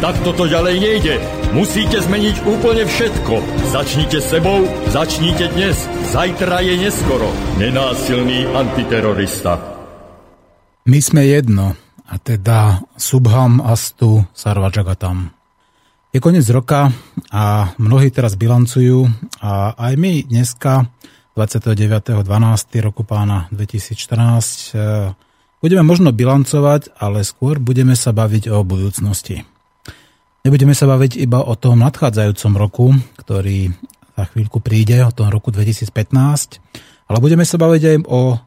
Tak toto ďalej nejde. Musíte zmeniť úplne všetko. Začnite sebou, začnite dnes. Zajtra je neskoro. Nenásilný antiterorista. My sme jedno, a teda Subham Astu Sarvajagatam. Je koniec roka a mnohí teraz bilancujú a aj my dneska 29.12. roku pána 2014 eh, budeme možno bilancovať, ale skôr budeme sa baviť o budúcnosti. Nebudeme sa baviť iba o tom nadchádzajúcom roku, ktorý za chvíľku príde, o tom roku 2015, ale budeme sa baviť aj o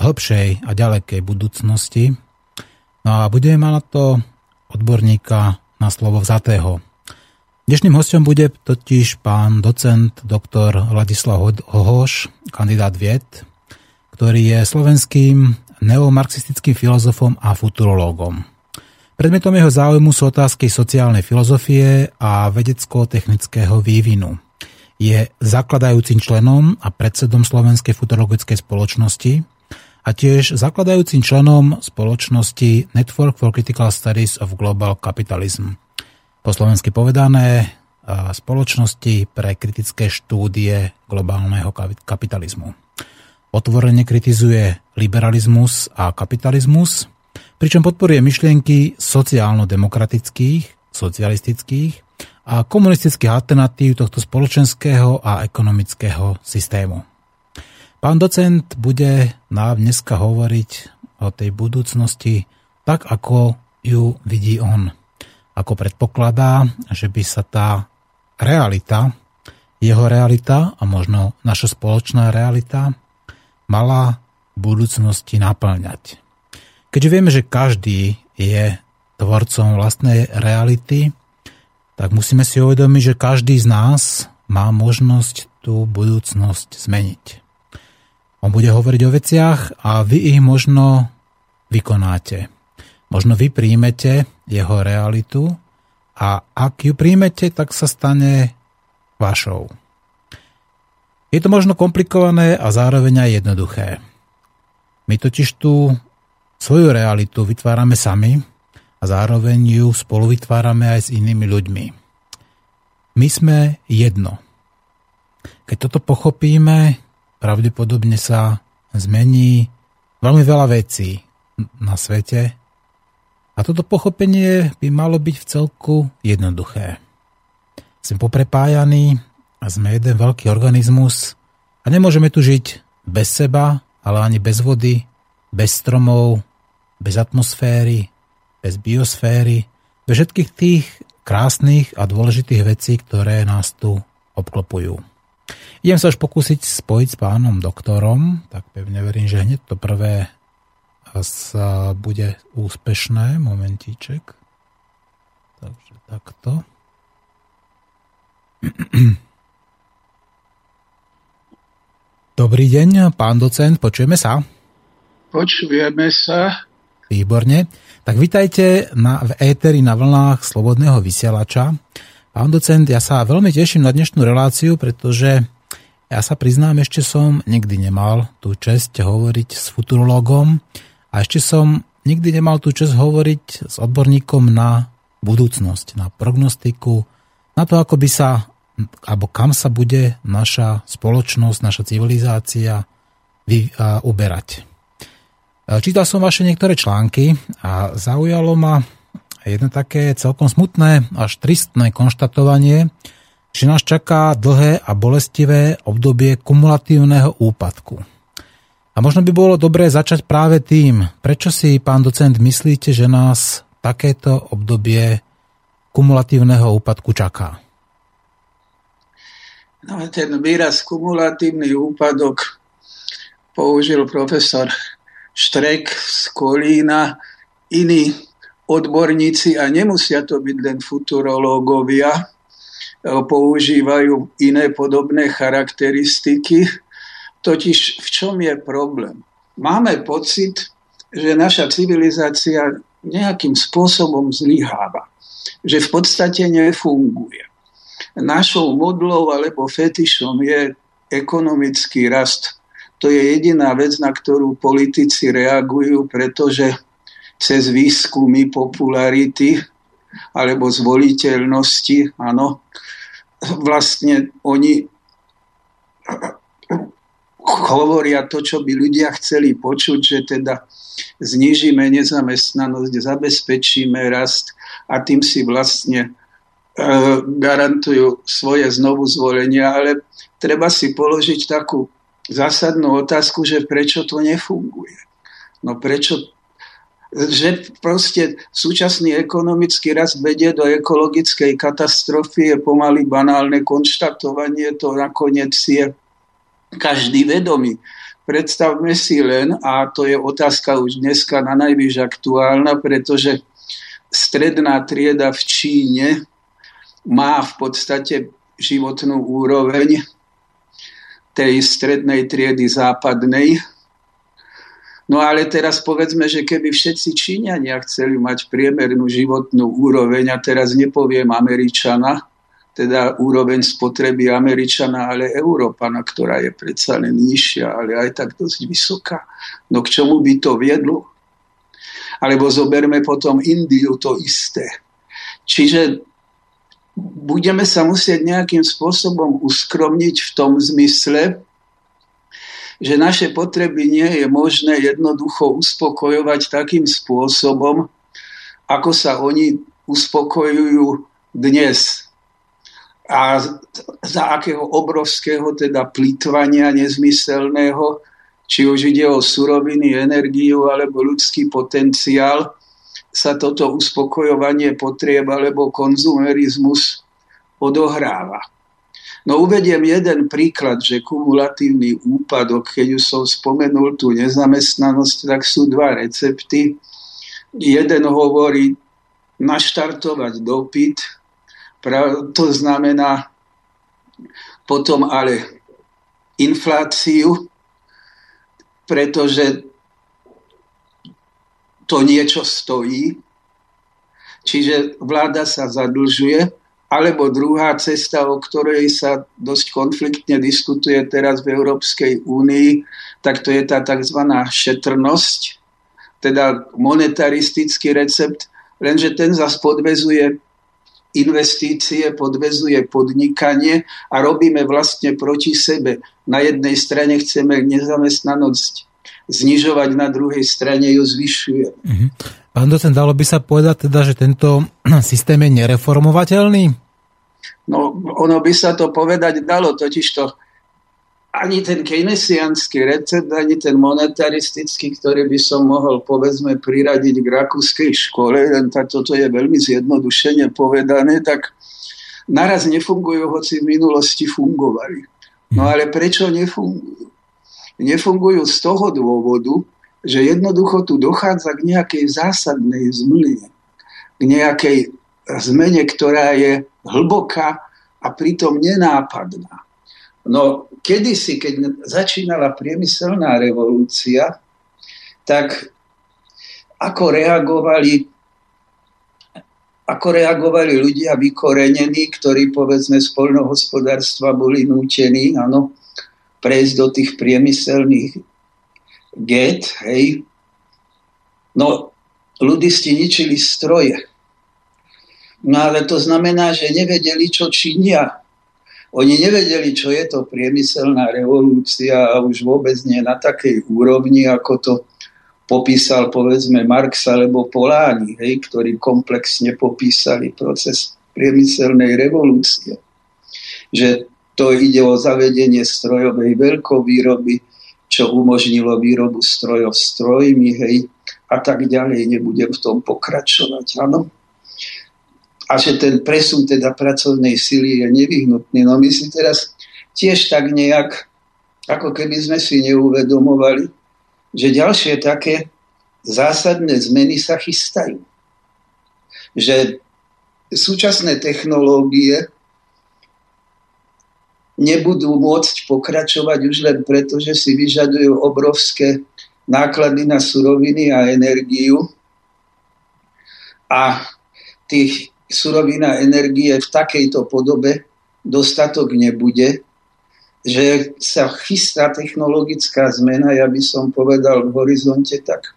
hĺbšej a ďalekej budúcnosti. No a budeme mať na to odborníka na slovo vzatého. Dnešným hostom bude totiž pán docent doktor Ladislav Hohoš, kandidát vied, ktorý je slovenským neomarxistickým filozofom a futurológom. Predmetom jeho záujmu sú otázky sociálnej filozofie a vedecko-technického vývinu. Je zakladajúcim členom a predsedom Slovenskej futurologickej spoločnosti, a tiež zakladajúcim členom spoločnosti Network for Critical Studies of Global Capitalism. Po slovensky povedané spoločnosti pre kritické štúdie globálneho kapitalizmu. Otvorene kritizuje liberalizmus a kapitalizmus, pričom podporuje myšlienky sociálno-demokratických, socialistických a komunistických alternatív tohto spoločenského a ekonomického systému. Pán docent bude nám dneska hovoriť o tej budúcnosti tak, ako ju vidí on. Ako predpokladá, že by sa tá realita, jeho realita a možno naša spoločná realita mala v budúcnosti naplňať. Keďže vieme, že každý je tvorcom vlastnej reality, tak musíme si uvedomiť, že každý z nás má možnosť tú budúcnosť zmeniť. On bude hovoriť o veciach a vy ich možno vykonáte. Možno vy príjmete jeho realitu a ak ju príjmete, tak sa stane vašou. Je to možno komplikované a zároveň aj jednoduché. My totiž tú svoju realitu vytvárame sami a zároveň ju spolu vytvárame aj s inými ľuďmi. My sme jedno. Keď toto pochopíme, pravdepodobne sa zmení veľmi veľa vecí na svete a toto pochopenie by malo byť v celku jednoduché. Sme poprepájaní a sme jeden veľký organizmus a nemôžeme tu žiť bez seba, ale ani bez vody, bez stromov, bez atmosféry, bez biosféry, bez všetkých tých krásnych a dôležitých vecí, ktoré nás tu obklopujú. Idem sa už pokúsiť spojiť s pánom doktorom, tak pevne verím, že hneď to prvé sa bude úspešné. Momentíček. Takže takto. Dobrý deň, pán docent, počujeme sa? Počujeme sa. Výborne. Tak vitajte na, v éteri na vlnách Slobodného vysielača. Pán docent, ja sa veľmi teším na dnešnú reláciu, pretože ja sa priznám, ešte som nikdy nemal tú čest hovoriť s futurologom a ešte som nikdy nemal tú čest hovoriť s odborníkom na budúcnosť, na prognostiku, na to, ako by sa, alebo kam sa bude naša spoločnosť, naša civilizácia vy, a, uberať. Čítal som vaše niektoré články a zaujalo ma jedno také celkom smutné až tristné konštatovanie, že nás čaká dlhé a bolestivé obdobie kumulatívneho úpadku. A možno by bolo dobré začať práve tým, prečo si, pán docent, myslíte, že nás takéto obdobie kumulatívneho úpadku čaká? No, ten výraz kumulatívny úpadok použil profesor Štrek z Kolína. Iný odborníci, a nemusia to byť len futurológovia, používajú iné podobné charakteristiky. Totiž v čom je problém? Máme pocit, že naša civilizácia nejakým spôsobom zlyháva. Že v podstate nefunguje. Našou modlou alebo fetišom je ekonomický rast. To je jediná vec, na ktorú politici reagujú, pretože cez výskumy popularity alebo zvoliteľnosti, áno, vlastne oni hovoria to, čo by ľudia chceli počuť, že teda znižíme nezamestnanosť, zabezpečíme rast a tým si vlastne e, garantujú svoje znovu zvolenia, ale treba si položiť takú zásadnú otázku, že prečo to nefunguje. No prečo že proste súčasný ekonomický rast vedie do ekologickej katastrofy, je pomaly banálne konštatovanie, to nakoniec je každý vedomý. Predstavme si len, a to je otázka už dneska na najvyš aktuálna, pretože stredná trieda v Číne má v podstate životnú úroveň tej strednej triedy západnej. No ale teraz povedzme, že keby všetci Číňania chceli mať priemernú životnú úroveň, a teraz nepoviem Američana, teda úroveň spotreby Američana, ale Európana, ktorá je predsa len nižšia, ale aj tak dosť vysoká. No k čomu by to viedlo? Alebo zoberme potom Indiu to isté. Čiže budeme sa musieť nejakým spôsobom uskromniť v tom zmysle, že naše potreby nie je možné jednoducho uspokojovať takým spôsobom, ako sa oni uspokojujú dnes. A za akého obrovského teda plýtvania nezmyselného, či už ide o suroviny, energiu alebo ľudský potenciál, sa toto uspokojovanie potrieb alebo konzumerizmus odohráva. No uvediem jeden príklad, že kumulatívny úpadok, keď už som spomenul tú nezamestnanosť, tak sú dva recepty. Jeden hovorí naštartovať dopyt, to znamená potom ale infláciu, pretože to niečo stojí, čiže vláda sa zadlžuje, alebo druhá cesta, o ktorej sa dosť konfliktne diskutuje teraz v Európskej únii, tak to je tá tzv. šetrnosť, teda monetaristický recept, lenže ten zase podvezuje investície, podvezuje podnikanie a robíme vlastne proti sebe. Na jednej strane chceme nezamestnanosť znižovať, na druhej strane ju zvyšuje. Mhm. Pán docent, dalo by sa povedať teda, že tento systém je nereformovateľný? No, ono by sa to povedať dalo, totiž to ani ten keynesianský recept, ani ten monetaristický, ktorý by som mohol povedzme priradiť k rakúskej škole, len tak toto je veľmi zjednodušene povedané, tak naraz nefungujú, hoci v minulosti fungovali. No ale prečo nefungujú? Nefungujú z toho dôvodu, že jednoducho tu dochádza k nejakej zásadnej zmline, k nejakej zmene, ktorá je hlboká a pritom nenápadná. No, kedysi, keď začínala priemyselná revolúcia, tak ako reagovali ako reagovali ľudia vykorenení, ktorí povedzme z polnohospodárstva boli nútení ano, prejsť do tých priemyselných get, hej. No, ľudisti ničili stroje. No ale to znamená, že nevedeli, čo činia. Oni nevedeli, čo je to priemyselná revolúcia a už vôbec nie na takej úrovni, ako to popísal povedzme Marx alebo Poláni, hej, ktorí komplexne popísali proces priemyselnej revolúcie. Že to ide o zavedenie strojovej veľkovýroby, čo umožnilo výrobu strojov strojmi, hej, a tak ďalej. Nebudem v tom pokračovať, áno a že ten presun teda pracovnej sily je nevyhnutný. No my si teraz tiež tak nejak, ako keby sme si neuvedomovali, že ďalšie také zásadné zmeny sa chystajú. Že súčasné technológie nebudú môcť pokračovať už len preto, že si vyžadujú obrovské náklady na suroviny a energiu. A tých surovín a energie v takejto podobe dostatok nebude, že sa chystá technologická zmena, ja by som povedal v horizonte tak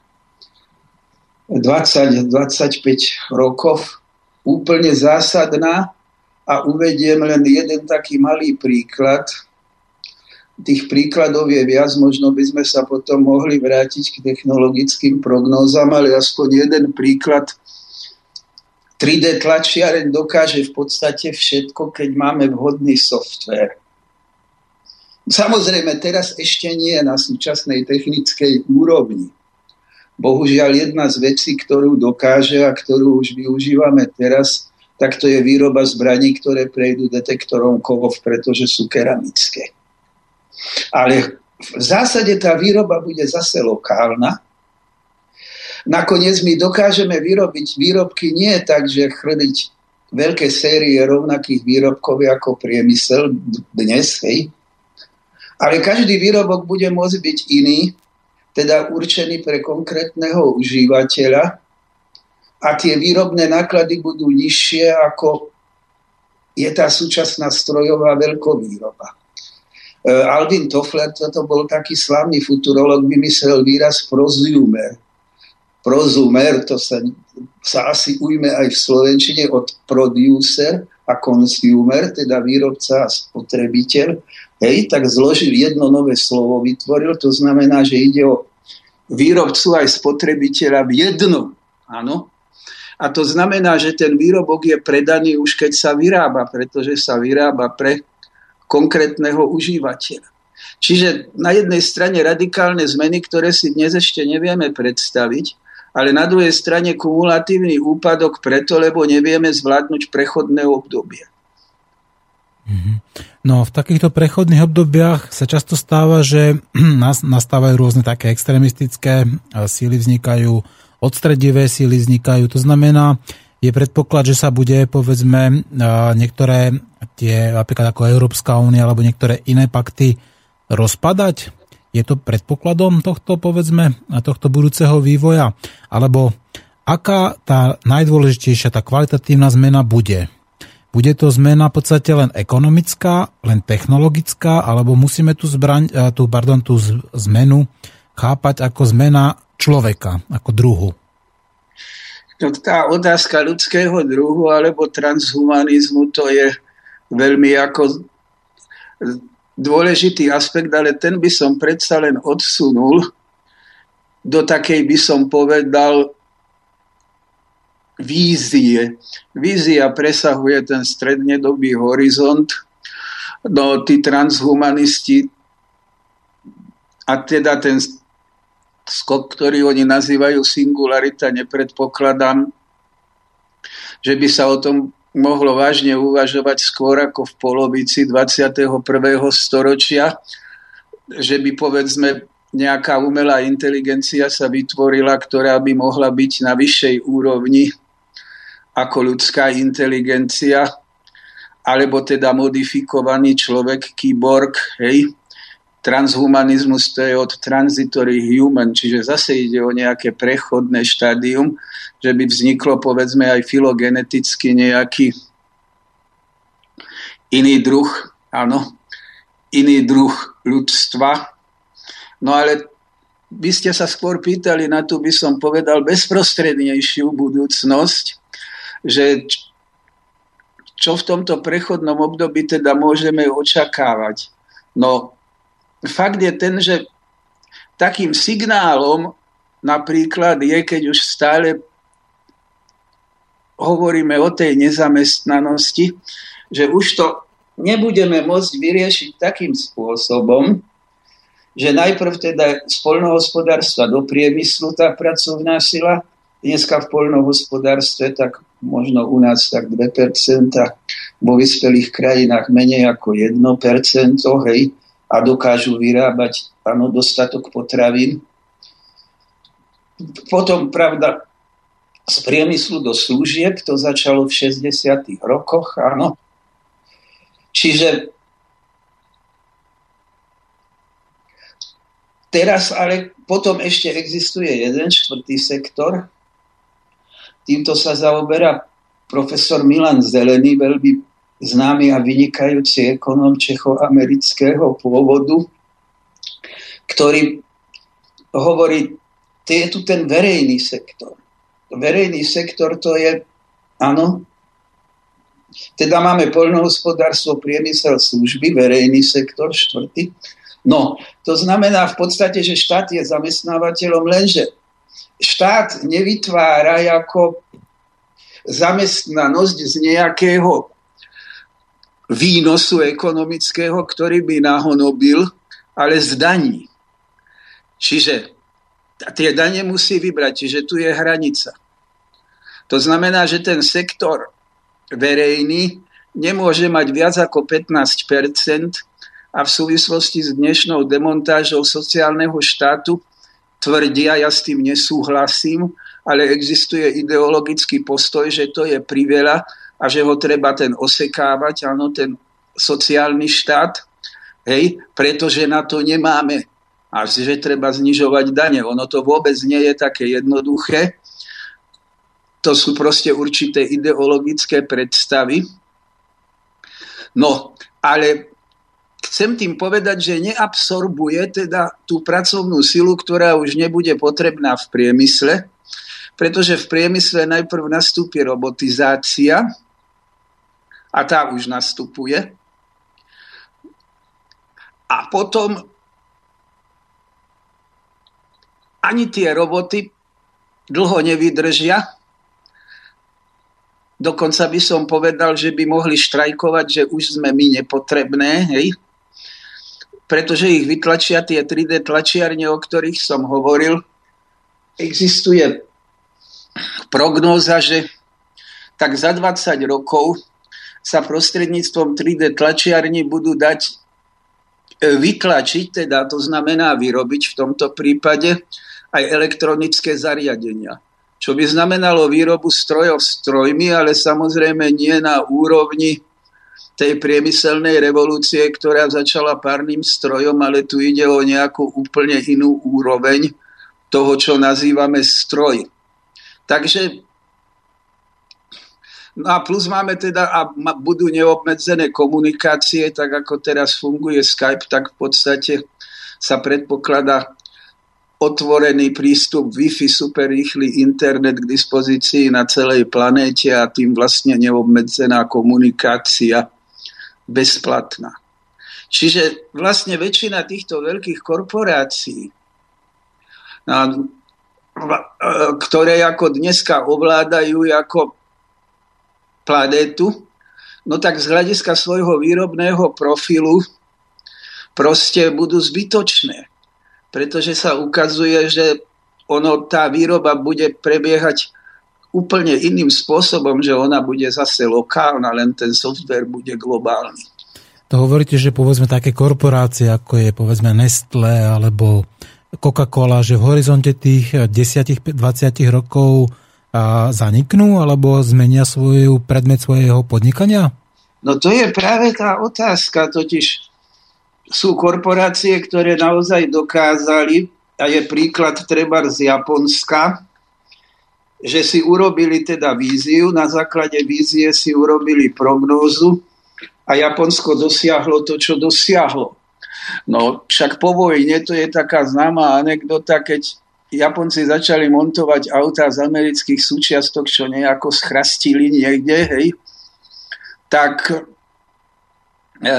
20-25 rokov, úplne zásadná a uvediem len jeden taký malý príklad. Tých príkladov je viac, možno by sme sa potom mohli vrátiť k technologickým prognózam, ale aspoň jeden príklad. 3D tlačiareň dokáže v podstate všetko, keď máme vhodný software. Samozrejme, teraz ešte nie na súčasnej technickej úrovni. Bohužiaľ, jedna z vecí, ktorú dokáže a ktorú už využívame teraz, tak to je výroba zbraní, ktoré prejdú detektorom kovov, pretože sú keramické. Ale v zásade tá výroba bude zase lokálna. Nakoniec my dokážeme vyrobiť výrobky nie tak, že chrliť veľké série rovnakých výrobkov ako priemysel dnes, hej. Ale každý výrobok bude môcť byť iný, teda určený pre konkrétneho užívateľa a tie výrobné náklady budú nižšie ako je tá súčasná strojová veľkovýroba. E, Alvin Toffler, toto bol taký slavný futurolog, vymyslel výraz prosumer. Prosumer, to sa, sa asi ujme aj v Slovenčine od producer a consumer, teda výrobca a spotrebiteľ. Hej, tak zložil jedno nové slovo, vytvoril, to znamená, že ide o výrobcu aj spotrebiteľa v jednom. Áno, a to znamená, že ten výrobok je predaný už keď sa vyrába, pretože sa vyrába pre konkrétneho užívateľa. Čiže na jednej strane radikálne zmeny, ktoré si dnes ešte nevieme predstaviť, ale na druhej strane kumulatívny úpadok preto, lebo nevieme zvládnuť prechodné obdobie. Mhm. No v takýchto prechodných obdobiach sa často stáva, že nastávajú rôzne také extrémistické síly, vznikajú odstredivé síly vznikajú. To znamená, je predpoklad, že sa bude, povedzme, niektoré tie, napríklad ako Európska únia alebo niektoré iné pakty rozpadať? Je to predpokladom tohto, povedzme, tohto budúceho vývoja? Alebo aká tá najdôležitejšia, tá kvalitatívna zmena bude? Bude to zmena v podstate len ekonomická, len technologická, alebo musíme tú, zbraň, tú, pardon, tú zmenu chápať ako zmena človeka ako druhu? No, tá otázka ľudského druhu alebo transhumanizmu to je veľmi ako dôležitý aspekt, ale ten by som predsa len odsunul do takej, by som povedal, vízie. Vízia presahuje ten strednedobý horizont. No, tí transhumanisti a teda ten skok, ktorý oni nazývajú singularita, nepredpokladám, že by sa o tom mohlo vážne uvažovať skôr ako v polovici 21. storočia, že by povedzme nejaká umelá inteligencia sa vytvorila, ktorá by mohla byť na vyššej úrovni ako ľudská inteligencia, alebo teda modifikovaný človek, kyborg, hej, transhumanizmus to je od transitory human, čiže zase ide o nejaké prechodné štádium, že by vzniklo povedzme aj filogeneticky nejaký iný druh, áno, iný druh ľudstva. No ale by ste sa skôr pýtali na tú, by som povedal, bezprostrednejšiu budúcnosť, že čo v tomto prechodnom období teda môžeme očakávať. No fakt je ten, že takým signálom napríklad je, keď už stále hovoríme o tej nezamestnanosti, že už to nebudeme môcť vyriešiť takým spôsobom, že najprv teda z polnohospodárstva do priemyslu tá pracovná sila, dneska v polnohospodárstve tak možno u nás tak 2%, vo vyspelých krajinách menej ako 1%, hej, a dokážu vyrábať áno, dostatok potravín. Potom, pravda, z priemyslu do služieb, to začalo v 60. rokoch, áno. Čiže teraz ale potom ešte existuje jeden štvrtý sektor. Týmto sa zaoberá profesor Milan Zelený, veľmi známy a vynikajúci ekonom čechoamerického pôvodu, ktorý hovorí, to je tu ten verejný sektor. Verejný sektor to je, áno, teda máme poľnohospodárstvo, priemysel, služby, verejný sektor, štvrtý. No, to znamená v podstate, že štát je zamestnávateľom, lenže štát nevytvára ako zamestnanosť z nejakého výnosu ekonomického, ktorý by nahonobil, ale z daní. Čiže tie dane musí vybrať, čiže tu je hranica. To znamená, že ten sektor verejný nemôže mať viac ako 15% a v súvislosti s dnešnou demontážou sociálneho štátu tvrdia, ja s tým nesúhlasím, ale existuje ideologický postoj, že to je priveľa a že ho treba ten osekávať, áno, ten sociálny štát, hej, pretože na to nemáme a že treba znižovať dane. Ono to vôbec nie je také jednoduché. To sú proste určité ideologické predstavy. No, ale chcem tým povedať, že neabsorbuje teda tú pracovnú silu, ktorá už nebude potrebná v priemysle, pretože v priemysle najprv nastúpi robotizácia a tá už nastupuje. A potom ani tie roboty dlho nevydržia. Dokonca by som povedal, že by mohli štrajkovať, že už sme my nepotrebné, hej? pretože ich vytlačia tie 3D tlačiarne, o ktorých som hovoril. Existuje prognóza, že tak za 20 rokov sa prostredníctvom 3D tlačiarní budú dať e, vytlačiť, teda to znamená vyrobiť v tomto prípade aj elektronické zariadenia. Čo by znamenalo výrobu strojov strojmi, ale samozrejme nie na úrovni tej priemyselnej revolúcie, ktorá začala párnym strojom, ale tu ide o nejakú úplne inú úroveň toho, čo nazývame stroj. Takže No a plus máme teda, a budú neobmedzené komunikácie, tak ako teraz funguje Skype, tak v podstate sa predpokladá otvorený prístup Wi-Fi, super rýchly internet k dispozícii na celej planéte a tým vlastne neobmedzená komunikácia bezplatná. Čiže vlastne väčšina týchto veľkých korporácií, ktoré ako dneska ovládajú ako planétu, no tak z hľadiska svojho výrobného profilu proste budú zbytočné. Pretože sa ukazuje, že ono, tá výroba bude prebiehať úplne iným spôsobom, že ona bude zase lokálna, len ten software bude globálny. To hovoríte, že povedzme také korporácie, ako je povedzme Nestle alebo Coca-Cola, že v horizonte tých 10-20 rokov a zaniknú alebo zmenia svoju predmet svojho podnikania? No to je práve tá otázka, totiž sú korporácie, ktoré naozaj dokázali, a je príklad treba z Japonska, že si urobili teda víziu, na základe vízie si urobili prognózu a Japonsko dosiahlo to, čo dosiahlo. No však po vojne to je taká známa anekdota, keď Japonci začali montovať auta z amerických súčiastok, čo nejako schrastili niekde, hej, tak e,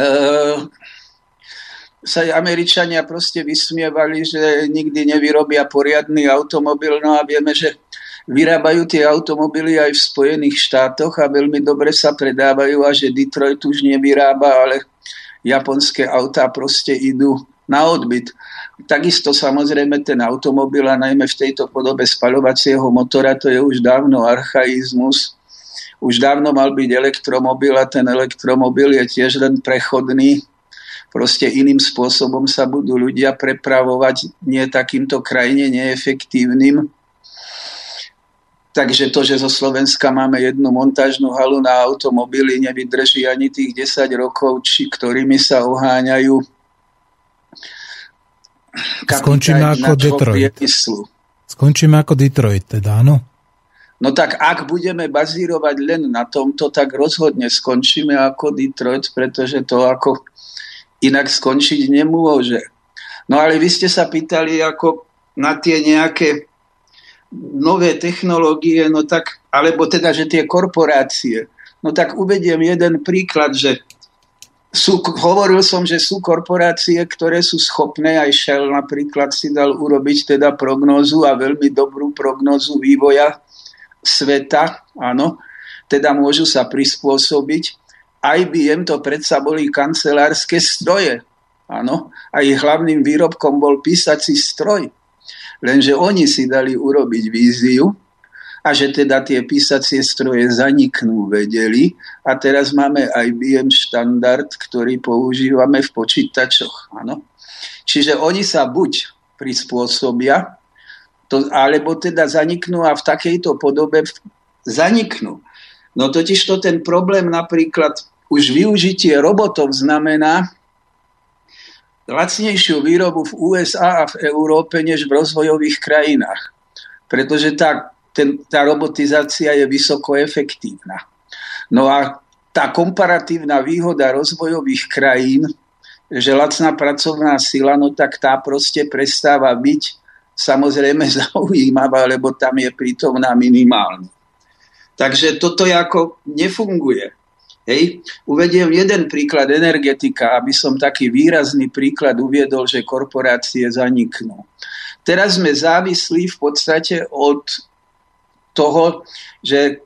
sa Američania proste vysmievali, že nikdy nevyrobia poriadny automobil, no a vieme, že vyrábajú tie automobily aj v Spojených štátoch a veľmi dobre sa predávajú a že Detroit už nevyrába, ale japonské autá proste idú na odbyt. Takisto samozrejme ten automobil a najmä v tejto podobe spaľovacieho motora, to je už dávno archaizmus. Už dávno mal byť elektromobil a ten elektromobil je tiež len prechodný. Proste iným spôsobom sa budú ľudia prepravovať nie takýmto krajine neefektívnym. Takže to, že zo Slovenska máme jednu montážnu halu na automobily, nevydrží ani tých 10 rokov, či ktorými sa oháňajú skončíme ako Detroit. Priemyslu. Skončíme ako Detroit, teda áno? No tak ak budeme bazírovať len na tomto, tak rozhodne skončíme ako Detroit, pretože to ako inak skončiť nemôže. No ale vy ste sa pýtali ako na tie nejaké nové technológie, no tak, alebo teda, že tie korporácie. No tak uvediem jeden príklad, že sú, hovoril som, že sú korporácie, ktoré sú schopné, aj Shell napríklad si dal urobiť teda prognózu a veľmi dobrú prognózu vývoja sveta, áno, teda môžu sa prispôsobiť. IBM to predsa boli kancelárske stroje, áno, a ich hlavným výrobkom bol písací stroj. Lenže oni si dali urobiť víziu a že teda tie písacie stroje zaniknú vedeli a teraz máme IBM štandard, ktorý používame v počítačoch, áno. Čiže oni sa buď prispôsobia to, alebo teda zaniknú a v takejto podobe zaniknú. No totiž to ten problém napríklad už využitie robotov znamená lacnejšiu výrobu v USA a v Európe než v rozvojových krajinách. Pretože tá, ten, tá robotizácia je vysoko efektívna. No a tá komparatívna výhoda rozvojových krajín, že lacná pracovná sila, no tak tá proste prestáva byť samozrejme zaujímavá, lebo tam je prítomná minimálne. Takže toto ako nefunguje. Hej. Uvediem jeden príklad energetika, aby som taký výrazný príklad uviedol, že korporácie zaniknú. Teraz sme závislí v podstate od toho, že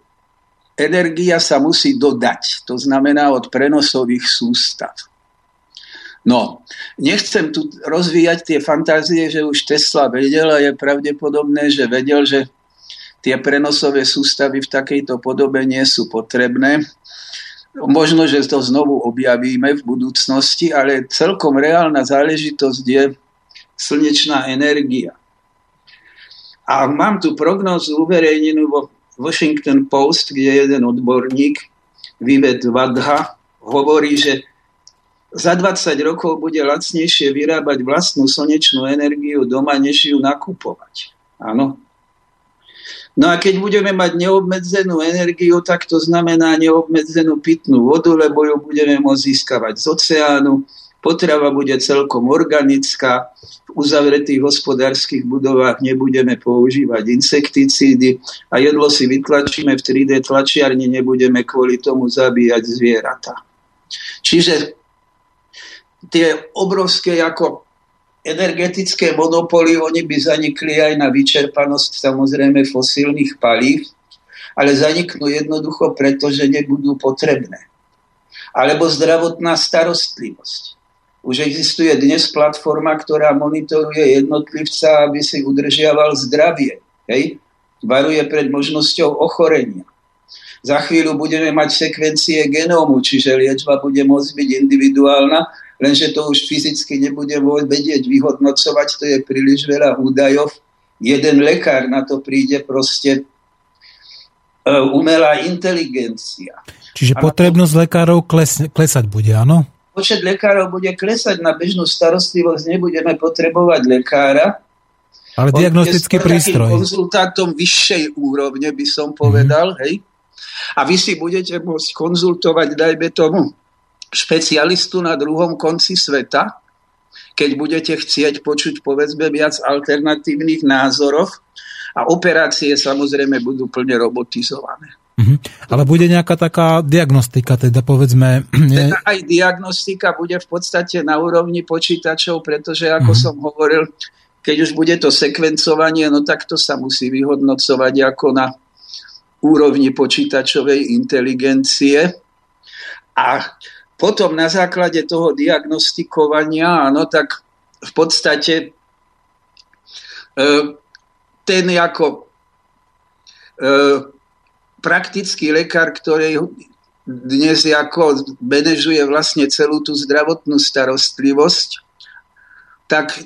energia sa musí dodať. To znamená od prenosových sústav. No, nechcem tu rozvíjať tie fantázie, že už Tesla vedel a je pravdepodobné, že vedel, že tie prenosové sústavy v takejto podobe nie sú potrebné. Možno, že to znovu objavíme v budúcnosti, ale celkom reálna záležitosť je slnečná energia. A mám tu prognózu uverejnenú vo Washington Post, kde jeden odborník, Vivet Vadha, hovorí, že za 20 rokov bude lacnejšie vyrábať vlastnú slnečnú energiu doma, než ju nakupovať. Áno. No a keď budeme mať neobmedzenú energiu, tak to znamená neobmedzenú pitnú vodu, lebo ju budeme môcť získavať z oceánu. Potrava bude celkom organická. V uzavretých hospodárskych budovách nebudeme používať insekticídy a jedlo si vytlačíme v 3D tlačiarni, nebudeme kvôli tomu zabíjať zvieratá. Čiže tie obrovské ako energetické monopoly, oni by zanikli aj na vyčerpanosť samozrejme fosílnych palív, ale zaniknú jednoducho preto, že nebudú potrebné. Alebo zdravotná starostlivosť. Už existuje dnes platforma, ktorá monitoruje jednotlivca, aby si udržiaval zdravie. Hej? Varuje pred možnosťou ochorenia. Za chvíľu budeme mať sekvencie genómu, čiže liečba bude môcť byť individuálna lenže to už fyzicky nebude vedieť vyhodnocovať, to je príliš veľa údajov. Jeden lekár na to príde proste e, umelá inteligencia. Čiže potrebnosť lekárov kles, klesať bude, áno? Počet lekárov bude klesať, na bežnú starostlivosť nebudeme potrebovať lekára, ale diagnostický prístroj. konzultátom vyššej úrovne by som povedal, mm. hej. A vy si budete môcť konzultovať, dajme tomu, špecialistu na druhom konci sveta, keď budete chcieť počuť povedzme viac alternatívnych názorov a operácie samozrejme budú plne robotizované. Uh-huh. Ale bude nejaká taká diagnostika, teda povedzme... Nie... Teda aj diagnostika bude v podstate na úrovni počítačov, pretože ako uh-huh. som hovoril, keď už bude to sekvencovanie, no tak to sa musí vyhodnocovať ako na úrovni počítačovej inteligencie. A potom na základe toho diagnostikovania, áno, tak v podstate e, ten ako e, praktický lekár, ktorý dnes ako benežuje vlastne celú tú zdravotnú starostlivosť, tak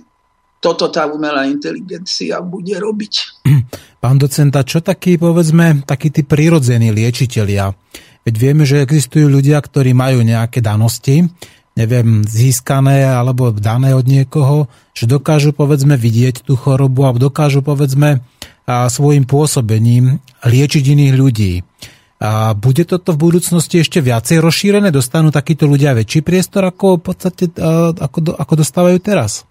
toto tá umelá inteligencia bude robiť. Pán docenta, čo taký, povedzme, takí tí prírodzení liečitelia? Veď vieme, že existujú ľudia, ktorí majú nejaké danosti. Neviem, získané alebo dané od niekoho, že dokážu povedzme vidieť tú chorobu a dokážu povedzme a svojim pôsobením liečiť iných ľudí. A bude toto v budúcnosti ešte viacej rozšírené? Dostanú takíto ľudia väčší priestor, ako v podstate ako, ako dostávajú teraz?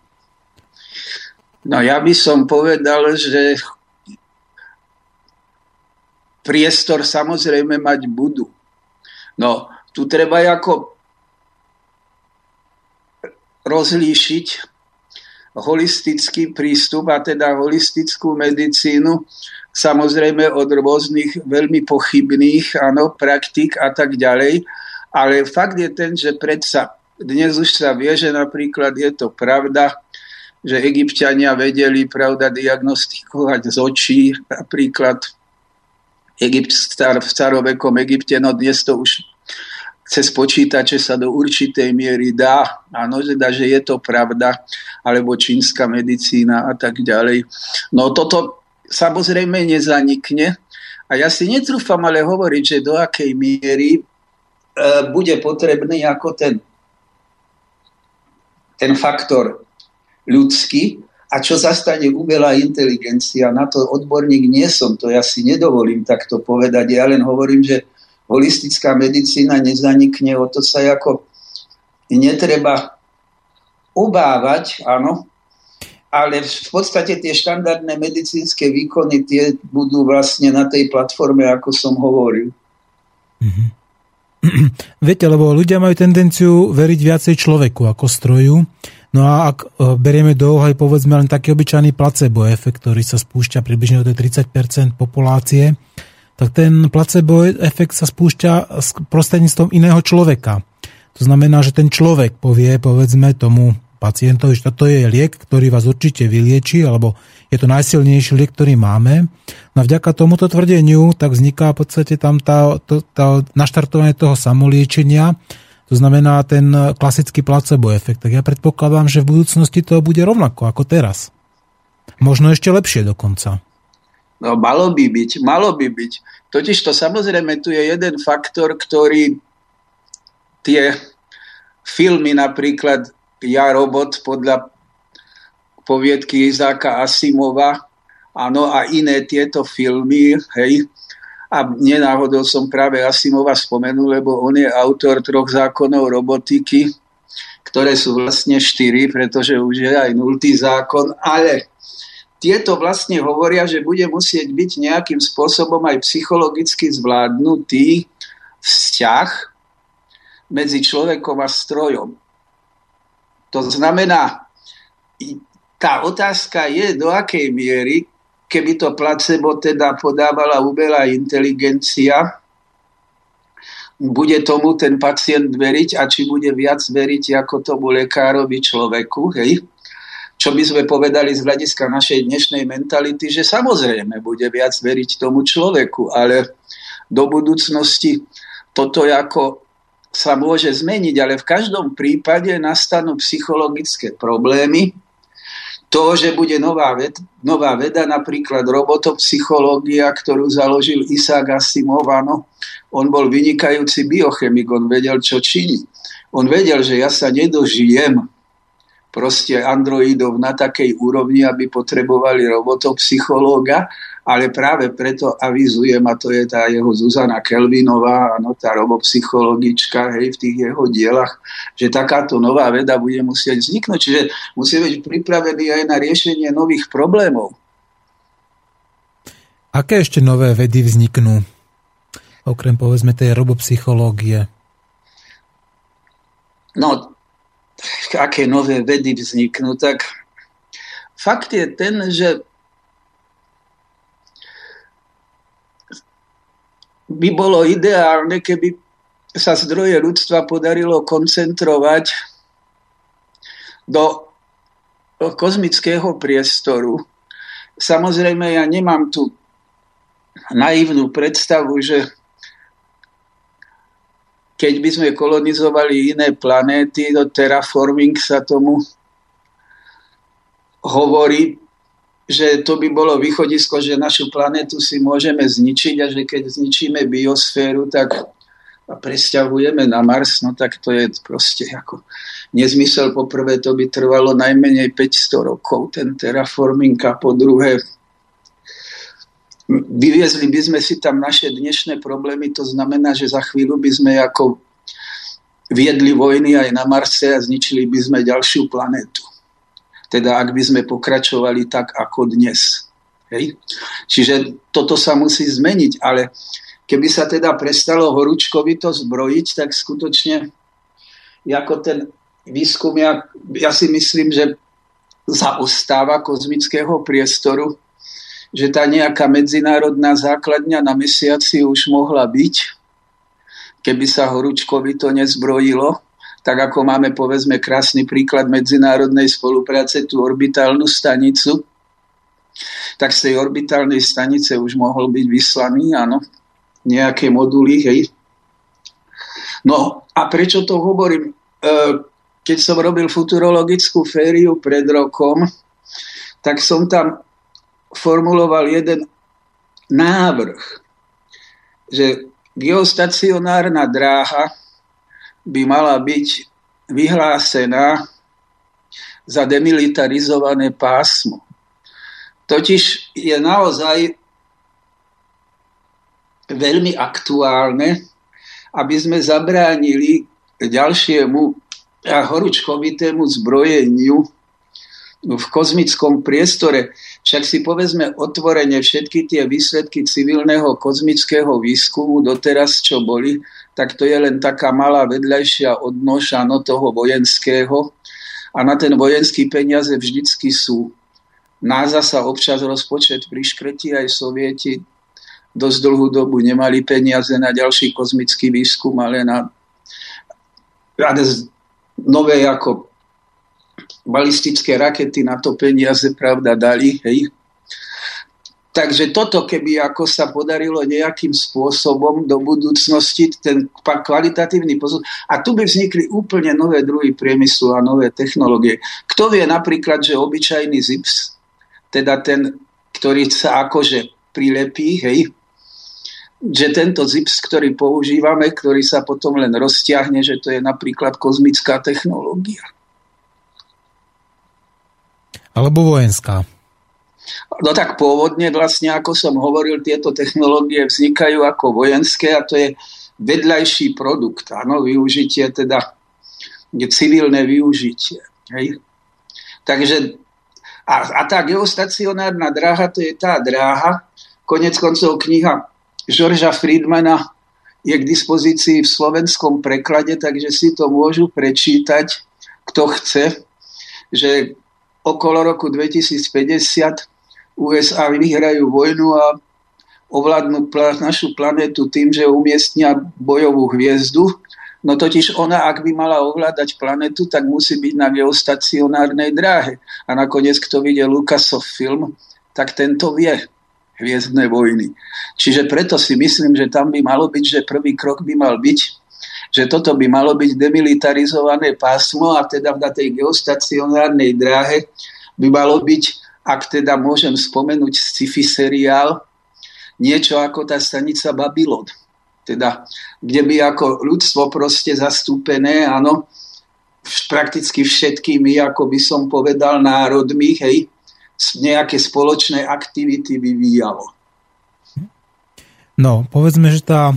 No ja by som povedal, že priestor samozrejme mať budú. No, tu treba ako rozlíšiť holistický prístup a teda holistickú medicínu samozrejme od rôznych veľmi pochybných áno, praktik a tak ďalej. Ale fakt je ten, že predsa dnes už sa vie, že napríklad je to pravda, že egyptiania vedeli, pravda, diagnostikovať z očí, napríklad Egypt, star, v starovekom Egypte, no dnes to už cez počítače sa do určitej miery dá, áno, teda, že je to pravda, alebo čínska medicína a tak ďalej. No toto samozrejme nezanikne a ja si netrúfam ale hovoriť, že do akej miery e, bude potrebný ako ten, ten faktor ľudský a čo zastane umelá inteligencia. Na to odborník nie som, to ja si nedovolím takto povedať. Ja len hovorím, že holistická medicína nezanikne, o to sa ako netreba obávať, áno, ale v podstate tie štandardné medicínske výkony tie budú vlastne na tej platforme, ako som hovoril. Mm-hmm. Viete, lebo ľudia majú tendenciu veriť viacej človeku ako stroju. No a ak e, berieme do úhaj povedzme len taký obyčajný placebo efekt, ktorý sa spúšťa približne do 30% populácie, tak ten placebo efekt sa spúšťa prostredníctvom iného človeka. To znamená, že ten človek povie, povedzme tomu pacientovi, že toto je liek, ktorý vás určite vylieči, alebo je to najsilnejší liek, ktorý máme. No vďaka tomuto tvrdeniu tak vzniká v podstate tam tá, to, tá naštartovanie toho samoliečenia, to znamená ten klasický placebo efekt. Tak ja predpokladám, že v budúcnosti to bude rovnako ako teraz. Možno ešte lepšie dokonca. No, malo by byť, malo by byť. Totiž to samozrejme tu je jeden faktor, ktorý tie filmy napríklad Ja robot podľa poviedky Izáka Asimova, áno, a iné tieto filmy, hej, a nenáhodou som práve Asimova spomenul, lebo on je autor troch zákonov robotiky, ktoré sú vlastne štyri, pretože už je aj nultý zákon, ale tieto vlastne hovoria, že bude musieť byť nejakým spôsobom aj psychologicky zvládnutý vzťah medzi človekom a strojom. To znamená, tá otázka je, do akej miery, keby to placebo teda podávala umelá inteligencia, bude tomu ten pacient veriť a či bude viac veriť ako tomu lekárovi človeku, hej? Čo by sme povedali z hľadiska našej dnešnej mentality, že samozrejme bude viac veriť tomu človeku, ale do budúcnosti toto ako sa môže zmeniť, ale v každom prípade nastanú psychologické problémy. To, že bude nová, ved, nová veda, napríklad robotopsychológia, ktorú založil Isaac Asimov, no, on bol vynikajúci biochemik, on vedel, čo činí. On vedel, že ja sa nedožijem proste androidov na takej úrovni, aby potrebovali robotov psychológa, ale práve preto avizujem, a to je tá jeho Zuzana Kelvinová, ano, tá robopsychologička hej, v tých jeho dielach, že takáto nová veda bude musieť vzniknúť. Čiže musí byť pripravený aj na riešenie nových problémov. Aké ešte nové vedy vzniknú? Okrem povedzme tej robopsychológie. No, aké nové vedy vzniknú, tak fakt je ten, že by bolo ideálne, keby sa zdroje ľudstva podarilo koncentrovať do kozmického priestoru. Samozrejme, ja nemám tu naivnú predstavu, že keď by sme kolonizovali iné planéty, do terraforming sa tomu hovorí, že to by bolo východisko, že našu planetu si môžeme zničiť a že keď zničíme biosféru, tak a presťahujeme na Mars, no tak to je proste ako nezmysel. Poprvé to by trvalo najmenej 500 rokov, ten terraforming a po druhé vyviezli by sme si tam naše dnešné problémy, to znamená, že za chvíľu by sme ako viedli vojny aj na Marse a zničili by sme ďalšiu planétu. Teda ak by sme pokračovali tak ako dnes. Hej? Čiže toto sa musí zmeniť, ale keby sa teda prestalo horúčkovito zbrojiť, tak skutočne ako ten výskum, ja, ja si myslím, že zaostáva kozmického priestoru, že tá nejaká medzinárodná základňa na mesiaci už mohla byť, keby sa horúčkovito nezbrojilo, tak ako máme povedzme krásny príklad medzinárodnej spolupráce, tú orbitálnu stanicu, tak z tej orbitálnej stanice už mohol byť vyslaný, áno, nejaké moduly, hej. No a prečo to hovorím? E, keď som robil futurologickú fériu pred rokom, tak som tam formuloval jeden návrh, že geostacionárna dráha by mala byť vyhlásená za demilitarizované pásmo. Totiž je naozaj veľmi aktuálne, aby sme zabránili ďalšiemu horúčkovitému zbrojeniu v kozmickom priestore. Však si povedzme otvorene všetky tie výsledky civilného kozmického výskumu doteraz, čo boli, tak to je len taká malá vedľajšia odnoša no toho vojenského. A na ten vojenský peniaze vždycky sú. NASA sa občas rozpočet priškretí, aj sovieti dosť dlhú dobu nemali peniaze na ďalší kozmický výskum, ale na nové ako balistické rakety na to peniaze, pravda, dali. Hej. Takže toto, keby ako sa podarilo nejakým spôsobom do budúcnosti, ten kvalitatívny posun. A tu by vznikli úplne nové druhy priemyslu a nové technológie. Kto vie napríklad, že obyčajný zips, teda ten, ktorý sa akože prilepí, hej, že tento zips, ktorý používame, ktorý sa potom len roztiahne, že to je napríklad kozmická technológia. Alebo vojenská? No tak pôvodne vlastne, ako som hovoril, tieto technológie vznikajú ako vojenské a to je vedľajší produkt, áno, využitie teda civilné využitie. Hej? Takže a, a tá geostacionárna dráha, to je tá dráha, konec koncov kniha Žorža Friedmana je k dispozícii v slovenskom preklade, takže si to môžu prečítať, kto chce, že okolo roku 2050 USA vyhrajú vojnu a ovládnu našu planetu tým, že umiestnia bojovú hviezdu. No totiž ona, ak by mala ovládať planetu, tak musí byť na geostacionárnej dráhe. A nakoniec, kto videl Lucasov film, tak tento vie hviezdne vojny. Čiže preto si myslím, že tam by malo byť, že prvý krok by mal byť že toto by malo byť demilitarizované pásmo a teda na tej geostacionárnej dráhe by malo byť, ak teda môžem spomenúť sci-fi seriál, niečo ako tá stanica Babylon. Teda, kde by ako ľudstvo proste zastúpené, áno, prakticky všetkými, ako by som povedal, národmi, hej, nejaké spoločné aktivity vyvíjalo. No, povedzme, že tá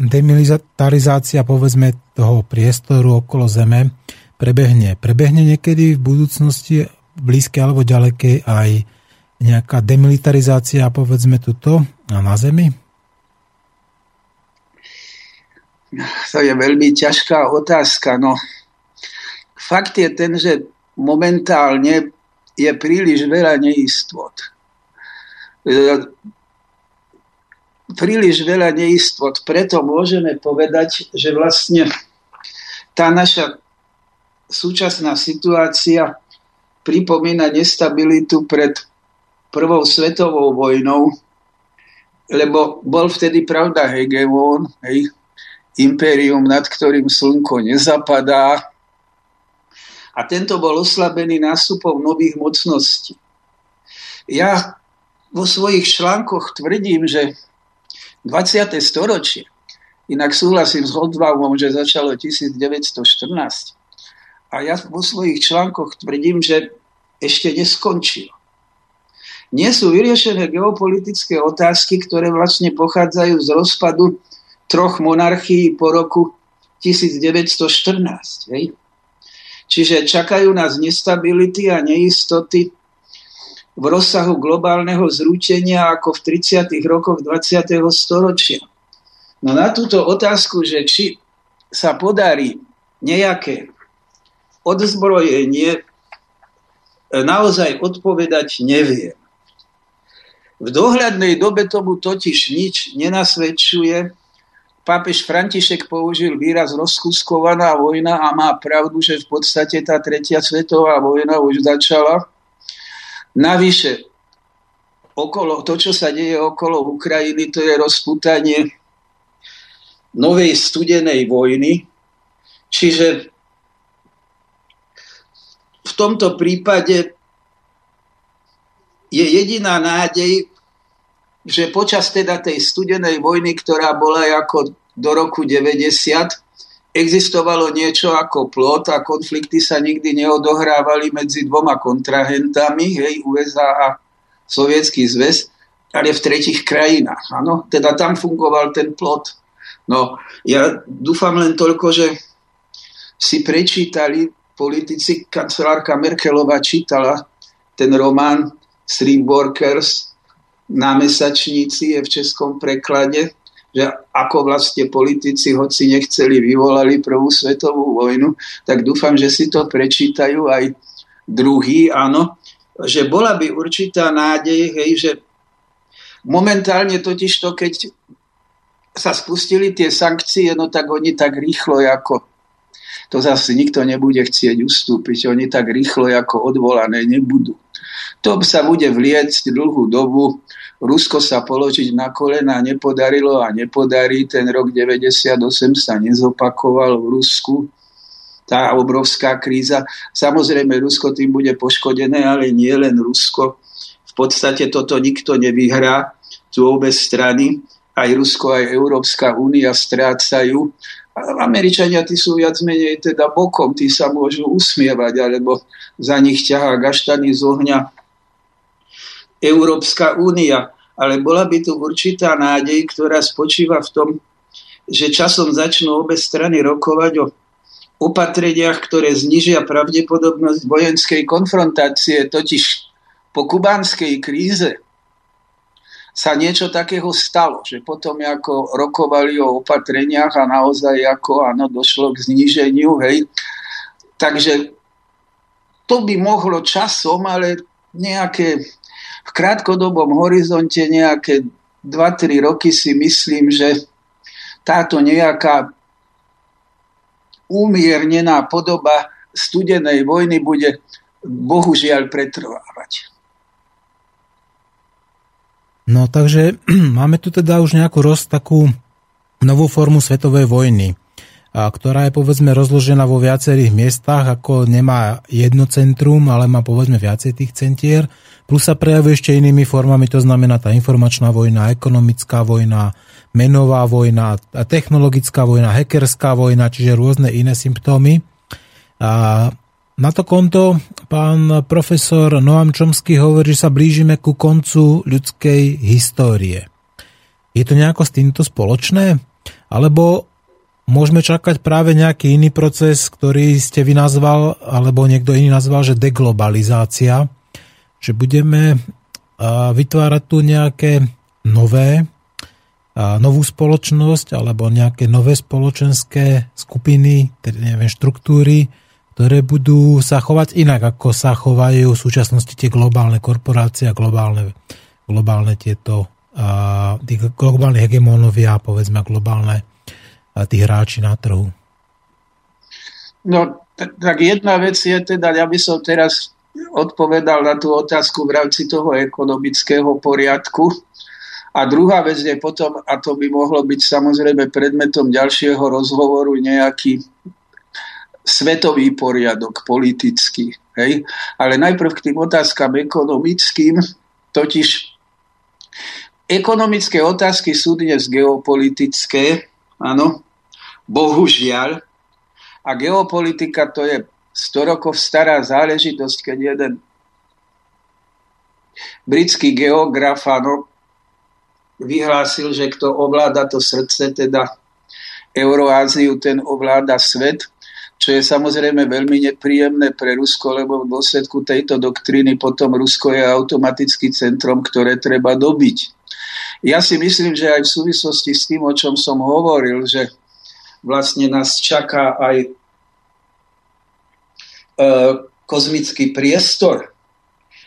demilitarizácia, povedzme, toho priestoru okolo Zeme prebehne. Prebehne niekedy v budúcnosti, blízkej alebo ďalekej, aj nejaká demilitarizácia, povedzme, tuto na Zemi? To je veľmi ťažká otázka. No, fakt je ten, že momentálne je príliš veľa neistot príliš veľa neistot. Preto môžeme povedať, že vlastne tá naša súčasná situácia pripomína nestabilitu pred prvou svetovou vojnou, lebo bol vtedy, pravda, hegemón, hej, impérium, nad ktorým slnko nezapadá. A tento bol oslabený nástupom nových mocností. Ja vo svojich článkoch tvrdím, že 20. storočie Inak súhlasím s Hodvaumom, že začalo 1914. A ja vo svojich článkoch tvrdím, že ešte neskončilo. Nie sú vyriešené geopolitické otázky, ktoré vlastne pochádzajú z rozpadu troch monarchií po roku 1914. Hej? Čiže čakajú nás nestability a neistoty v rozsahu globálneho zrútenia ako v 30. rokoch 20. storočia. No na túto otázku, že či sa podarí nejaké odzbrojenie, naozaj odpovedať neviem. V dohľadnej dobe tomu totiž nič nenasvedčuje. Pápež František použil výraz rozkuskovaná vojna a má pravdu, že v podstate tá tretia svetová vojna už začala. Navyše, okolo, to, čo sa deje okolo Ukrajiny, to je rozputanie novej studenej vojny. Čiže v tomto prípade je jediná nádej, že počas teda tej studenej vojny, ktorá bola ako do roku 90, existovalo niečo ako plot a konflikty sa nikdy neodohrávali medzi dvoma kontrahentami, hej, USA a Sovietský zväz, ale v tretich krajinách. Ano? Teda tam fungoval ten plot. No, ja dúfam len toľko, že si prečítali politici, kancelárka Merkelová čítala ten román Streamworkers na mesačníci je v českom preklade, že ako vlastne politici, hoci nechceli, vyvolali prvú svetovú vojnu, tak dúfam, že si to prečítajú aj druhý, áno, že bola by určitá nádej, hej, že momentálne totiž to, keď sa spustili tie sankcie, no tak oni tak rýchlo ako to zase nikto nebude chcieť ustúpiť, oni tak rýchlo ako odvolané nebudú. To sa bude vliecť dlhú dobu, Rusko sa položiť na kolena nepodarilo a nepodarí. Ten rok 98 sa nezopakoval v Rusku. Tá obrovská kríza. Samozrejme, Rusko tým bude poškodené, ale nie len Rusko. V podstate toto nikto nevyhrá, tu obe strany aj Rusko, aj Európska únia strácajú. Američania tí sú viac menej teda bokom, tí sa môžu usmievať, alebo za nich ťahá gaštany z ohňa Európska únia. Ale bola by tu určitá nádej, ktorá spočíva v tom, že časom začnú obe strany rokovať o opatreniach, ktoré znižia pravdepodobnosť vojenskej konfrontácie, totiž po kubánskej kríze sa niečo takého stalo, že potom ako rokovali o opatreniach a naozaj ako áno, došlo k zníženiu, hej. Takže to by mohlo časom, ale nejaké v krátkodobom horizonte nejaké 2-3 roky si myslím, že táto nejaká umiernená podoba studenej vojny bude bohužiaľ pretrvávať. No takže máme tu teda už nejakú roz takú novú formu svetovej vojny, ktorá je povedzme rozložená vo viacerých miestach, ako nemá jedno centrum, ale má povedzme viacej tých centier, plus sa prejavuje ešte inými formami, to znamená tá informačná vojna, ekonomická vojna, menová vojna, technologická vojna, hackerská vojna, čiže rôzne iné symptómy. A na to konto pán profesor Noam Chomsky hovorí, že sa blížime ku koncu ľudskej histórie. Je to nejako s týmto spoločné? Alebo môžeme čakať práve nejaký iný proces, ktorý ste vy nazval, alebo niekto iný nazval, že deglobalizácia, že budeme vytvárať tu nejaké nové, novú spoločnosť alebo nejaké nové spoločenské skupiny, teda neviem, štruktúry, ktoré budú sa chovať inak, ako sa chovajú v súčasnosti tie globálne korporácie a globálne, globálne tieto uh, tí globálne hegemónovia, povedzme globálne tí hráči na trhu. No, tak jedna vec je teda, ja by som teraz odpovedal na tú otázku v rámci toho ekonomického poriadku. A druhá vec je potom, a to by mohlo byť samozrejme predmetom ďalšieho rozhovoru, nejaký svetový poriadok, politický. Hej? Ale najprv k tým otázkam ekonomickým, totiž ekonomické otázky sú dnes geopolitické Áno, bohužiaľ. A geopolitika to je 100 rokov stará záležitosť, keď jeden britský geograf áno, vyhlásil, že kto ovláda to srdce, teda Euroáziu, ten ovláda svet, čo je samozrejme veľmi nepríjemné pre Rusko, lebo v dôsledku tejto doktríny potom Rusko je automaticky centrom, ktoré treba dobiť. Ja si myslím, že aj v súvislosti s tým, o čom som hovoril, že vlastne nás čaká aj kozmický priestor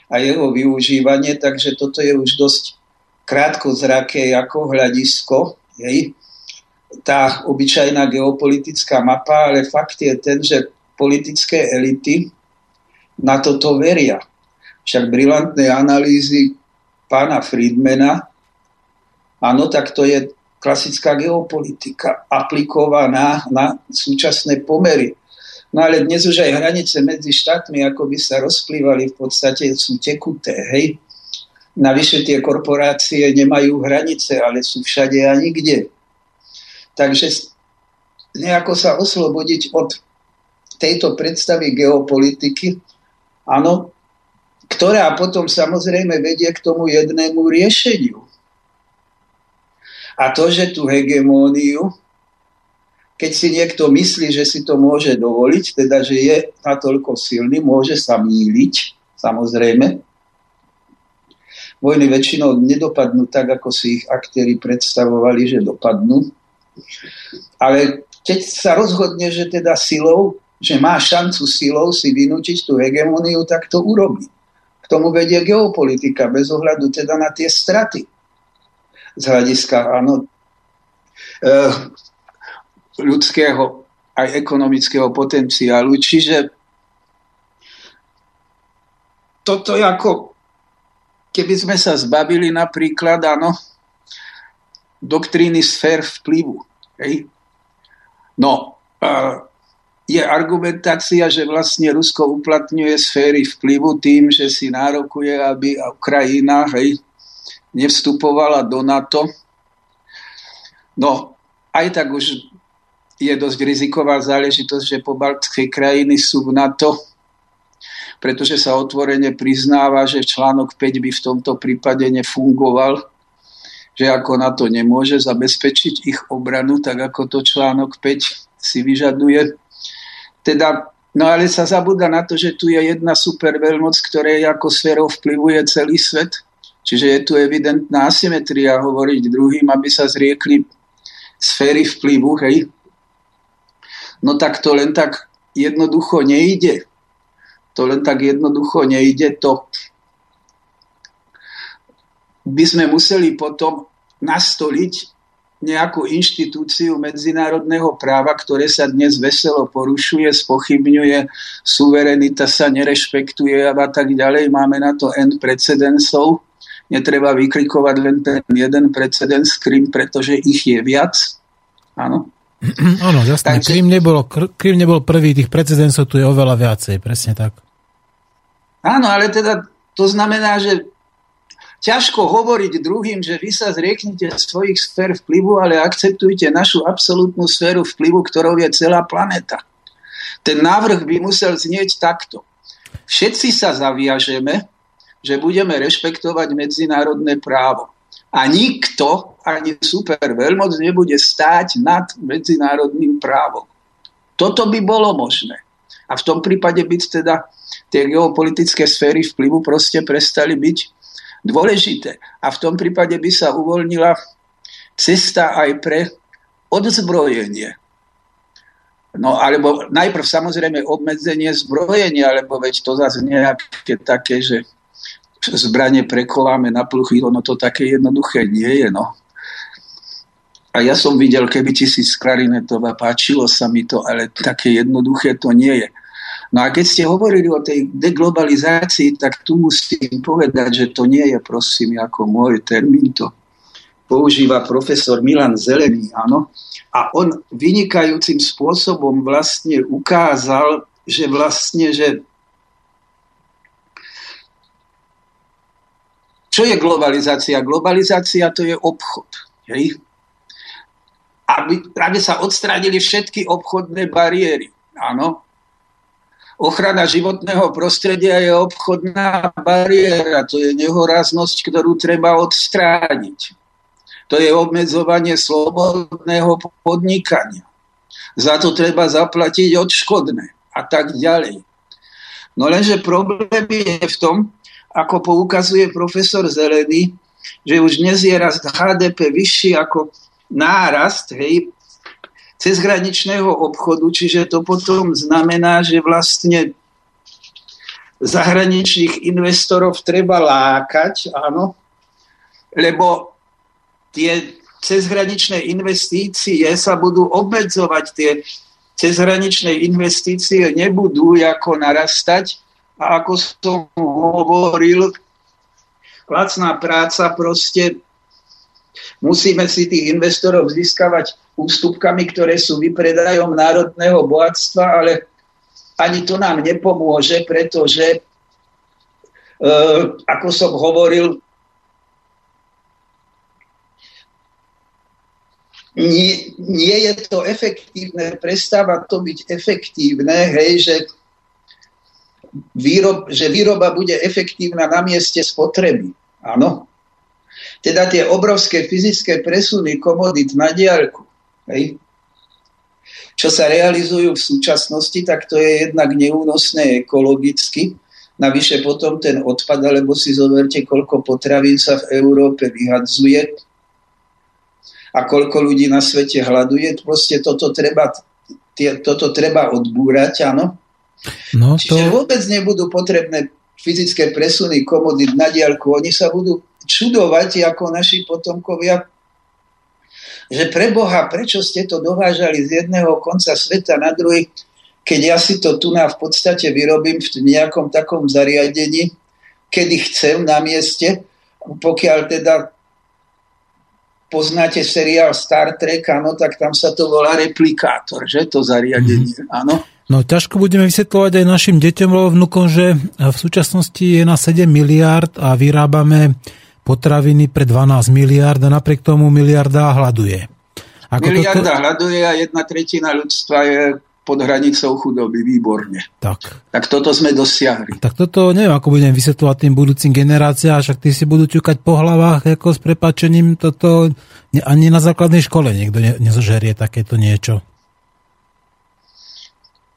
a jeho využívanie, takže toto je už dosť krátkozraké ako hľadisko, hej, tá obyčajná geopolitická mapa, ale fakt je ten, že politické elity na toto veria. Však brilantné analýzy pána Friedmana, áno, tak to je klasická geopolitika aplikovaná na súčasné pomery. No ale dnes už aj hranice medzi štátmi, ako by sa rozplývali, v podstate sú tekuté, hej. Navyše tie korporácie nemajú hranice, ale sú všade a nikde. Takže nejako sa oslobodiť od tejto predstavy geopolitiky, áno, ktorá potom samozrejme vedie k tomu jednému riešeniu. A to, že tú hegemóniu, keď si niekto myslí, že si to môže dovoliť, teda že je natoľko silný, môže sa míliť, samozrejme, Vojny väčšinou nedopadnú tak, ako si ich aktéry predstavovali, že dopadnú. Ale keď sa rozhodne, že teda silou, že má šancu silou si vynúčiť tú hegemóniu, tak to urobí. K tomu vedie geopolitika, bez ohľadu teda na tie straty. Z hľadiska, áno, e, ľudského aj ekonomického potenciálu. Čiže toto je ako keby sme sa zbavili napríklad, áno, doktríny sfér vplyvu. Hej? No, je argumentácia, že vlastne Rusko uplatňuje sféry vplyvu tým, že si nárokuje, aby Ukrajina hej, nevstupovala do NATO. No, aj tak už je dosť riziková záležitosť, že po baltské krajiny sú v NATO pretože sa otvorene priznáva, že článok 5 by v tomto prípade nefungoval, že ako na to nemôže zabezpečiť ich obranu, tak ako to článok 5 si vyžaduje. Teda, no ale sa zabúda na to, že tu je jedna super veľmoc, ktorej ako sférou vplyvuje celý svet. Čiže je tu evidentná asymetria hovoriť druhým, aby sa zriekli sféry vplyvu, hej. No tak to len tak jednoducho nejde. To len tak jednoducho nejde. To by sme museli potom nastoliť nejakú inštitúciu medzinárodného práva, ktoré sa dnes veselo porušuje, spochybňuje, suverenita sa nerešpektuje a tak ďalej. Máme na to end precedensov. Netreba vyklikovať len ten jeden precedens Krym, pretože ich je viac. Áno. Áno, jasné. Takže... Krym, nebolo, Krym nebol prvý, tých precedensov tu je oveľa viacej, presne tak. Áno, ale teda to znamená, že ťažko hovoriť druhým, že vy sa zrieknite svojich sfér vplyvu, ale akceptujte našu absolútnu sféru vplyvu, ktorou je celá planeta. Ten návrh by musel znieť takto. Všetci sa zaviažeme, že budeme rešpektovať medzinárodné právo. A nikto, ani super veľmoc, nebude stáť nad medzinárodným právom. Toto by bolo možné. A v tom prípade byť teda tie geopolitické sféry vplyvu proste prestali byť dôležité. A v tom prípade by sa uvoľnila cesta aj pre odzbrojenie. No alebo najprv samozrejme obmedzenie zbrojenia, lebo veď to zase nejaké také, že zbranie prekoláme na pluchy, no to také jednoduché nie je. No. A ja som videl, keby tisíc klarinetov a páčilo sa mi to, ale také jednoduché to nie je. No a keď ste hovorili o tej deglobalizácii, tak tu musím povedať, že to nie je prosím ako môj termín, to používa profesor Milan Zelený, áno. A on vynikajúcim spôsobom vlastne ukázal, že vlastne, že čo je globalizácia? Globalizácia to je obchod. Hej? aby, aby sa odstránili všetky obchodné bariéry. Áno. Ochrana životného prostredia je obchodná bariéra, to je nehoráznosť, ktorú treba odstrániť. To je obmedzovanie slobodného podnikania. Za to treba zaplatiť odškodné a tak ďalej. No lenže problém je v tom, ako poukazuje profesor Zelený, že už dnes je rast HDP vyšší ako nárast hej, cezhraničného obchodu, čiže to potom znamená, že vlastne zahraničných investorov treba lákať, áno, lebo tie cezhraničné investície sa budú obmedzovať, tie cezhraničné investície nebudú ako narastať a ako som hovoril, lacná práca proste musíme si tých investorov získavať ústupkami, ktoré sú vypredajom národného bohatstva, ale ani to nám nepomôže, pretože, e, ako som hovoril, nie, nie je to efektívne, prestáva to byť efektívne, hej, že, výrob, že výroba bude efektívna na mieste spotreby. Áno. Teda tie obrovské fyzické presuny komodít na diaľku, hej, čo sa realizujú v súčasnosti, tak to je jednak neúnosné ekologicky. Navyše potom ten odpad, alebo si zoberte, koľko potravín sa v Európe vyhadzuje a koľko ľudí na svete hľaduje. Proste toto treba, toto treba odbúrať, áno. No, to... Čiže vôbec nebudú potrebné fyzické presuny komodít na diaľku. Oni sa budú čudovať ako naši potomkovia, že pre Boha, prečo ste to dovážali z jedného konca sveta na druhý, keď ja si to tu na v podstate vyrobím v nejakom takom zariadení, kedy chcem na mieste, pokiaľ teda poznáte seriál Star Trek, áno, tak tam sa to volá replikátor, že to zariadenie, mm-hmm. No ťažko budeme vysvetľovať aj našim deťom, alebo vnukom, že v súčasnosti je na 7 miliard a vyrábame potraviny pre 12 miliard a napriek tomu miliarda hľaduje. Ako miliarda toto... hľaduje a jedna tretina ľudstva je pod hranicou chudoby, výborne. Tak. tak toto sme dosiahli. Tak toto neviem, ako budem vysvetľovať tým budúcim generáciám, však tí si budú ťukať po hlavách ako s prepačením, toto ani na základnej škole niekto ne, nezožerie takéto niečo.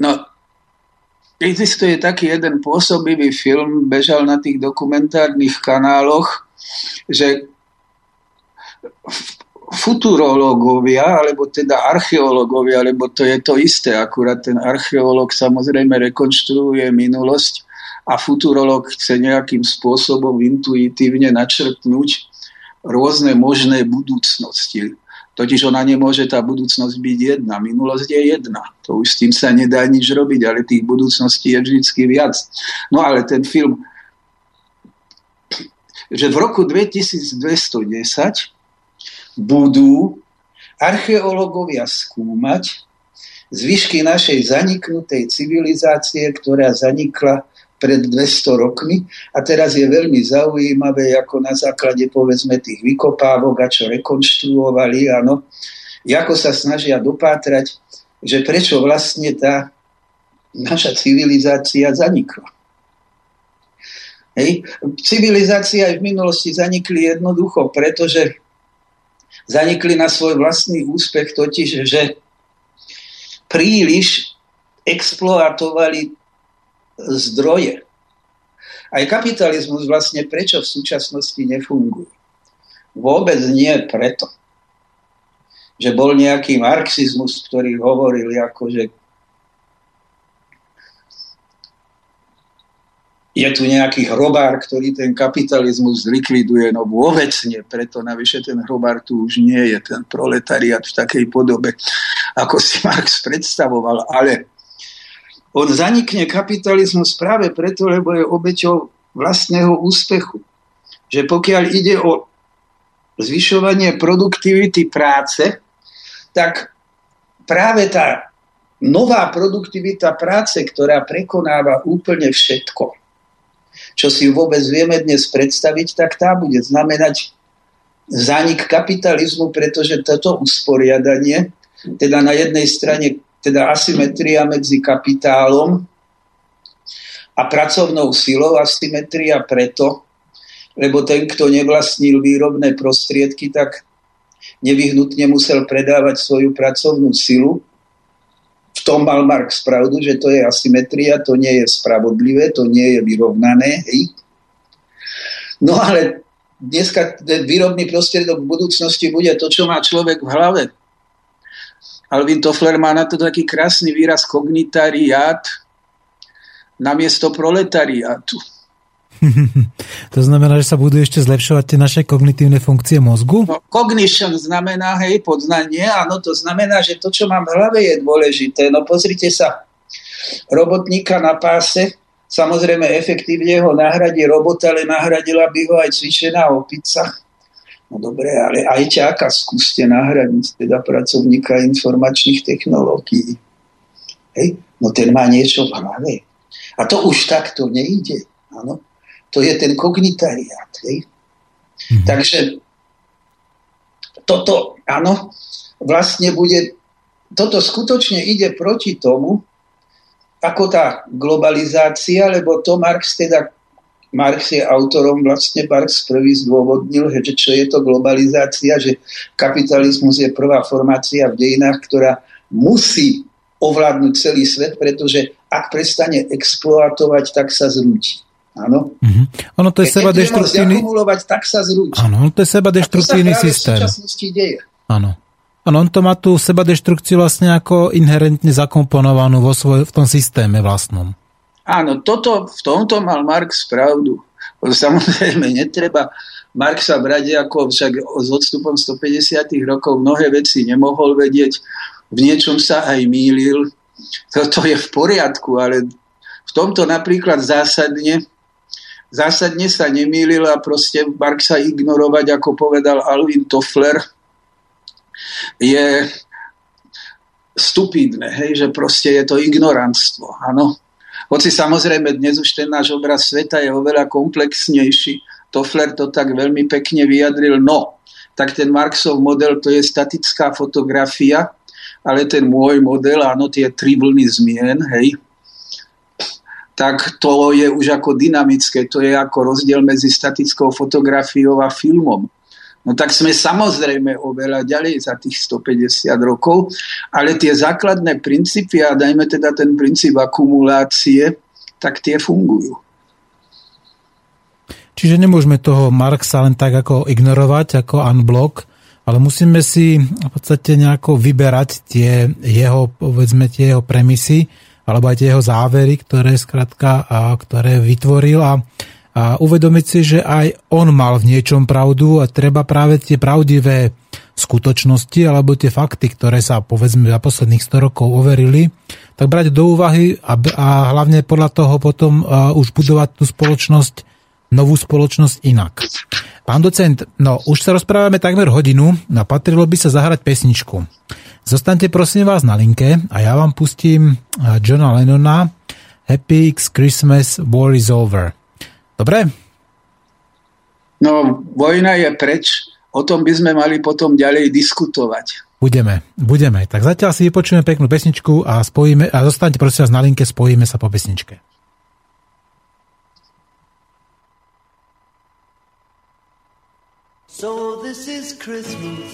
No, existuje taký jeden pôsobivý film, bežal na tých dokumentárnych kanáloch, že futurológovia, alebo teda archeológovia, lebo to je to isté, akurát ten archeológ samozrejme rekonštruuje minulosť a futurológ chce nejakým spôsobom intuitívne načrtnúť rôzne možné budúcnosti. Totiž ona nemôže tá budúcnosť byť jedna. Minulosť je jedna. To už s tým sa nedá nič robiť, ale tých budúcností je vždy viac. No ale ten film že v roku 2210 budú archeológovia skúmať zvyšky našej zaniknutej civilizácie, ktorá zanikla pred 200 rokmi a teraz je veľmi zaujímavé, ako na základe povedzme tých vykopávok a čo rekonštruovali, áno, ako sa snažia dopátrať, že prečo vlastne tá naša civilizácia zanikla. Hej. Civilizácie aj v minulosti zanikli jednoducho, pretože zanikli na svoj vlastný úspech, totiž, že príliš exploatovali zdroje. Aj kapitalizmus vlastne prečo v súčasnosti nefunguje? Vôbec nie preto, že bol nejaký marxizmus, ktorý hovoril, ako, že je tu nejaký hrobár, ktorý ten kapitalizmus zlikviduje, no vôbec nie, preto navyše ten hrobár tu už nie je, ten proletariat v takej podobe, ako si Marx predstavoval, ale on zanikne kapitalizmus práve preto, lebo je obeťou vlastného úspechu. Že pokiaľ ide o zvyšovanie produktivity práce, tak práve tá nová produktivita práce, ktorá prekonáva úplne všetko, čo si vôbec vieme dnes predstaviť, tak tá bude znamenať zánik kapitalizmu, pretože toto usporiadanie, teda na jednej strane teda asymetria medzi kapitálom a pracovnou silou, asymetria preto, lebo ten, kto nevlastnil výrobné prostriedky, tak nevyhnutne musel predávať svoju pracovnú silu. V tom mal Marx pravdu, že to je asymetria, to nie je spravodlivé, to nie je vyrovnané. Hej. No ale dneska ten výrobný prostriedok v budúcnosti bude to, čo má človek v hlave. Alvin Toffler má na to taký krásny výraz kognitariát namiesto proletariátu. to znamená, že sa budú ešte zlepšovať tie naše kognitívne funkcie mozgu? No, cognition znamená, hej, poznanie, áno, to znamená, že to, čo mám v hlave, je dôležité. No pozrite sa, robotníka na páse, Samozrejme, efektívne ho nahradí robot, ale nahradila by ho aj cvičená opica. No dobre, ale aj ťaka skúste nahradiť, teda pracovníka informačných technológií. Hej? No ten má niečo v hlave. A to už takto nejde. Áno? To je ten kognitariát. Hej? Mhm. Takže toto, áno, vlastne bude, toto skutočne ide proti tomu, ako tá globalizácia, lebo to Marx teda Marx je autorom, vlastne Marx prvý zdôvodnil, že čo je to globalizácia, že kapitalizmus je prvá formácia v dejinách, ktorá musí ovládnuť celý svet, pretože ak prestane exploatovať, tak sa zrúti. Áno. Mm-hmm. Ono to je seba deštruktívny... tak sa zrúti. Áno, to je seba deštruktívny systém. A to sa v deje. Áno. Áno, on to má tú seba deštrukciu vlastne ako inherentne zakomponovanú vo svoj, v tom systéme vlastnom. Áno, toto, v tomto mal Marx pravdu. Samozrejme, netreba Marxa brať ako však s odstupom 150 rokov mnohé veci nemohol vedieť, v niečom sa aj mýlil. Toto je v poriadku, ale v tomto napríklad zásadne zásadne sa nemýlil a proste Marxa ignorovať, ako povedal Alvin Toffler, je stupidné, hej, že proste je to ignorantstvo, áno. Hoci samozrejme dnes už ten náš obraz sveta je oveľa komplexnejší. Toffler to tak veľmi pekne vyjadril. No, tak ten Marxov model to je statická fotografia, ale ten môj model, áno, tie tri vlny zmien, hej, tak to je už ako dynamické, to je ako rozdiel medzi statickou fotografiou a filmom. No tak sme samozrejme oveľa ďalej za tých 150 rokov, ale tie základné princípy, a dajme teda ten princíp akumulácie, tak tie fungujú. Čiže nemôžeme toho Marxa len tak ako ignorovať, ako unblock, ale musíme si v podstate nejako vyberať tie jeho, povedzme, tie jeho premisy, alebo aj tie jeho závery, ktoré skratka, a ktoré vytvoril a a uvedomiť si, že aj on mal v niečom pravdu a treba práve tie pravdivé skutočnosti alebo tie fakty, ktoré sa povedzme za posledných 100 rokov overili, tak brať do úvahy a, a hlavne podľa toho potom uh, už budovať tú spoločnosť, novú spoločnosť inak. Pán docent, no už sa rozprávame takmer hodinu a patrilo by sa zahrať pesničku. Zostaňte prosím vás na linke a ja vám pustím Johna Lennona Happy X Christmas War is Over. Dobre? No, vojna je preč, o tom by sme mali potom ďalej diskutovať. Budeme, budeme. Tak zatiaľ si vypočujeme peknú pesničku a spojíme, a zostanete prosím vás na linke, spojíme sa po pesničke. So this is Christmas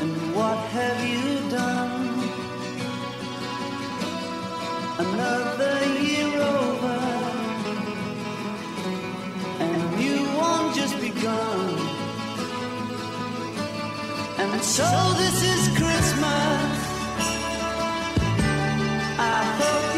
And what have you done? Another year And so this is Christmas. I hope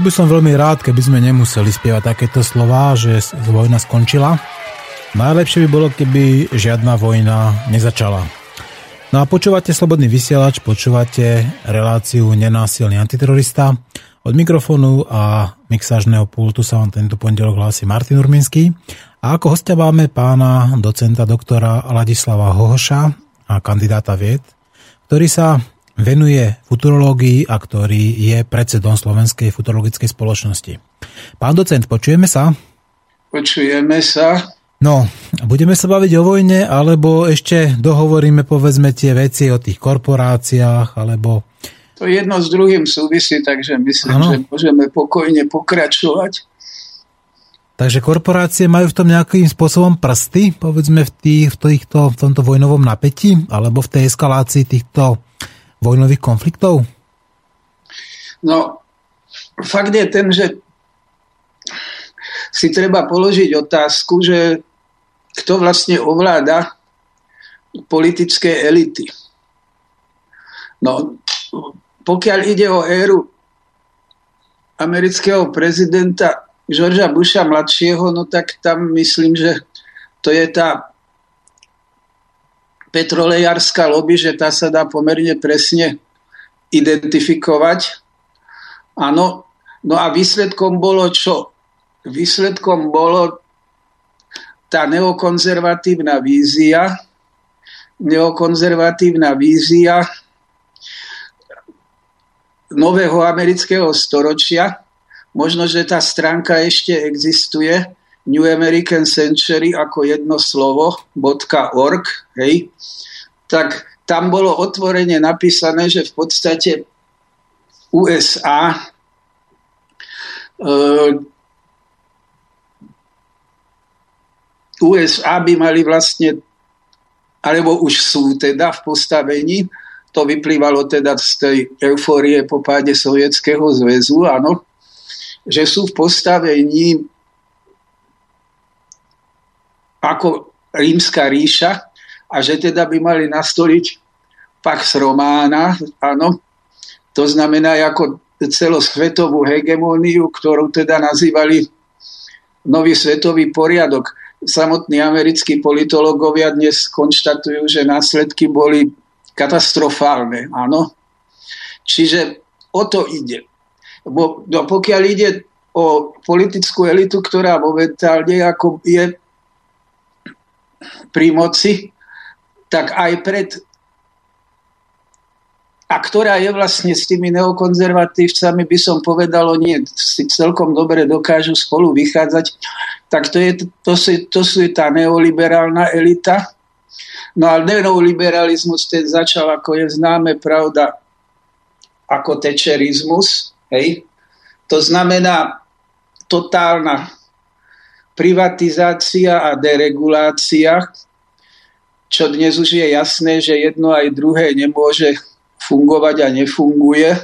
Bol by som veľmi rád, keby sme nemuseli spievať takéto slova, že vojna skončila. Najlepšie by bolo, keby žiadna vojna nezačala. No a počúvate Slobodný vysielač, počúvate reláciu Nenásilný antiterorista. Od mikrofónu a mixážneho pultu sa vám tento pondelok hlási Martin Urminský. A ako hostia máme pána docenta doktora Ladislava Hohoša a kandidáta vied, ktorý sa venuje futurológii a ktorý je predsedom Slovenskej futurologickej spoločnosti. Pán docent, počujeme sa? Počujeme sa. No, budeme sa baviť o vojne, alebo ešte dohovoríme povedzme tie veci o tých korporáciách, alebo... To jedno s druhým súvisí, takže myslím, ano. že môžeme pokojne pokračovať. Takže korporácie majú v tom nejakým spôsobom prsty, povedzme v, tých, v, týchto, v tomto vojnovom napätí, alebo v tej eskalácii týchto vojnových konfliktov? No, fakt je ten, že si treba položiť otázku, že kto vlastne ovláda politické elity. No, pokiaľ ide o éru amerického prezidenta Georgia Busha mladšieho, no tak tam myslím, že to je tá petrolejárska lobby, že tá sa dá pomerne presne identifikovať. Áno, no a výsledkom bolo čo? Výsledkom bolo tá neokonzervatívna vízia, neokonzervatívna vízia nového amerického storočia. Možno, že tá stránka ešte existuje, New American Century ako jedno slovo, .org, hej, tak tam bolo otvorene napísané, že v podstate USA e, USA by mali vlastne, alebo už sú teda v postavení, to vyplývalo teda z tej eufórie po páde Sovietskeho zväzu, áno, že sú v postavení ako rímska ríša a že teda by mali nastoliť Pax Romána, áno, to znamená ako celosvetovú hegemóniu, ktorú teda nazývali nový svetový poriadok. Samotní americkí politológovia dnes konštatujú, že následky boli katastrofálne, áno. Čiže o to ide. Bo, no, pokiaľ ide o politickú elitu, ktorá momentálne ako je pri moci, tak aj pred a ktorá je vlastne s tými neokonzervatívcami, by som povedal, nie si celkom dobre dokážu spolu vychádzať, tak to, je, to, sú, to sú tá neoliberálna elita. No a neoliberalizmus ten začal, ako je známe, pravda, ako tečerizmus. Hej? To znamená totálna privatizácia a deregulácia, čo dnes už je jasné, že jedno aj druhé nemôže fungovať a nefunguje.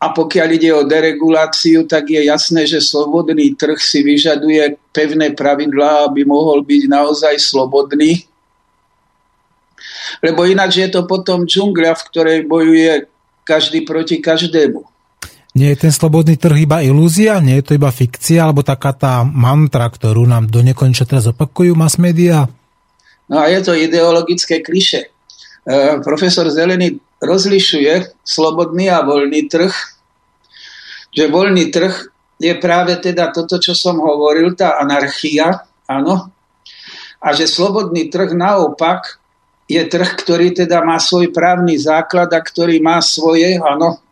A pokiaľ ide o dereguláciu, tak je jasné, že slobodný trh si vyžaduje pevné pravidlá, aby mohol byť naozaj slobodný. Lebo ináč je to potom džungľa, v ktorej bojuje každý proti každému. Nie je ten slobodný trh iba ilúzia? Nie je to iba fikcia? Alebo taká tá mantra, ktorú nám do nekonečna teraz opakujú mass media? No a je to ideologické kliše. E, profesor Zelený rozlišuje slobodný a voľný trh, že voľný trh je práve teda toto, čo som hovoril, tá anarchia, áno, a že slobodný trh naopak je trh, ktorý teda má svoj právny základ a ktorý má svoje, áno,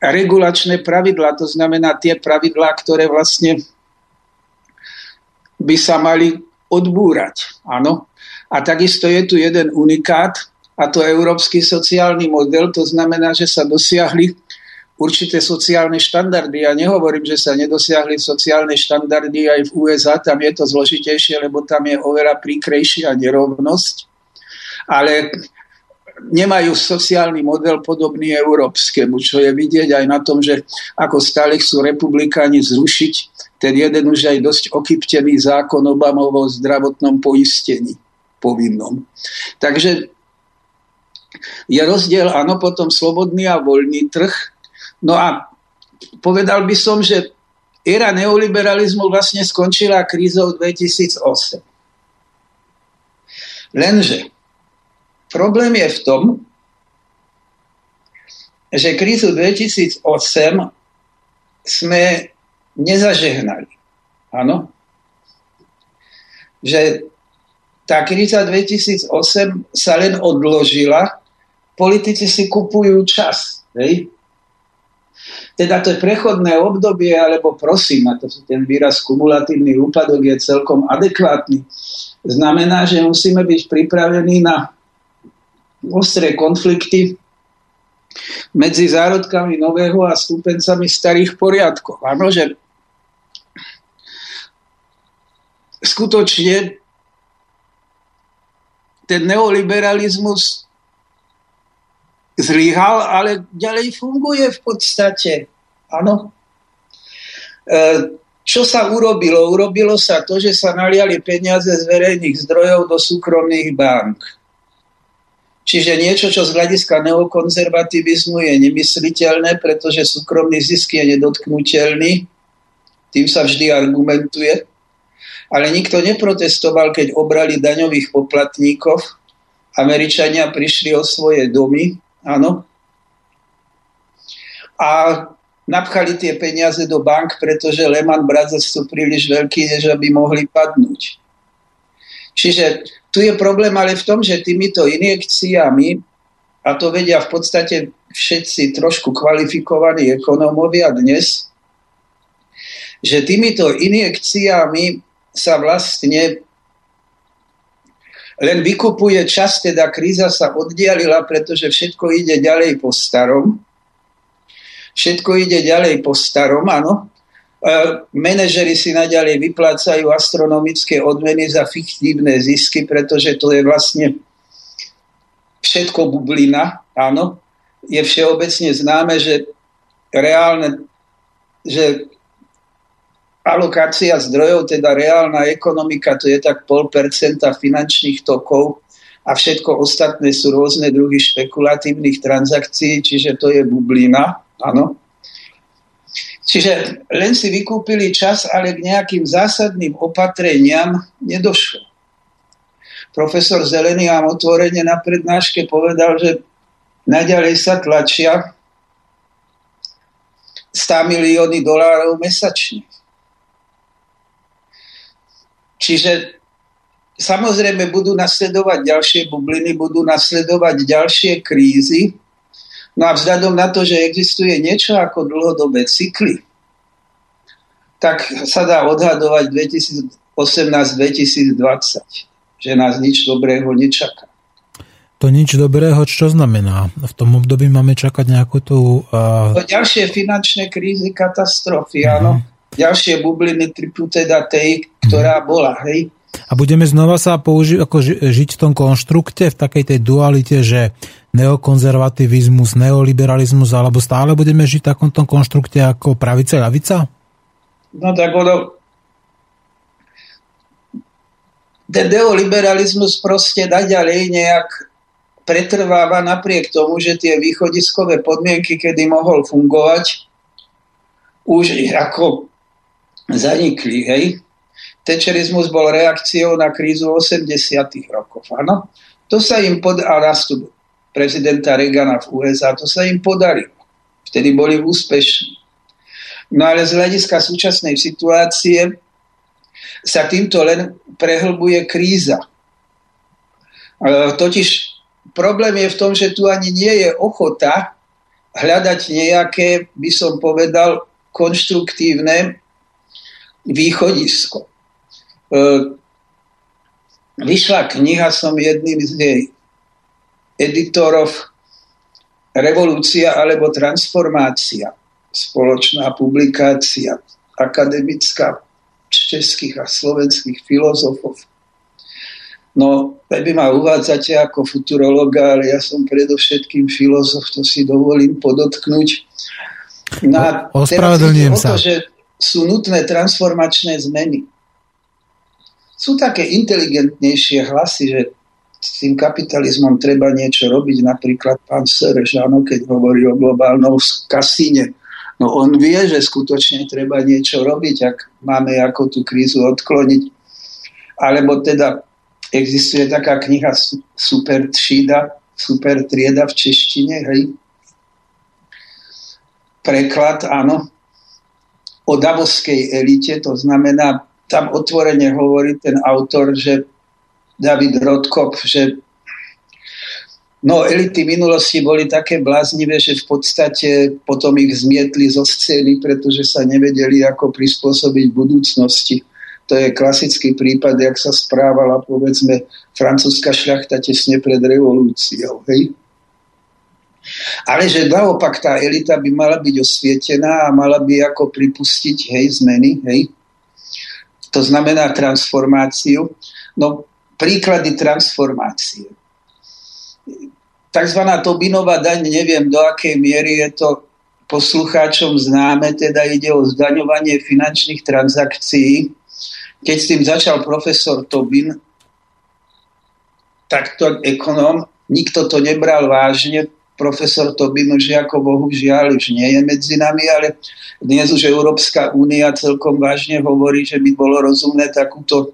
regulačné pravidlá, to znamená tie pravidlá, ktoré vlastne by sa mali odbúrať. Áno. A takisto je tu jeden unikát, a to európsky sociálny model, to znamená, že sa dosiahli určité sociálne štandardy. Ja nehovorím, že sa nedosiahli sociálne štandardy aj v USA, tam je to zložitejšie, lebo tam je oveľa príkrejšia nerovnosť. Ale nemajú sociálny model podobný európskemu, čo je vidieť aj na tom, že ako stále chcú republikáni zrušiť ten jeden už aj dosť okyptený zákon Obamovo zdravotnom poistení povinnom. Takže je rozdiel, áno, potom slobodný a voľný trh. No a povedal by som, že éra neoliberalizmu vlastne skončila krízou 2008. Lenže problém je v tom, že krízu 2008 sme nezažehnali. Áno? Že tá kríza 2008 sa len odložila, politici si kupujú čas. Hej? Teda to prechodné obdobie, alebo prosím, a to ten výraz kumulatívny úpadok je celkom adekvátny, znamená, že musíme byť pripravení na ostré konflikty medzi zárodkami nového a stúpencami starých poriadkov. Áno, že skutočne ten neoliberalizmus zlyhal, ale ďalej funguje v podstate. Áno. E, čo sa urobilo? Urobilo sa to, že sa naliali peniaze z verejných zdrojov do súkromných bank. Čiže niečo, čo z hľadiska neokonzervativizmu je nemysliteľné, pretože súkromný zisk je nedotknutelný, tým sa vždy argumentuje. Ale nikto neprotestoval, keď obrali daňových poplatníkov. Američania prišli o svoje domy, áno. A napchali tie peniaze do bank, pretože Lehman Brothers sú príliš veľkí, než aby mohli padnúť. Čiže tu je problém ale v tom, že týmito injekciami, a to vedia v podstate všetci trošku kvalifikovaní ekonómovia dnes, že týmito injekciami sa vlastne len vykupuje čas, teda kríza sa oddialila, pretože všetko ide ďalej po starom. Všetko ide ďalej po starom, áno. Menežery si naďalej vyplácajú astronomické odmeny za fiktívne zisky, pretože to je vlastne všetko bublina, áno. Je všeobecne známe, že reálne, že alokácia zdrojov, teda reálna ekonomika, to je tak pol percenta finančných tokov a všetko ostatné sú rôzne druhy špekulatívnych transakcií, čiže to je bublina, áno. Čiže len si vykúpili čas, ale k nejakým zásadným opatreniam nedošlo. Profesor Zelený vám otvorene na prednáške povedal, že naďalej sa tlačia 100 milióny dolárov mesačne. Čiže samozrejme budú nasledovať ďalšie bubliny, budú nasledovať ďalšie krízy. No a vzhľadom na to, že existuje niečo ako dlhodobé cykly, tak sa dá odhadovať 2018-2020, že nás nič dobrého nečaká. To nič dobrého, čo znamená? V tom období máme čakať nejakú tú... Uh... ďalšie finančné krízy, katastrofy, uh-huh. áno. Ďalšie bubliny typu teda tej, ktorá uh-huh. bola, hej. A budeme znova sa použi- ako ži- žiť v tom konštrukte, v takej tej dualite, že neokonzervativizmus, neoliberalizmus, alebo stále budeme žiť v takomto konštrukte ako pravica ľavica? No tak ono, ten neoliberalizmus proste naďalej nejak pretrváva napriek tomu, že tie východiskové podmienky, kedy mohol fungovať, už ako zanikli. Hej? Tečerizmus bol reakciou na krízu 80. rokov. Áno? To sa im pod... a nástup prezidenta Reagana v USA, to sa im podarilo. Vtedy boli úspešní. No ale z hľadiska súčasnej situácie sa týmto len prehlbuje kríza. Totiž problém je v tom, že tu ani nie je ochota hľadať nejaké, by som povedal, konštruktívne východisko. E, vyšla kniha, som jedným z jej editorov Revolúcia alebo transformácia. Spoločná publikácia akademická českých a slovenských filozofov No, vy ma uvádzate ako futurologa, ale ja som predovšetkým filozof, to si dovolím podotknúť. Na, no, Ospravedlňujem sa. To, že sú nutné transformačné zmeny. Sú také inteligentnejšie hlasy, že s tým kapitalizmom treba niečo robiť. Napríklad pán Sereš, áno, keď hovorí o globálnom kasíne. No on vie, že skutočne treba niečo robiť, ak máme ako tú krízu odkloniť. Alebo teda existuje taká kniha Super třída, Super trieda v češtine, hej. Preklad, áno, o davoskej elite, to znamená, tam otvorene hovorí ten autor, že David Rodkop, že no elity minulosti boli také bláznivé, že v podstate potom ich zmietli zo scény, pretože sa nevedeli ako prispôsobiť budúcnosti to je klasický prípad, jak sa správala, povedzme, francúzska šľachta tesne pred revolúciou. Hej? Ale že naopak tá elita by mala byť osvietená a mala by ako pripustiť hej, zmeny. Hej? To znamená transformáciu. No, príklady transformácie. Takzvaná Tobinová daň, neviem do akej miery je to poslucháčom známe, teda ide o zdaňovanie finančných transakcií, keď s tým začal profesor Tobin, takto ekonóm, nikto to nebral vážne, profesor Tobin už ako Bohu žiaľ už nie je medzi nami, ale dnes už Európska únia celkom vážne hovorí, že by bolo rozumné takúto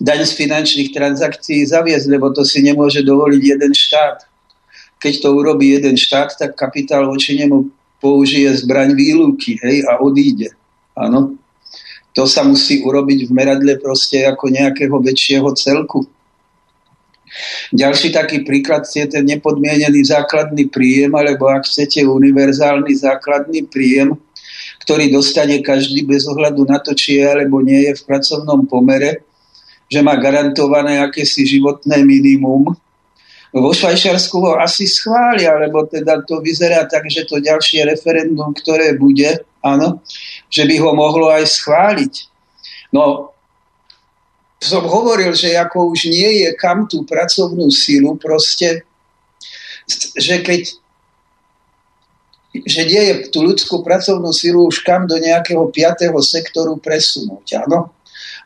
daň z finančných transakcií zaviesť, lebo to si nemôže dovoliť jeden štát. Keď to urobí jeden štát, tak kapitál voči nemu použije zbraň výluky hej, a odíde. Áno to sa musí urobiť v meradle proste ako nejakého väčšieho celku. Ďalší taký príklad je ten nepodmienený základný príjem, alebo ak chcete univerzálny základný príjem, ktorý dostane každý bez ohľadu na to, či je alebo nie je v pracovnom pomere, že má garantované akési životné minimum. Vo Švajčiarsku ho asi schvália, lebo teda to vyzerá tak, že to ďalšie referendum, ktoré bude, áno, že by ho mohlo aj schváliť. No, som hovoril, že ako už nie je kam tú pracovnú sílu proste, že keď že nie je tú ľudskú pracovnú sílu už kam do nejakého piatého sektoru presunúť. Áno?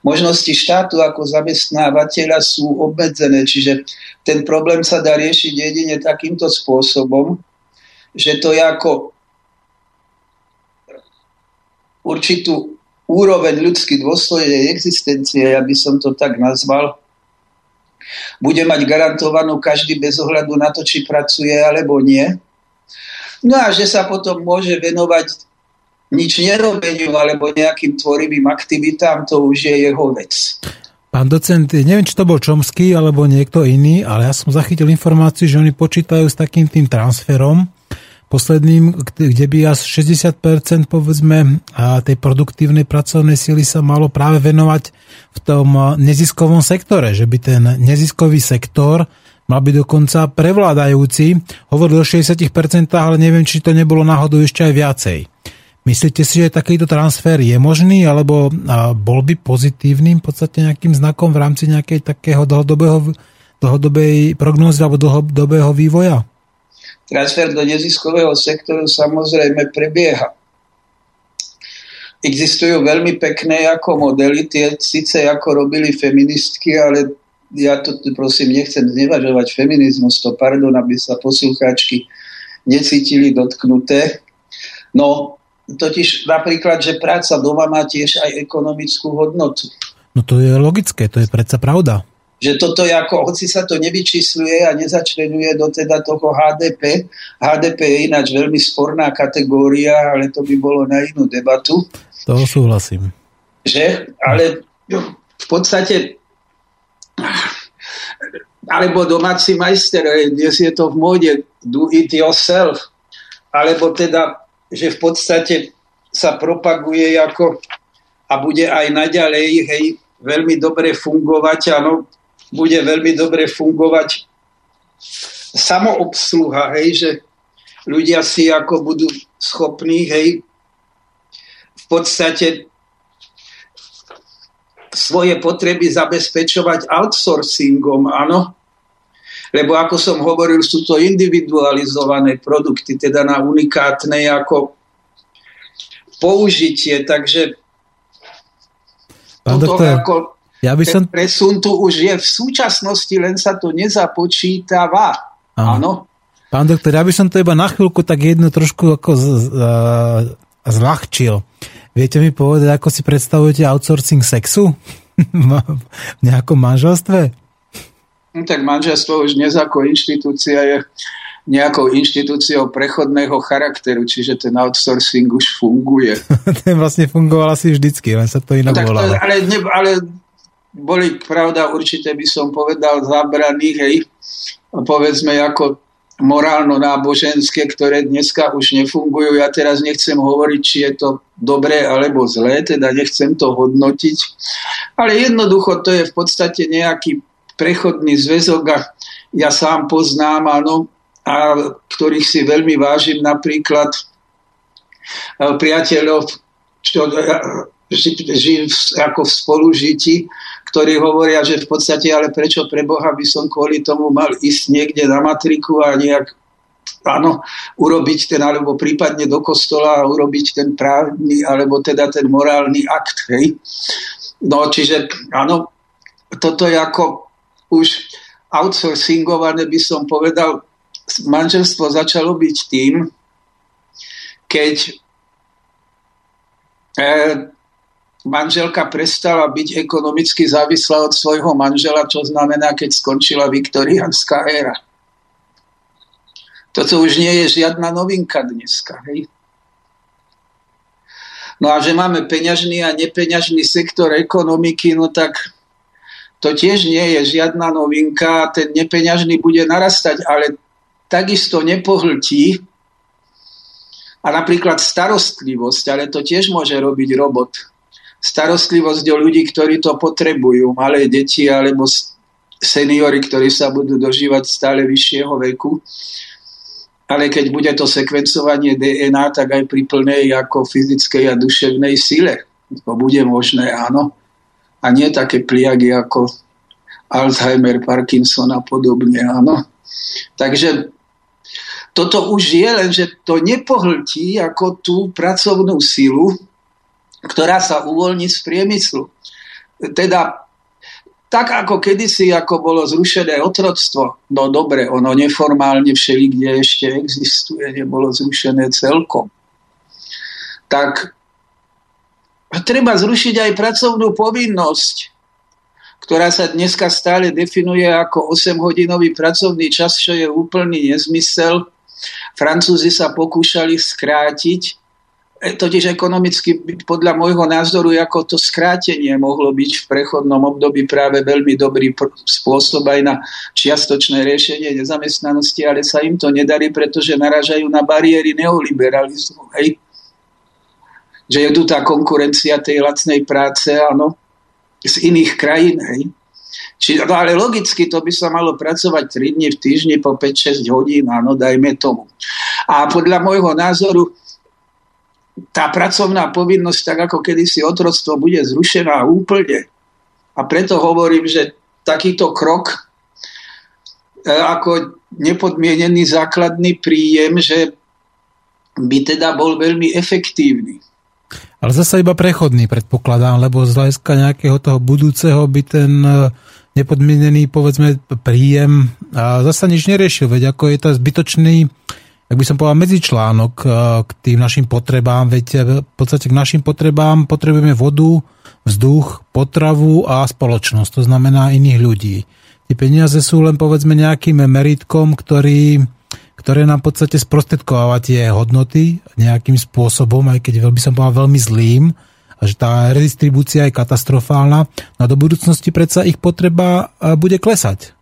Možnosti štátu ako zamestnávateľa sú obmedzené, čiže ten problém sa dá riešiť jedine takýmto spôsobom, že to je ako určitú úroveň ľudský dôstojnej existencie, ja by som to tak nazval, bude mať garantovanú každý bez ohľadu na to, či pracuje alebo nie. No a že sa potom môže venovať nič nerobeniu alebo nejakým tvorivým aktivitám, to už je jeho vec. Pán docent, neviem, či to bol Čomský alebo niekto iný, ale ja som zachytil informáciu, že oni počítajú s takým tým transferom posledným, kde by až 60% povedzme tej produktívnej pracovnej sily sa malo práve venovať v tom neziskovom sektore, že by ten neziskový sektor mal byť dokonca prevládajúci. Hovoril o 60%, ale neviem, či to nebolo náhodou ešte aj viacej. Myslíte si, že takýto transfer je možný, alebo bol by pozitívnym v podstate nejakým znakom v rámci nejakej takého dlhodobého, dlhodobej prognózy alebo dlhodobého vývoja? Transfer do neziskového sektoru samozrejme prebieha. Existujú veľmi pekné ako modely, tie síce ako robili feministky, ale ja to prosím nechcem znevažovať feminizmus, to pardon, aby sa poslucháčky necítili dotknuté. No, totiž napríklad, že práca doma má tiež aj ekonomickú hodnotu. No to je logické, to je predsa pravda. Že toto je ako, hoci sa to nevyčísluje a nezačlenuje do teda toho HDP, HDP je ináč veľmi sporná kategória, ale to by bolo na inú debatu. To súhlasím. Že? Ale v podstate alebo domáci majster, dnes je to v móde do it yourself, alebo teda že v podstate sa propaguje ako a bude aj naďalej hej, veľmi dobre fungovať, áno, bude veľmi dobre fungovať samoobsluha, hej, že ľudia si ako budú schopní, hej, v podstate svoje potreby zabezpečovať outsourcingom, áno, lebo ako som hovoril, sú to individualizované produkty, teda na unikátne ako použitie, takže Pán doktor, ako ja by som... presun tu už je v súčasnosti, len sa to nezapočítava. Áno. Pán doktor, ja by som to iba na chvíľku tak jedno trošku ako z, z, zľahčil. Viete mi povedať, ako si predstavujete outsourcing sexu v nejakom manželstve? No, tak manželstvo už dnes ako inštitúcia je nejakou inštitúciou prechodného charakteru, čiže ten outsourcing už funguje. ten vlastne fungoval asi vždycky, len sa to inak no, volalo. Ale, ne, ale boli, pravda, určite by som povedal, zabraní, hej, povedzme ako morálno-náboženské, ktoré dneska už nefungujú. Ja teraz nechcem hovoriť, či je to dobré alebo zlé, teda nechcem to hodnotiť. Ale jednoducho to je v podstate nejaký prechodný zväzok a ja sám poznám, áno, a ktorých si veľmi vážim, napríklad e, priateľov, čo e, žijú ako v spolužití, ktorí hovoria, že v podstate, ale prečo pre Boha by som kvôli tomu mal ísť niekde na matriku a nejak áno, urobiť ten, alebo prípadne do kostola a urobiť ten právny, alebo teda ten morálny akt, hej. No, čiže áno, toto je ako už outsourcingované by som povedal, manželstvo začalo byť tým, keď e, manželka prestala byť ekonomicky závislá od svojho manžela, čo znamená, keď skončila viktoriánska éra. Toto už nie je žiadna novinka dneska. Hej? No a že máme peňažný a nepeňažný sektor ekonomiky, no tak to tiež nie je žiadna novinka, ten nepeňažný bude narastať, ale takisto nepohltí a napríklad starostlivosť, ale to tiež môže robiť robot. Starostlivosť o ľudí, ktorí to potrebujú, malé deti alebo seniory, ktorí sa budú dožívať stále vyššieho veku. Ale keď bude to sekvencovanie DNA, tak aj pri plnej ako fyzickej a duševnej sile. To bude možné, áno a nie také pliagy ako Alzheimer, Parkinson a podobne. Áno. Takže toto už je, len že to nepohltí ako tú pracovnú silu, ktorá sa uvoľní z priemyslu. Teda tak ako kedysi, ako bolo zrušené otroctvo, no dobre, ono neformálne všeli, kde ešte existuje, nebolo zrušené celkom. Tak treba zrušiť aj pracovnú povinnosť, ktorá sa dneska stále definuje ako 8-hodinový pracovný čas, čo je úplný nezmysel. Francúzi sa pokúšali skrátiť totiž ekonomicky podľa môjho názoru ako to skrátenie mohlo byť v prechodnom období práve veľmi dobrý spôsob aj na čiastočné riešenie nezamestnanosti, ale sa im to nedarí, pretože naražajú na bariéry neoliberalizmu. Hej? Že je tu tá konkurencia tej lacnej práce, áno, z iných krajín. Hej? Či, no ale logicky to by sa malo pracovať 3 dní v týždni po 5-6 hodín, áno, dajme tomu. A podľa môjho názoru tá pracovná povinnosť, tak ako kedysi otroctvo, bude zrušená úplne. A preto hovorím, že takýto krok e, ako nepodmienený základný príjem, že by teda bol veľmi efektívny. Ale zase iba prechodný, predpokladám, lebo z hľadiska nejakého toho budúceho by ten e, nepodmienený, povedzme, príjem a zase nič neriešil, veď ako je to zbytočný ak by som povedal, medzičlánok eh, k tým našim potrebám, veď eh, v podstate k našim potrebám potrebujeme vodu, vzduch, potravu a spoločnosť, to znamená iných ľudí. Tie peniaze sú len povedzme nejakým meritkom, ktorý, ktoré nám v podstate sprostredkováva tie hodnoty nejakým spôsobom, aj keď by som povedal veľmi zlým, a že tá redistribúcia je katastrofálna, no do budúcnosti predsa ich potreba eh, bude klesať.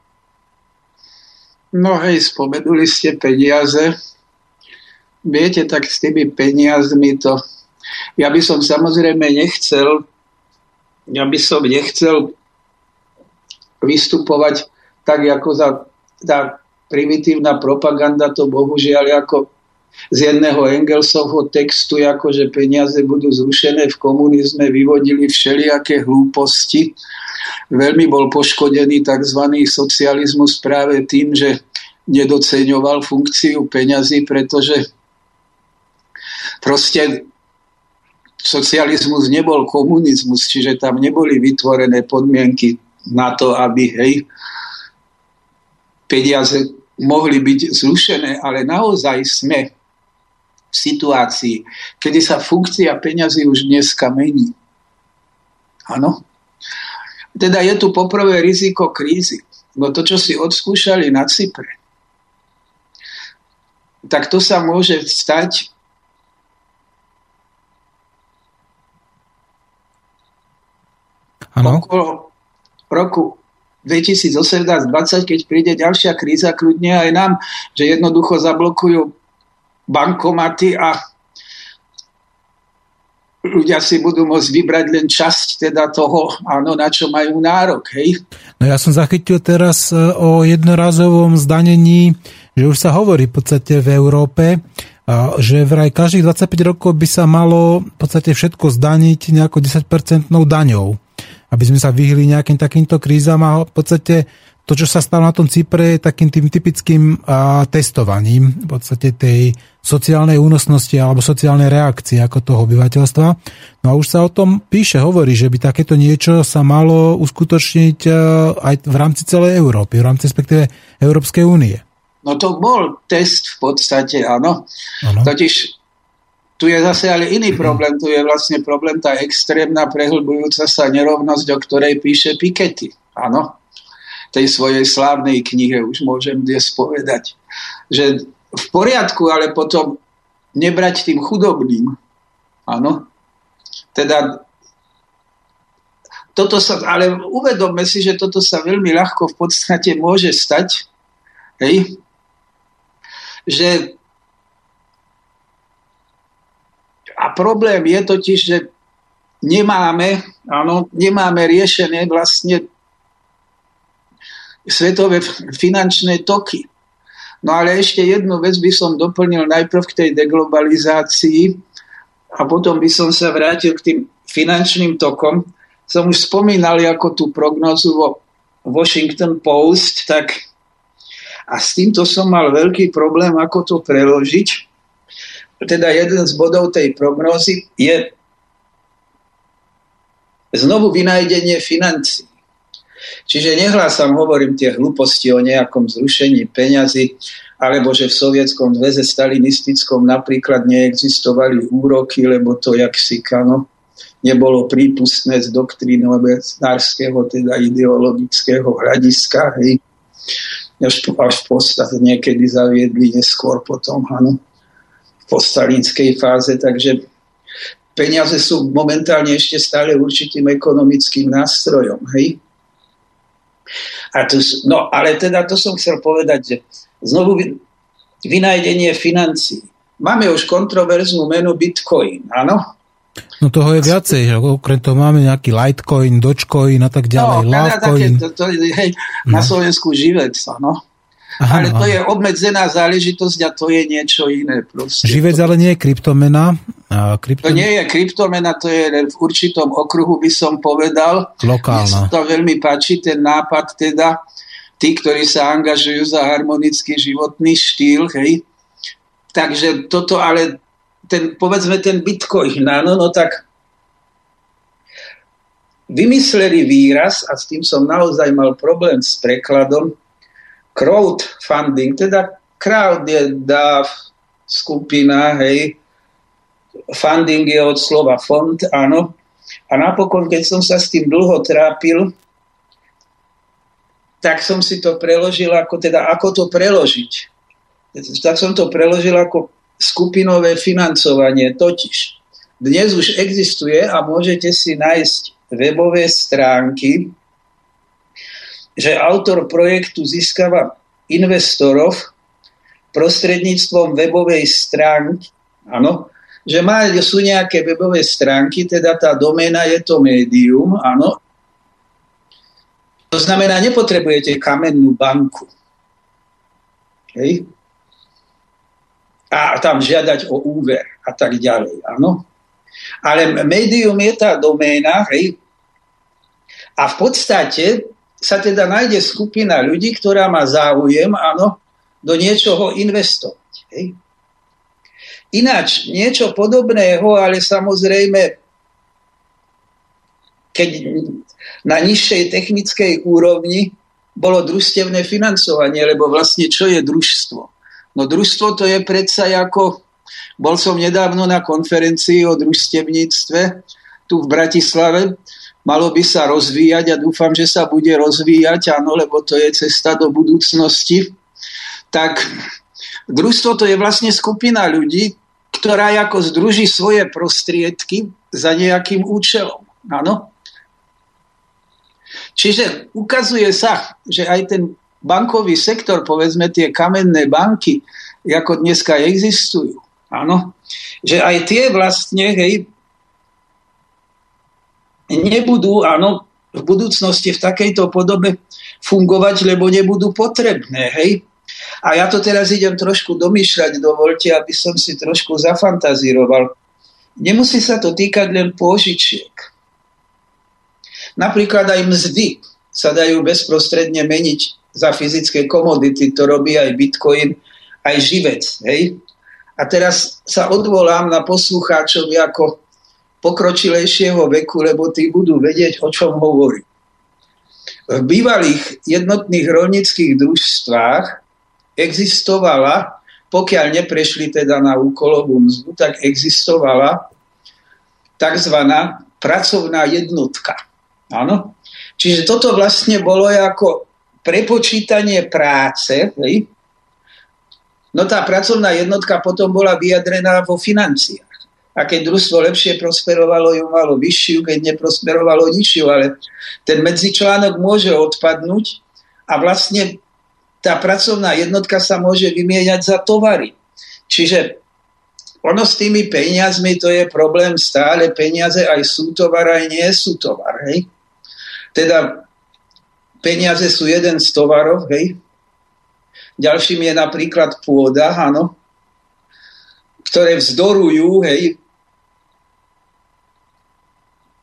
No hej, spomenuli ste peniaze viete, tak s tými peniazmi to... Ja by som samozrejme nechcel, ja by som nechcel vystupovať tak, ako za tá primitívna propaganda to bohužiaľ ako z jedného Engelsovho textu, ako že peniaze budú zrušené v komunizme, vyvodili všelijaké hlúposti. Veľmi bol poškodený tzv. socializmus práve tým, že nedoceňoval funkciu peňazí, pretože Proste socializmus nebol komunizmus, čiže tam neboli vytvorené podmienky na to, aby hej, peniaze mohli byť zrušené, ale naozaj sme v situácii, kedy sa funkcia peňazí už dneska mení. Áno. Teda je tu poprvé riziko krízy. No to, čo si odskúšali na Cypre, tak to sa môže stať Ano. okolo roku 2018-2020, keď príde ďalšia kríza, kľudne aj nám, že jednoducho zablokujú bankomaty a ľudia si budú môcť vybrať len časť teda toho, áno, na čo majú nárok, hej? No ja som zachytil teraz e, o jednorazovom zdanení, že už sa hovorí v podstate v Európe, že vraj každých 25 rokov by sa malo v podstate všetko zdaniť nejakou 10% daňou aby sme sa vyhli nejakým takýmto krízam a v podstate to, čo sa stalo na tom Cypre, je takým tým typickým a, testovaním v podstate tej sociálnej únosnosti alebo sociálnej reakcie ako toho obyvateľstva. No a už sa o tom píše, hovorí, že by takéto niečo sa malo uskutočniť a, aj v rámci celej Európy, v rámci respektíve Európskej únie. No to bol test v podstate, áno. Ano. Totiž tu je zase ale iný problém, tu je vlastne problém tá extrémna prehlbujúca sa nerovnosť, o ktorej píše Piketty. Áno, tej svojej slávnej knihe už môžem dnes povedať. Že v poriadku, ale potom nebrať tým chudobným. Áno. Teda toto sa, ale uvedomme si, že toto sa veľmi ľahko v podstate môže stať. Hej? Že A problém je totiž, že nemáme, áno, nemáme riešené vlastne svetové finančné toky. No ale ešte jednu vec by som doplnil najprv k tej deglobalizácii a potom by som sa vrátil k tým finančným tokom. Som už spomínal ako tú prognozu vo Washington Post, tak a s týmto som mal veľký problém, ako to preložiť teda jeden z bodov tej prognózy je znovu vynájdenie financí. Čiže nehlásam, hovorím tie hlúposti o nejakom zrušení peňazí, alebo že v sovietskom zväze stalinistickom napríklad neexistovali úroky, lebo to, jak si kano, nebolo prípustné z doktrínovécnárskeho, teda ideologického hľadiska. Hej. Až, až v podstate niekedy zaviedli neskôr potom, áno po stalinskej fáze, takže peniaze sú momentálne ešte stále určitým ekonomickým nástrojom. Hej? A to, no, ale teda to som chcel povedať, že znovu vynájdenie financií. Máme už kontroverznú menu Bitcoin, áno? No toho je viacej, že okrem toho máme nejaký Litecoin, Dogecoin a tak ďalej, no, Lovecoin. Také, to, to, hej, no. Na Slovensku živec, no. Aha, ale to aha. je obmedzená záležitosť a to je niečo iné. Proste. Živec ale nie je kryptomena. A kryptomena. To nie je kryptomena, to je v určitom okruhu, by som povedal. Lokálna. Mne to veľmi páči, ten nápad teda, tí, ktorí sa angažujú za harmonický životný štýl, hej. Takže toto ale, ten, povedzme ten bitcoin, no, no tak vymysleli výraz, a s tým som naozaj mal problém s prekladom, crowdfunding, teda crowd je dáv, skupina, hej, funding je od slova fond, áno. A napokon, keď som sa s tým dlho trápil, tak som si to preložil ako teda, ako to preložiť. Tak som to preložil ako skupinové financovanie. Totiž dnes už existuje a môžete si nájsť webové stránky, že autor projektu získava investorov prostredníctvom webovej stránky, áno, že má, sú nejaké webové stránky, teda tá doména je to médium, áno. To znamená, nepotrebujete kamennú banku. Hej? A tam žiadať o úver a tak ďalej, áno. Ale médium je tá doména, hej, a v podstate sa teda nájde skupina ľudí, ktorá má záujem, áno, do niečoho investovať. Hej. Ináč, niečo podobného, ale samozrejme, keď na nižšej technickej úrovni bolo družstevné financovanie, lebo vlastne čo je družstvo? No družstvo to je predsa ako, bol som nedávno na konferencii o družstevníctve tu v Bratislave malo by sa rozvíjať a dúfam, že sa bude rozvíjať, áno, lebo to je cesta do budúcnosti, tak družstvo to je vlastne skupina ľudí, ktorá ako združí svoje prostriedky za nejakým účelom. Áno? Čiže ukazuje sa, že aj ten bankový sektor, povedzme tie kamenné banky, ako dneska existujú, áno, že aj tie vlastne, hej, nebudú, áno, v budúcnosti v takejto podobe fungovať, lebo nebudú potrebné, hej. A ja to teraz idem trošku domýšľať, dovolte, aby som si trošku zafantazíroval. Nemusí sa to týkať len pôžičiek. Napríklad aj mzdy sa dajú bezprostredne meniť za fyzické komodity, to robí aj Bitcoin, aj živec. Hej? A teraz sa odvolám na poslucháčov ako pokročilejšieho veku, lebo tí budú vedieť, o čom hovorí. V bývalých jednotných rolnických družstvách existovala, pokiaľ neprešli teda na úkolovú mzdu, tak existovala tzv. pracovná jednotka. Áno? Čiže toto vlastne bolo ako prepočítanie práce. Hej? No tá pracovná jednotka potom bola vyjadrená vo financiách. A keď družstvo lepšie prosperovalo, ju malo vyššiu, keď neprosperovalo nižšiu, ale ten medzičlánok môže odpadnúť a vlastne tá pracovná jednotka sa môže vymieňať za tovary. Čiže ono s tými peniazmi, to je problém stále. Peniaze aj sú tovar, aj nie sú tovar. Hej? Teda peniaze sú jeden z tovarov, hej? Ďalším je napríklad pôda, áno, ktoré vzdorujú, hej,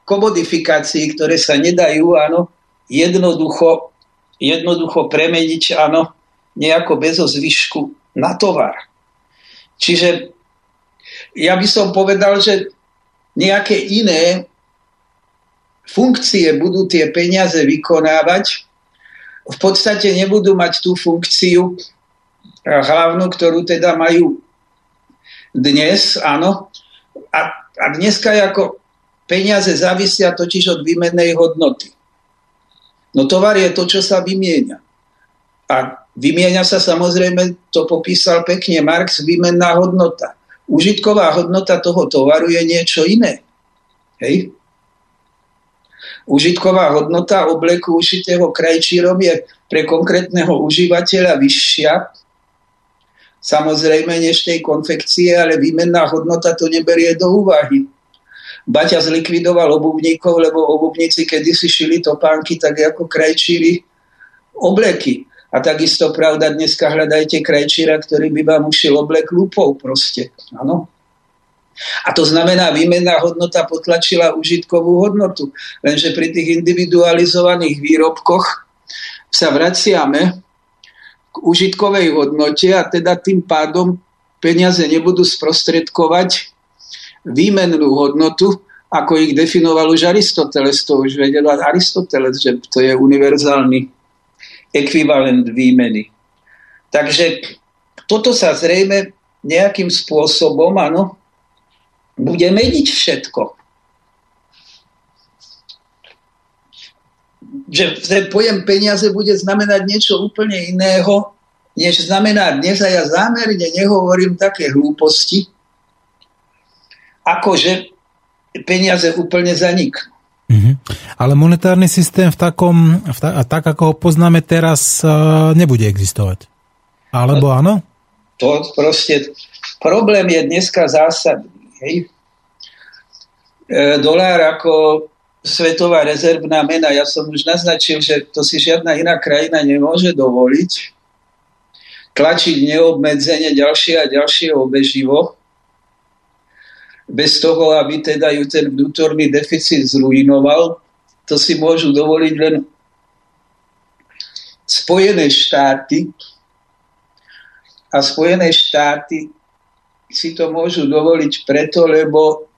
komodifikácií, ktoré sa nedajú, áno, jednoducho, jednoducho premeniť, áno, nejako bez zvyšku na tovar. Čiže ja by som povedal, že nejaké iné funkcie budú tie peniaze vykonávať, v podstate nebudú mať tú funkciu hlavnú, ktorú teda majú dnes, áno. A, a dneska ako Peniaze závisia totiž od výmennej hodnoty. No tovar je to, čo sa vymieňa. A vymieňa sa samozrejme, to popísal pekne Marx, výmenná hodnota. Užitková hodnota toho tovaru je niečo iné. Hej? Užitková hodnota obleku ušitého krajčírom je pre konkrétneho užívateľa vyššia, samozrejme, než tej konfekcie, ale výmenná hodnota to neberie do úvahy. Baťa zlikvidoval obuvníkov, lebo obuvníci kedysi šili topánky tak ako krajčíri obleky. A takisto, pravda, dneska hľadajte krajčíra, ktorý by vám ušil oblek lúpov proste. Áno. A to znamená, výmenná hodnota potlačila užitkovú hodnotu. Lenže pri tých individualizovaných výrobkoch sa vraciame k užitkovej hodnote a teda tým pádom peniaze nebudú sprostredkovať výmennú hodnotu, ako ich definoval už Aristoteles. To už vedel Aristoteles, že to je univerzálny ekvivalent výmeny. Takže toto sa zrejme nejakým spôsobom, áno, bude meniť všetko. Že ten pojem peniaze bude znamenať niečo úplne iného, než znamená dnes a ja zámerne nehovorím také hlúposti, ako že peniaze úplne zaniknú. Mm-hmm. Ale monetárny systém v takom, v ta, tak ako ho poznáme teraz, nebude existovať. Alebo no, áno? To proste, problém je dneska zásadný. Hej. E, dolár ako svetová rezervná mena, ja som už naznačil, že to si žiadna iná krajina nemôže dovoliť. Tlačiť neobmedzenie ďalšie a ďalšie obeživo, bez toho, aby teda ju ten vnútorný deficit zrujnoval. To si môžu dovoliť len Spojené štáty, a Spojené štáty si to môžu dovoliť preto, lebo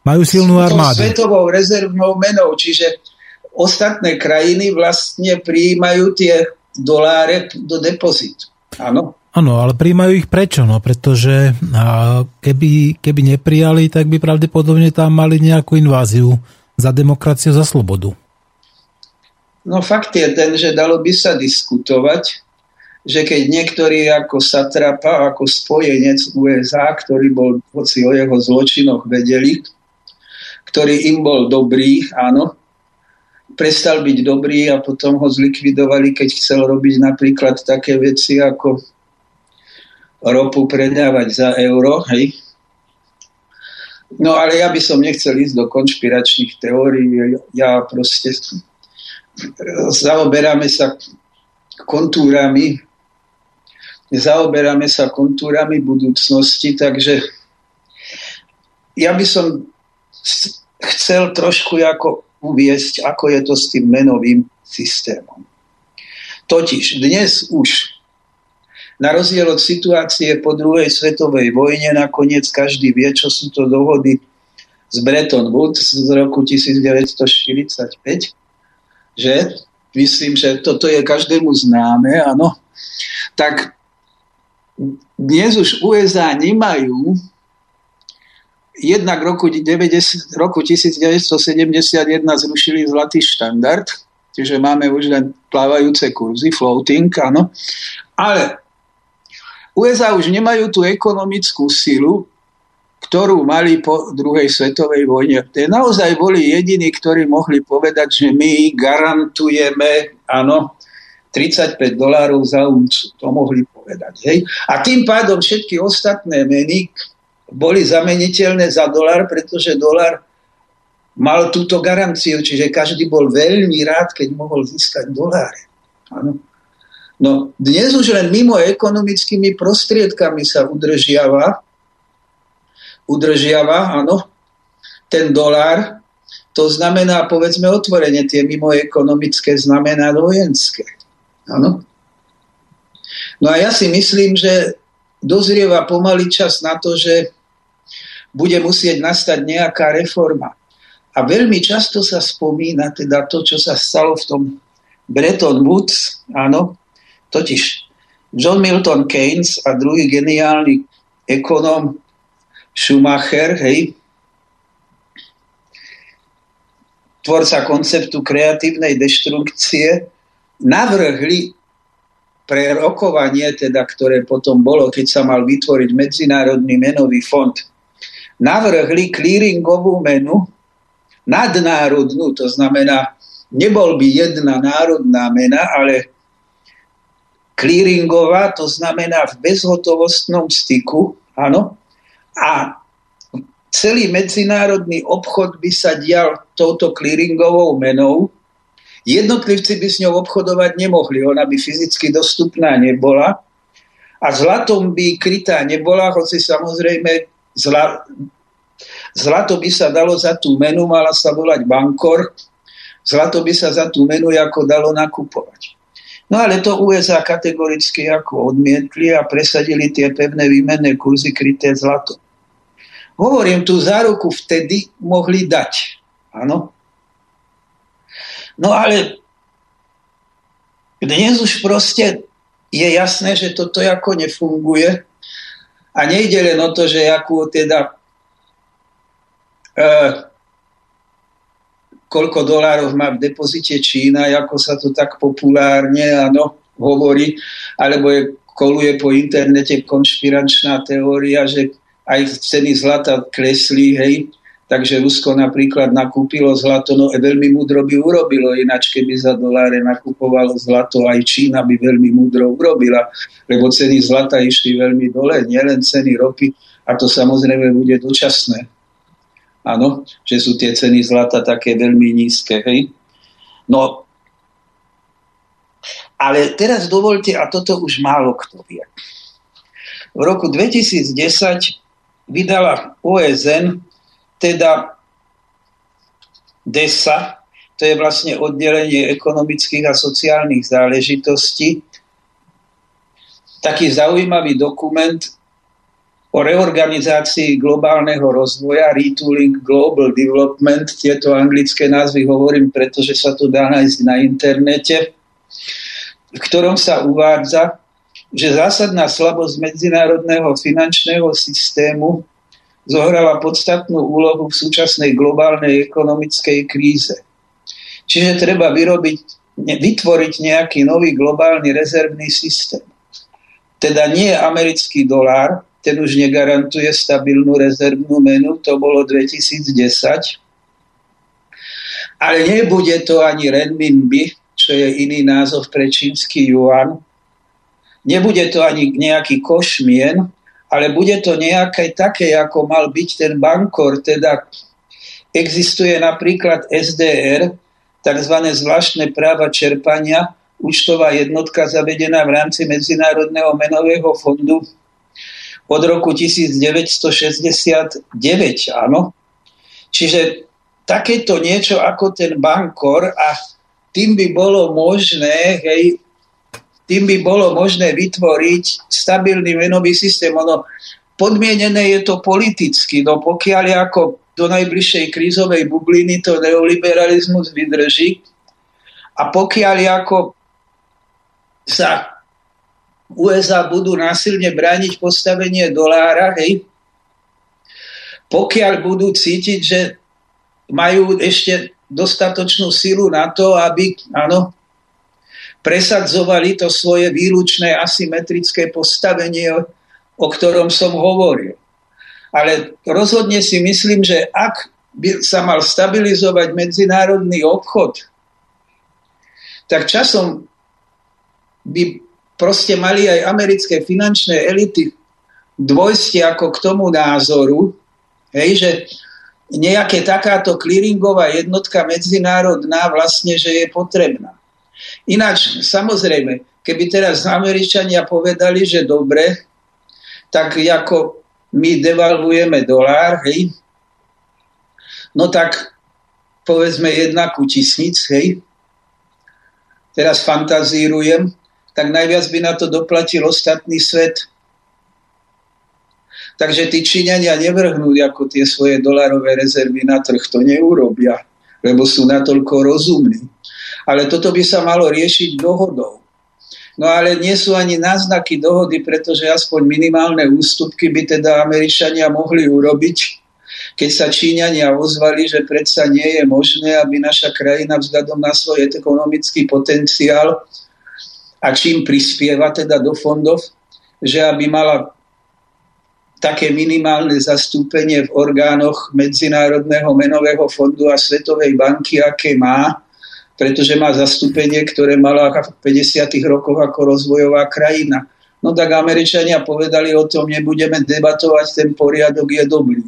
majú silnú armádu. svetovou rezervnou menou, čiže ostatné krajiny vlastne prijímajú tie doláre do depozitu. Áno. Áno, ale príjmajú ich prečo? No, pretože keby, keby neprijali, tak by pravdepodobne tam mali nejakú inváziu za demokraciu, za slobodu. No fakt je ten, že dalo by sa diskutovať, že keď niektorý ako satrapa, ako spojenec USA, ktorý bol, hoci o jeho zločinoch vedeli, ktorý im bol dobrý, áno, prestal byť dobrý a potom ho zlikvidovali, keď chcel robiť napríklad také veci ako ropu predávať za euro, hej. No ale ja by som nechcel ísť do konšpiračných teórií, ja proste zaoberáme sa kontúrami zaoberáme sa kontúrami budúcnosti, takže ja by som chcel trošku ako uviesť, ako je to s tým menovým systémom. Totiž dnes už, na rozdiel od situácie po druhej svetovej vojne, nakoniec každý vie, čo sú to dohody z Bretton Woods z roku 1945, že myslím, že toto je každému známe, áno, tak dnes už USA nemajú jednak roku, 90, roku 1971 zrušili zlatý štandard, čiže máme už len plávajúce kurzy, floating, áno. Ale USA už nemajú tú ekonomickú silu, ktorú mali po druhej svetovej vojne. To naozaj boli jediní, ktorí mohli povedať, že my garantujeme, áno, 35 dolárov za uncu. To mohli povedať. Hej? A tým pádom všetky ostatné meny boli zameniteľné za dolár, pretože dolár mal túto garanciu, čiže každý bol veľmi rád, keď mohol získať doláre. Ano. No dnes už len mimo ekonomickými prostriedkami sa udržiava, udržiava, áno, ten dolár, to znamená, povedzme otvorenie, tie mimo ekonomické znamená vojenské. Áno. No a ja si myslím, že dozrieva pomaly čas na to, že bude musieť nastať nejaká reforma. A veľmi často sa spomína teda to, čo sa stalo v tom Bretton Woods, áno, totiž John Milton Keynes a druhý geniálny ekonóm Schumacher, hej, tvorca konceptu kreatívnej deštrukcie, navrhli pre rokovanie, teda, ktoré potom bolo, keď sa mal vytvoriť Medzinárodný menový fond navrhli clearingovú menu, nadnárodnú, to znamená, nebol by jedna národná mena, ale clearingová, to znamená v bezhotovostnom styku, áno, a celý medzinárodný obchod by sa dial touto clearingovou menou. Jednotlivci by s ňou obchodovať nemohli, ona by fyzicky dostupná nebola a zlatom by krytá nebola, hoci samozrejme zla, zlato by sa dalo za tú menu, mala sa volať bankor, zlato by sa za tú menu ako dalo nakupovať. No ale to USA kategoricky ako odmietli a presadili tie pevné výmenné kurzy kryté zlato. Hovorím, tú záruku vtedy mohli dať. Áno. No ale dnes už proste je jasné, že toto ako nefunguje a nejde len o to, že akú teda e, koľko dolárov má v depozite Čína, ako sa to tak populárne áno, hovorí, alebo je, koluje po internete konšpiračná teória, že aj ceny zlata klesli, hej, takže Rusko napríklad nakúpilo zlato, no veľmi múdro by urobilo, ináč keby za doláre nakupovalo zlato, aj Čína by veľmi múdro urobila, lebo ceny zlata išli veľmi dole, nielen ceny ropy, a to samozrejme bude dočasné. Áno, že sú tie ceny zlata také veľmi nízke. Hej? No, ale teraz dovolte, a toto už málo kto vie. V roku 2010 vydala OSN, teda DESA, to je vlastne oddelenie ekonomických a sociálnych záležitostí, taký zaujímavý dokument o reorganizácii globálneho rozvoja, Retooling Global Development, tieto anglické názvy hovorím, pretože sa to dá nájsť na internete, v ktorom sa uvádza, že zásadná slabosť medzinárodného finančného systému zohrala podstatnú úlohu v súčasnej globálnej ekonomickej kríze. Čiže treba vyrobiť, vytvoriť nejaký nový globálny rezervný systém. Teda nie americký dolár, ten už negarantuje stabilnú rezervnú menu, to bolo 2010. Ale nebude to ani renminbi, čo je iný názov pre čínsky yuan. Nebude to ani nejaký košmien, ale bude to nejaké také, ako mal byť ten bankor. Teda existuje napríklad SDR, tzv. zvláštne práva čerpania, účtová jednotka zavedená v rámci Medzinárodného menového fondu od roku 1969, áno. Čiže takéto niečo ako ten bankor a tým by bolo možné, hej, tým by bolo možné vytvoriť stabilný menový systém. Ono podmienené je to politicky, no pokiaľ je ako do najbližšej krízovej bubliny to neoliberalizmus vydrží a pokiaľ je ako sa USA budú násilne brániť postavenie dolára, hej, pokiaľ budú cítiť, že majú ešte dostatočnú silu na to, aby áno, presadzovali to svoje výlučné asymetrické postavenie, o ktorom som hovoril. Ale rozhodne si myslím, že ak by sa mal stabilizovať medzinárodný obchod, tak časom by proste mali aj americké finančné elity dvojsť ako k tomu názoru, hej, že nejaké takáto clearingová jednotka medzinárodná vlastne, že je potrebná. Ináč, samozrejme, keby teraz Američania povedali, že dobre, tak ako my devalvujeme dolár, hej, no tak povedzme jedna ku tisíc, hej, teraz fantazírujem, tak najviac by na to doplatil ostatný svet. Takže tí Číňania nevrhnú ako tie svoje dolarové rezervy na trh, to neurobia, lebo sú natoľko rozumní. Ale toto by sa malo riešiť dohodou. No ale nie sú ani náznaky dohody, pretože aspoň minimálne ústupky by teda Američania mohli urobiť, keď sa Číňania ozvali, že predsa nie je možné, aby naša krajina vzhľadom na svoj ekonomický potenciál a čím prispieva teda do fondov, že aby mala také minimálne zastúpenie v orgánoch Medzinárodného menového fondu a Svetovej banky, aké má, pretože má zastúpenie, ktoré mala v 50. rokoch ako rozvojová krajina. No tak Američania povedali o tom, nebudeme debatovať, ten poriadok je dobrý.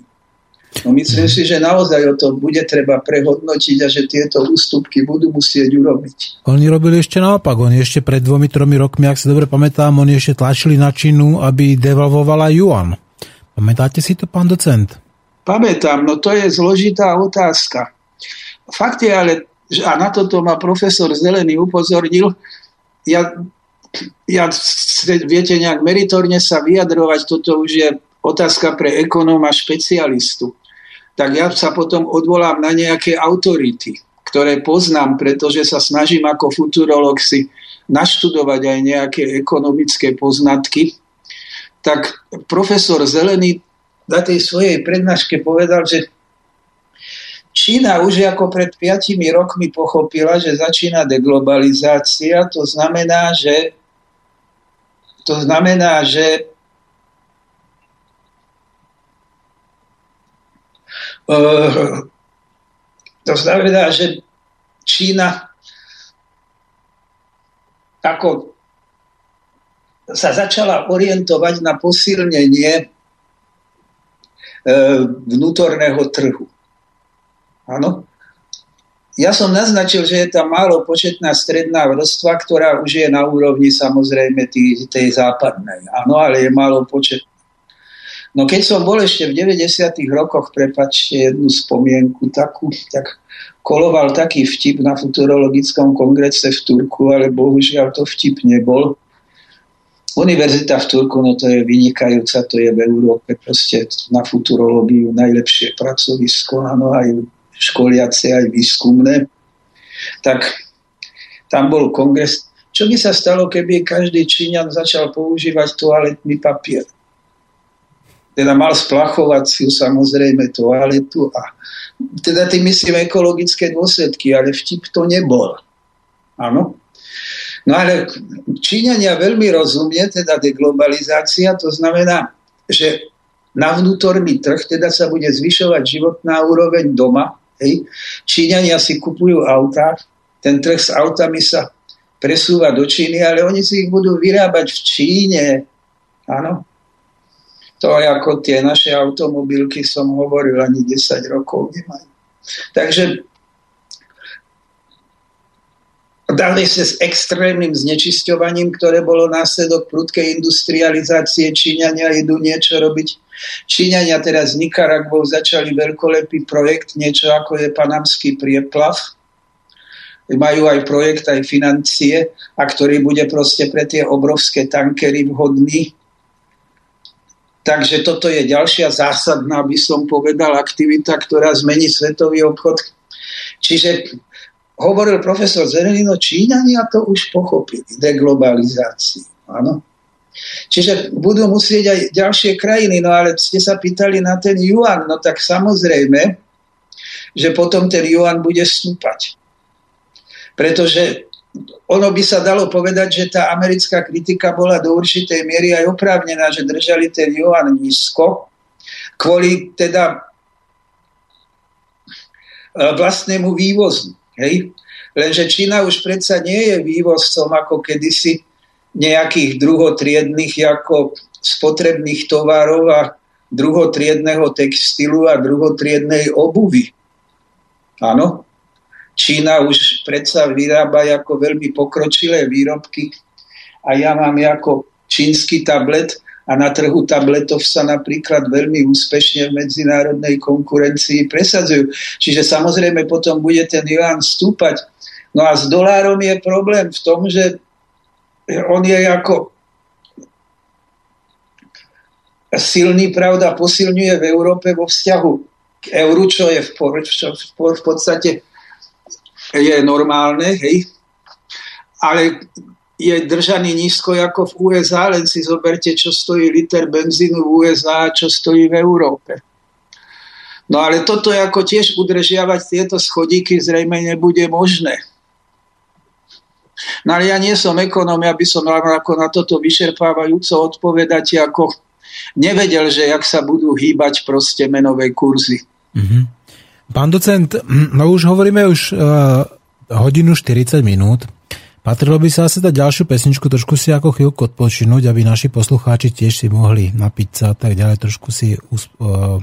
No myslím si, že naozaj o to bude treba prehodnotiť a že tieto ústupky budú musieť urobiť. Oni robili ešte naopak. Oni ešte pred dvomi, tromi rokmi, ak si dobre pamätám, oni ešte tlačili na Čínu, aby devalvovala juan. Pamätáte si to, pán docent? Pamätám, no to je zložitá otázka. Fakt je ale, a na toto ma profesor Zelený upozornil, ja, ja viete nejak meritorne sa vyjadrovať, toto už je otázka pre ekonóma špecialistu. Tak ja sa potom odvolám na nejaké autority, ktoré poznám, pretože sa snažím ako futurolog si naštudovať aj nejaké ekonomické poznatky. Tak profesor Zelený na tej svojej prednáške povedal, že Čína už ako pred 5 rokmi pochopila, že začína deglobalizácia, to znamená, že to znamená, že to znamená, že Čína ako sa začala orientovať na posilnenie e, vnútorného trhu. Áno. Ja som naznačil, že je tam málo početná stredná vrstva, ktorá už je na úrovni samozrejme tý, tej západnej. Áno, ale je málo početná. No keď som bol ešte v 90. rokoch, prepačte jednu spomienku takú, tak koloval taký vtip na futurologickom kongrese v Turku, ale bohužiaľ to vtip nebol. Univerzita v Turku, no to je vynikajúca, to je v Európe proste na futurológiu najlepšie pracovisko, áno, aj školiace, aj výskumné. Tak tam bol kongres. Čo by sa stalo, keby každý Číňan začal používať toaletný papier? Teda mal splachovaciu samozrejme toaletu a teda tým myslím ekologické dôsledky, ale vtip to nebol. Áno. No ale Číňania veľmi rozumie, teda deglobalizácia, to znamená, že na vnútorný trh teda sa bude zvyšovať životná úroveň doma. Hej. Číňania si kupujú autá, ten trh s autami sa presúva do Číny, ale oni si ich budú vyrábať v Číne. Áno. To ako tie naše automobilky, som hovoril, ani 10 rokov nemajú. Takže Dále sa s extrémnym znečisťovaním, ktoré bolo následok prudkej industrializácie. Číňania idú niečo robiť. Číňania teraz z Nikaragvou začali veľkolepý projekt, niečo ako je panamský prieplav. Majú aj projekt, aj financie, a ktorý bude proste pre tie obrovské tankery vhodný. Takže toto je ďalšia zásadná, by som povedal, aktivita, ktorá zmení svetový obchod. Čiže hovoril profesor Zerenino, Číňania to už pochopili, deglobalizáciu. Áno. Čiže budú musieť aj ďalšie krajiny, no ale ste sa pýtali na ten juan, no tak samozrejme, že potom ten juan bude stúpať. Pretože ono by sa dalo povedať, že tá americká kritika bola do určitej miery aj oprávnená, že držali ten juan nízko, kvôli teda e, vlastnému vývozu. Hej? Lenže Čína už predsa nie je vývozcom ako kedysi nejakých druhotriedných ako spotrebných tovarov a druhotriedného textilu a druhotriednej obuvy. Áno. Čína už predsa vyrába ako veľmi pokročilé výrobky a ja mám ako čínsky tablet a na trhu tabletov sa napríklad veľmi úspešne v medzinárodnej konkurencii presadzujú. Čiže samozrejme potom bude ten juan stúpať. No a s dolárom je problém v tom, že on je ako silný, pravda, posilňuje v Európe vo vzťahu k euru, čo je v, v, v podstate je normálne, hej. Ale je držaný nízko ako v USA, len si zoberte, čo stojí liter benzínu v USA a čo stojí v Európe. No ale toto je ako tiež udržiavať tieto schodíky zrejme nebude možné. No ale ja nie som ekonóm, ja by som ako na toto vyšerpávajúco odpovedať ako nevedel, že jak sa budú hýbať proste menové kurzy. Mm-hmm. Pán docent, no už hovoríme už uh, hodinu 40 minút. Patrilo by sa asi dať ďalšiu pesničku, trošku si ako chvíľku odpočinúť, aby naši poslucháči tiež si mohli napiť sa a tak ďalej, trošku si uh,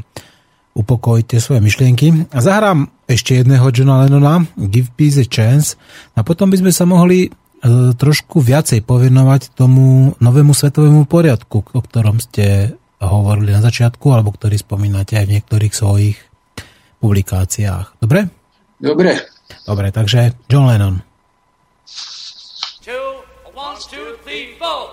upokojiť tie svoje myšlienky. A zahrám ešte jedného Johna Lennona, Give Peace a Chance, a potom by sme sa mohli uh, trošku viacej povenovať tomu novému svetovému poriadku, o ktorom ste hovorili na začiatku, alebo ktorý spomínate aj v niektorých svojich publikáciách. Dobre? Dobre. Dobre, takže John Lennon. two, one, two, three, four.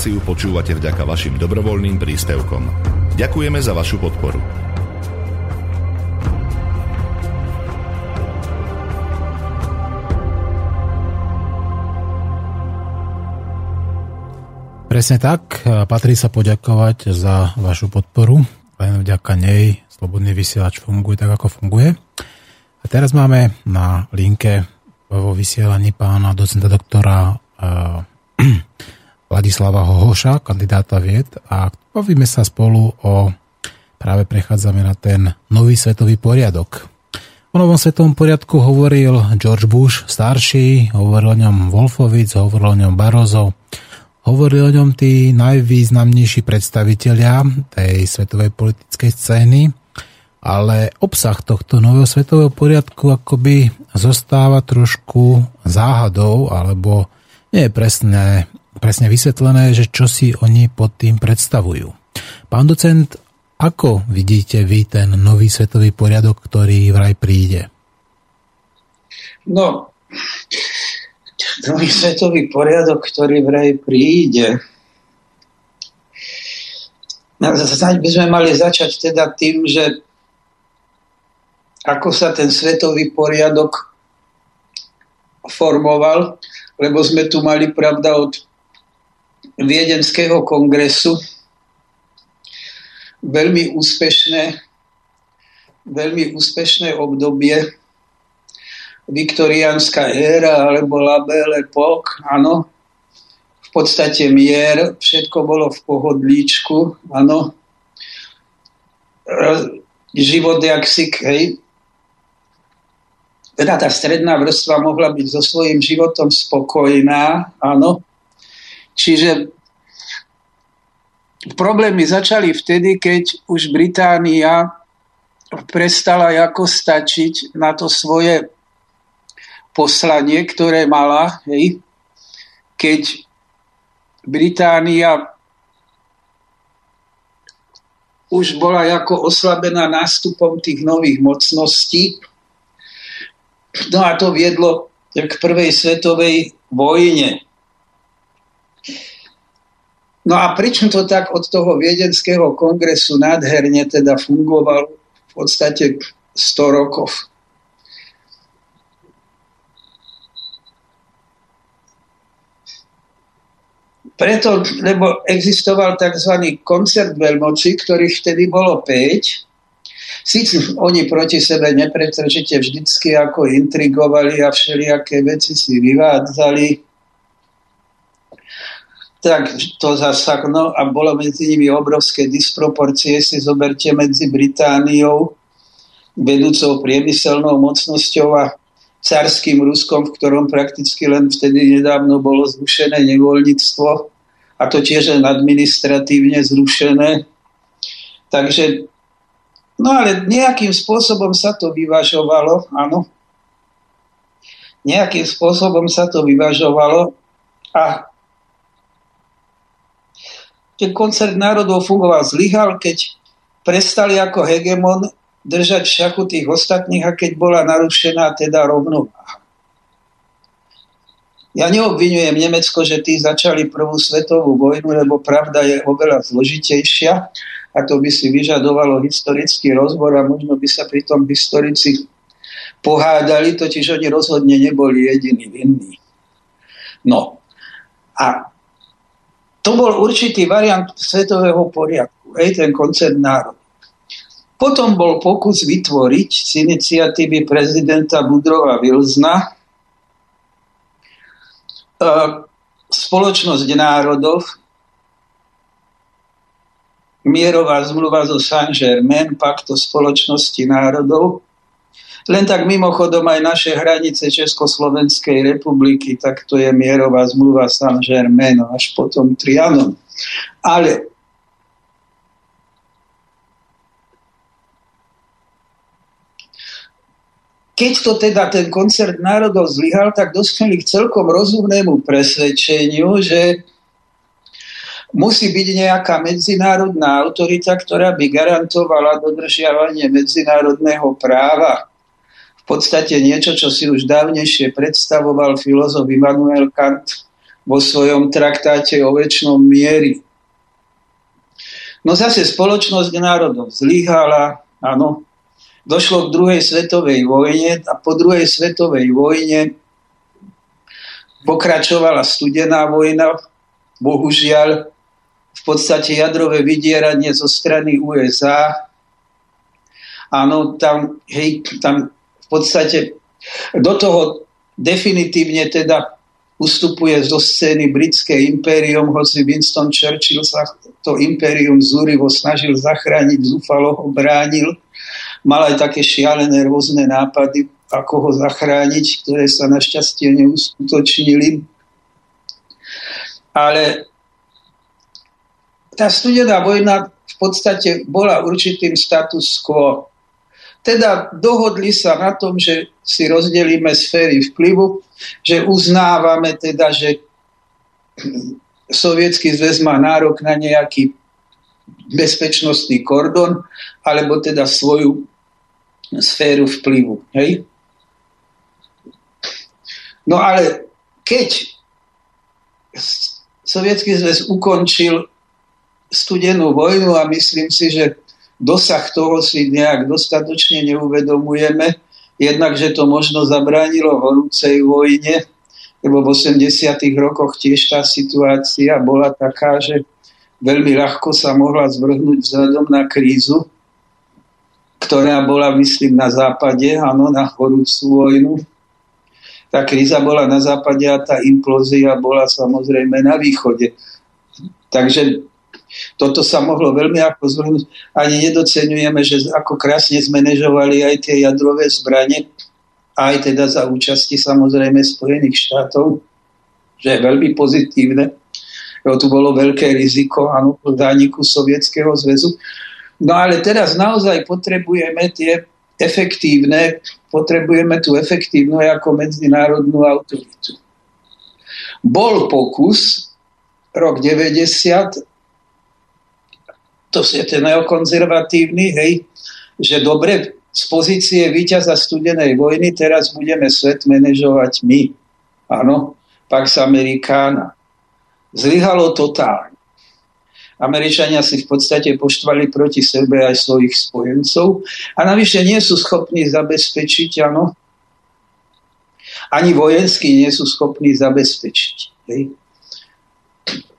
Reláciu počúvate vďaka vašim dobrovoľným príspevkom. Ďakujeme za vašu podporu. Presne tak. Patrí sa poďakovať za vašu podporu. Len vďaka nej Slobodný vysielač funguje tak, ako funguje. A teraz máme na linke vo vysielaní pána docenta doktora Ladislava Hohoša, kandidáta vied a povíme sa spolu o práve prechádzame na ten nový svetový poriadok. O novom svetovom poriadku hovoril George Bush starší, hovoril o ňom Wolfovic, hovoril o ňom Barroso, hovorili o ňom tí najvýznamnejší predstavitelia tej svetovej politickej scény ale obsah tohto nového svetového poriadku akoby zostáva trošku záhadou, alebo nie je presne, presne vysvetlené, že čo si oni pod tým predstavujú. Pán docent, ako vidíte vy ten nový svetový poriadok, ktorý vraj príde? No, nový svetový poriadok, ktorý vraj príde, no, by sme mali začať teda tým, že ako sa ten svetový poriadok formoval, lebo sme tu mali, pravda, od Viedenského kongresu. Veľmi úspešné, veľmi úspešné obdobie, viktoriánska éra alebo la belle époque, áno, v podstate mier, všetko bolo v pohodlíčku, áno, život jak si, hej, teda tá stredná vrstva mohla byť so svojím životom spokojná, áno. Čiže problémy začali vtedy, keď už Británia prestala ako stačiť na to svoje poslanie, ktoré mala, hej, keď Británia už bola ako oslabená nástupom tých nových mocností, No a to viedlo k prvej svetovej vojne. No a pričom to tak od toho viedenského kongresu nádherne teda fungovalo v podstate 100 rokov. Preto, lebo existoval tzv. koncert veľmoci, ktorých vtedy bolo 5, Sice oni proti sebe nepretržite vždycky ako intrigovali a všelijaké veci si vyvádzali, tak to zasa, no a bolo medzi nimi obrovské disproporcie, si zoberte medzi Britániou, vedúcou priemyselnou mocnosťou a carským Ruskom, v ktorom prakticky len vtedy nedávno bolo zrušené nevoľníctvo a to tiež len administratívne zrušené. Takže No ale nejakým spôsobom sa to vyvažovalo, áno. Nejakým spôsobom sa to vyvažovalo a ten koncert národov fungoval zlyhal, keď prestali ako hegemon držať v šachu tých ostatných a keď bola narušená teda rovnováha. Ja neobvinujem Nemecko, že tí začali prvú svetovú vojnu, lebo pravda je oveľa zložitejšia a to by si vyžadovalo historický rozbor a možno by sa pri tom historici pohádali, totiž oni rozhodne neboli jediní vinní. No a to bol určitý variant svetového poriadku, hej, ten koncert národ. Potom bol pokus vytvoriť z iniciatívy prezidenta Budrova Vilzna e, spoločnosť národov, mierová zmluva zo Saint-Germain, pakt o spoločnosti národov. Len tak mimochodom aj naše hranice Československej republiky, tak to je mierová zmluva Saint-Germain až potom Trianon. Ale keď to teda ten koncert národov zlyhal, tak dospeli k celkom rozumnému presvedčeniu, že musí byť nejaká medzinárodná autorita, ktorá by garantovala dodržiavanie medzinárodného práva. V podstate niečo, čo si už dávnejšie predstavoval filozof Immanuel Kant vo svojom traktáte o väčšnom miery. No zase spoločnosť národov zlyhala, áno, došlo k druhej svetovej vojne a po druhej svetovej vojne pokračovala studená vojna, bohužiaľ v podstate jadrové vydieranie zo strany USA. Áno, tam, hej, tam podstate do toho definitívne teda ustupuje zo scény britské impérium, hoci Winston Churchill sa to impérium zúrivo snažil zachrániť, zúfalo ho bránil. Mal aj také šialené rôzne nápady, ako ho zachrániť, ktoré sa našťastie neuskutočnili. Ale tá studená vojna v podstate bola určitým status quo. Teda dohodli sa na tom, že si rozdelíme sféry vplyvu, že uznávame teda, že Sovietský zväz má nárok na nejaký bezpečnostný kordon, alebo teda svoju sféru vplyvu. Hej? No ale keď Sovietský zväz ukončil studenú vojnu a myslím si, že dosah toho si nejak dostatočne neuvedomujeme. Jednak, že to možno zabránilo horúcej vojne, lebo v 80. rokoch tiež tá situácia bola taká, že veľmi ľahko sa mohla zvrhnúť vzhľadom na krízu, ktorá bola, myslím, na západe, áno, na horúcu vojnu. Tá kríza bola na západe a tá implózia bola samozrejme na východe. Takže toto sa mohlo veľmi ako zvrhnúť. Ani nedocenujeme, že ako krásne zmanéžovali aj tie jadrové zbranie, aj teda za účasti samozrejme Spojených štátov, že je veľmi pozitívne. Jo, tu bolo veľké riziko áno, zániku Sovietskeho zväzu. No ale teraz naozaj potrebujeme tie efektívne, potrebujeme tú efektívnu ako medzinárodnú autoritu. Bol pokus rok 90 to je ten neokonzervatívny, hej, že dobre, z pozície víťaza studenej vojny teraz budeme svet manažovať my. Áno, Pax Amerikána. Zlyhalo totálne. Američania si v podstate poštvali proti sebe aj svojich spojencov a navyše nie sú schopní zabezpečiť, áno, ani vojensky nie sú schopní zabezpečiť hej,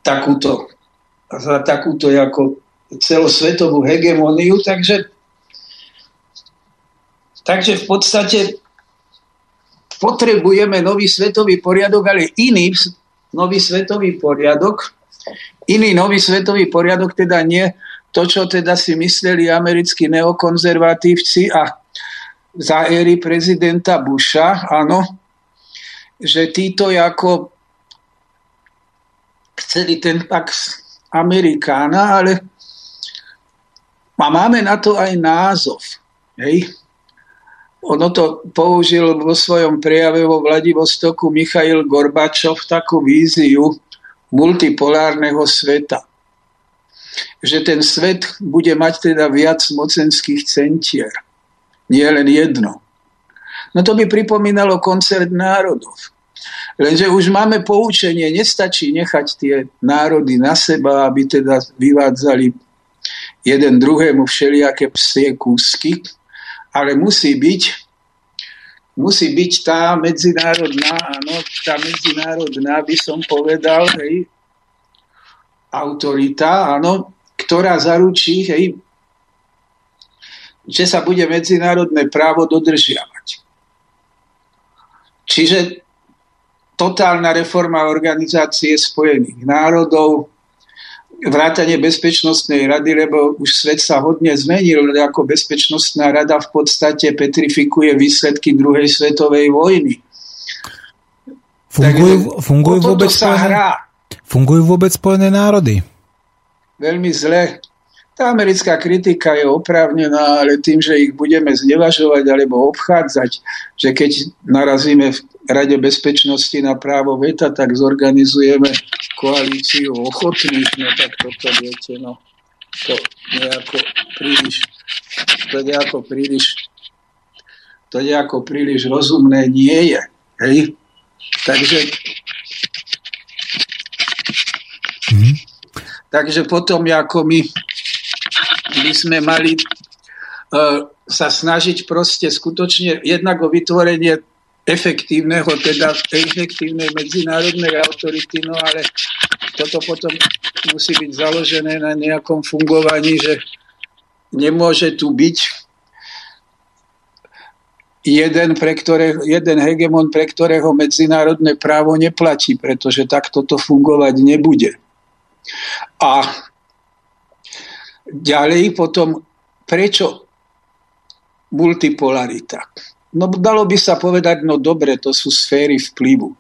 takúto, takúto ako celosvetovú hegemoniu, takže, takže v podstate potrebujeme nový svetový poriadok, ale iný nový svetový poriadok, iný nový svetový poriadok, teda nie to, čo teda si mysleli americkí neokonzervatívci a za éry prezidenta Busha, áno, že títo ako chceli ten Pax Amerikána, ale a máme na to aj názov. Hej? Ono to použil vo svojom prejave vo Vladivostoku Michail Gorbačov takú víziu multipolárneho sveta. Že ten svet bude mať teda viac mocenských centier. Nie len jedno. No to by pripomínalo koncert národov. Lenže už máme poučenie, nestačí nechať tie národy na seba, aby teda vyvádzali jeden druhému všelijaké psie kúsky, ale musí byť, musí byť tá medzinárodná, áno, tá medzinárodná, by som povedal, hej, autorita, áno, ktorá zaručí, hej, že sa bude medzinárodné právo dodržiavať. Čiže totálna reforma organizácie Spojených národov, vrátanie Bezpečnostnej rady, lebo už svet sa hodne zmenil, ako Bezpečnostná rada v podstate petrifikuje výsledky druhej svetovej vojny. Fungujú, fungujú, vôbec, sa hrá. fungujú vôbec Spojené národy? Veľmi zle. Tá americká kritika je oprávnená, ale tým, že ich budeme znevažovať alebo obchádzať, že keď narazíme v Rade bezpečnosti na právo veta, tak zorganizujeme koalíciu ochotných, no tak toto viete, no to nejako príliš, to nejako príliš, to nejako príliš rozumné nie je. Hej? Takže Takže potom, ako my by sme mali uh, sa snažiť proste skutočne jednak o vytvorenie efektívneho, teda efektívnej medzinárodnej autority, no ale toto potom musí byť založené na nejakom fungovaní, že nemôže tu byť jeden, pre ktoré, jeden hegemon, pre ktorého medzinárodné právo neplatí, pretože takto to fungovať nebude. A ďalej potom, prečo multipolarita? No dalo by sa povedať, no dobre, to sú sféry vplyvu.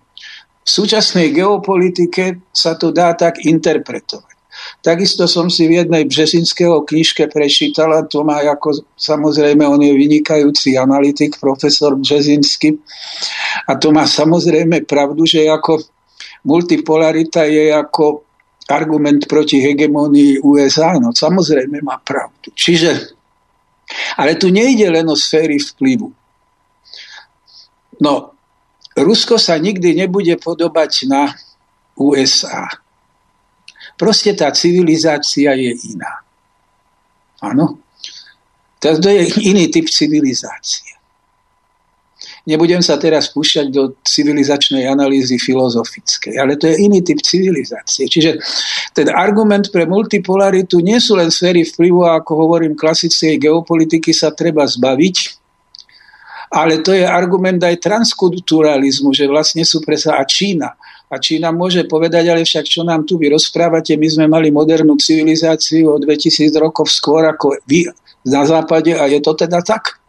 V súčasnej geopolitike sa to dá tak interpretovať. Takisto som si v jednej Březinského knižke prečítala, to má ako, samozrejme, on je vynikajúci analytik, profesor Březinsky, a to má samozrejme pravdu, že ako multipolarita je ako argument proti hegemonii USA, no samozrejme má pravdu. Čiže, ale tu nejde len o sféry vplyvu. No, Rusko sa nikdy nebude podobať na USA. Proste tá civilizácia je iná. Áno. To je iný typ civilizácie. Nebudem sa teraz púšťať do civilizačnej analýzy filozofickej, ale to je iný typ civilizácie. Čiže ten argument pre multipolaritu nie sú len sféry vplyvu, ako hovorím, klasickej geopolitiky sa treba zbaviť, ale to je argument aj transkulturalizmu, že vlastne sú presa a Čína. A Čína môže povedať, ale však čo nám tu vy rozprávate, my sme mali modernú civilizáciu o 2000 rokov skôr ako vy na západe a je to teda tak.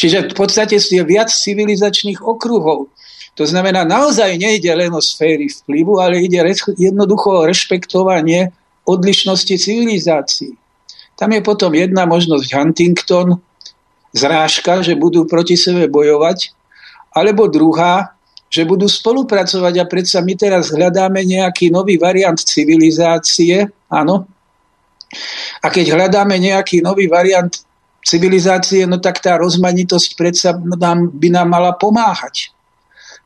Čiže v podstate je viac civilizačných okruhov. To znamená, naozaj nejde len o sféry vplyvu, ale ide jednoducho o rešpektovanie odlišnosti civilizácií. Tam je potom jedna možnosť Huntington, zrážka, že budú proti sebe bojovať, alebo druhá, že budú spolupracovať a predsa my teraz hľadáme nejaký nový variant civilizácie, áno. A keď hľadáme nejaký nový variant civilizácie, no tak tá rozmanitosť predsa nám, by nám mala pomáhať.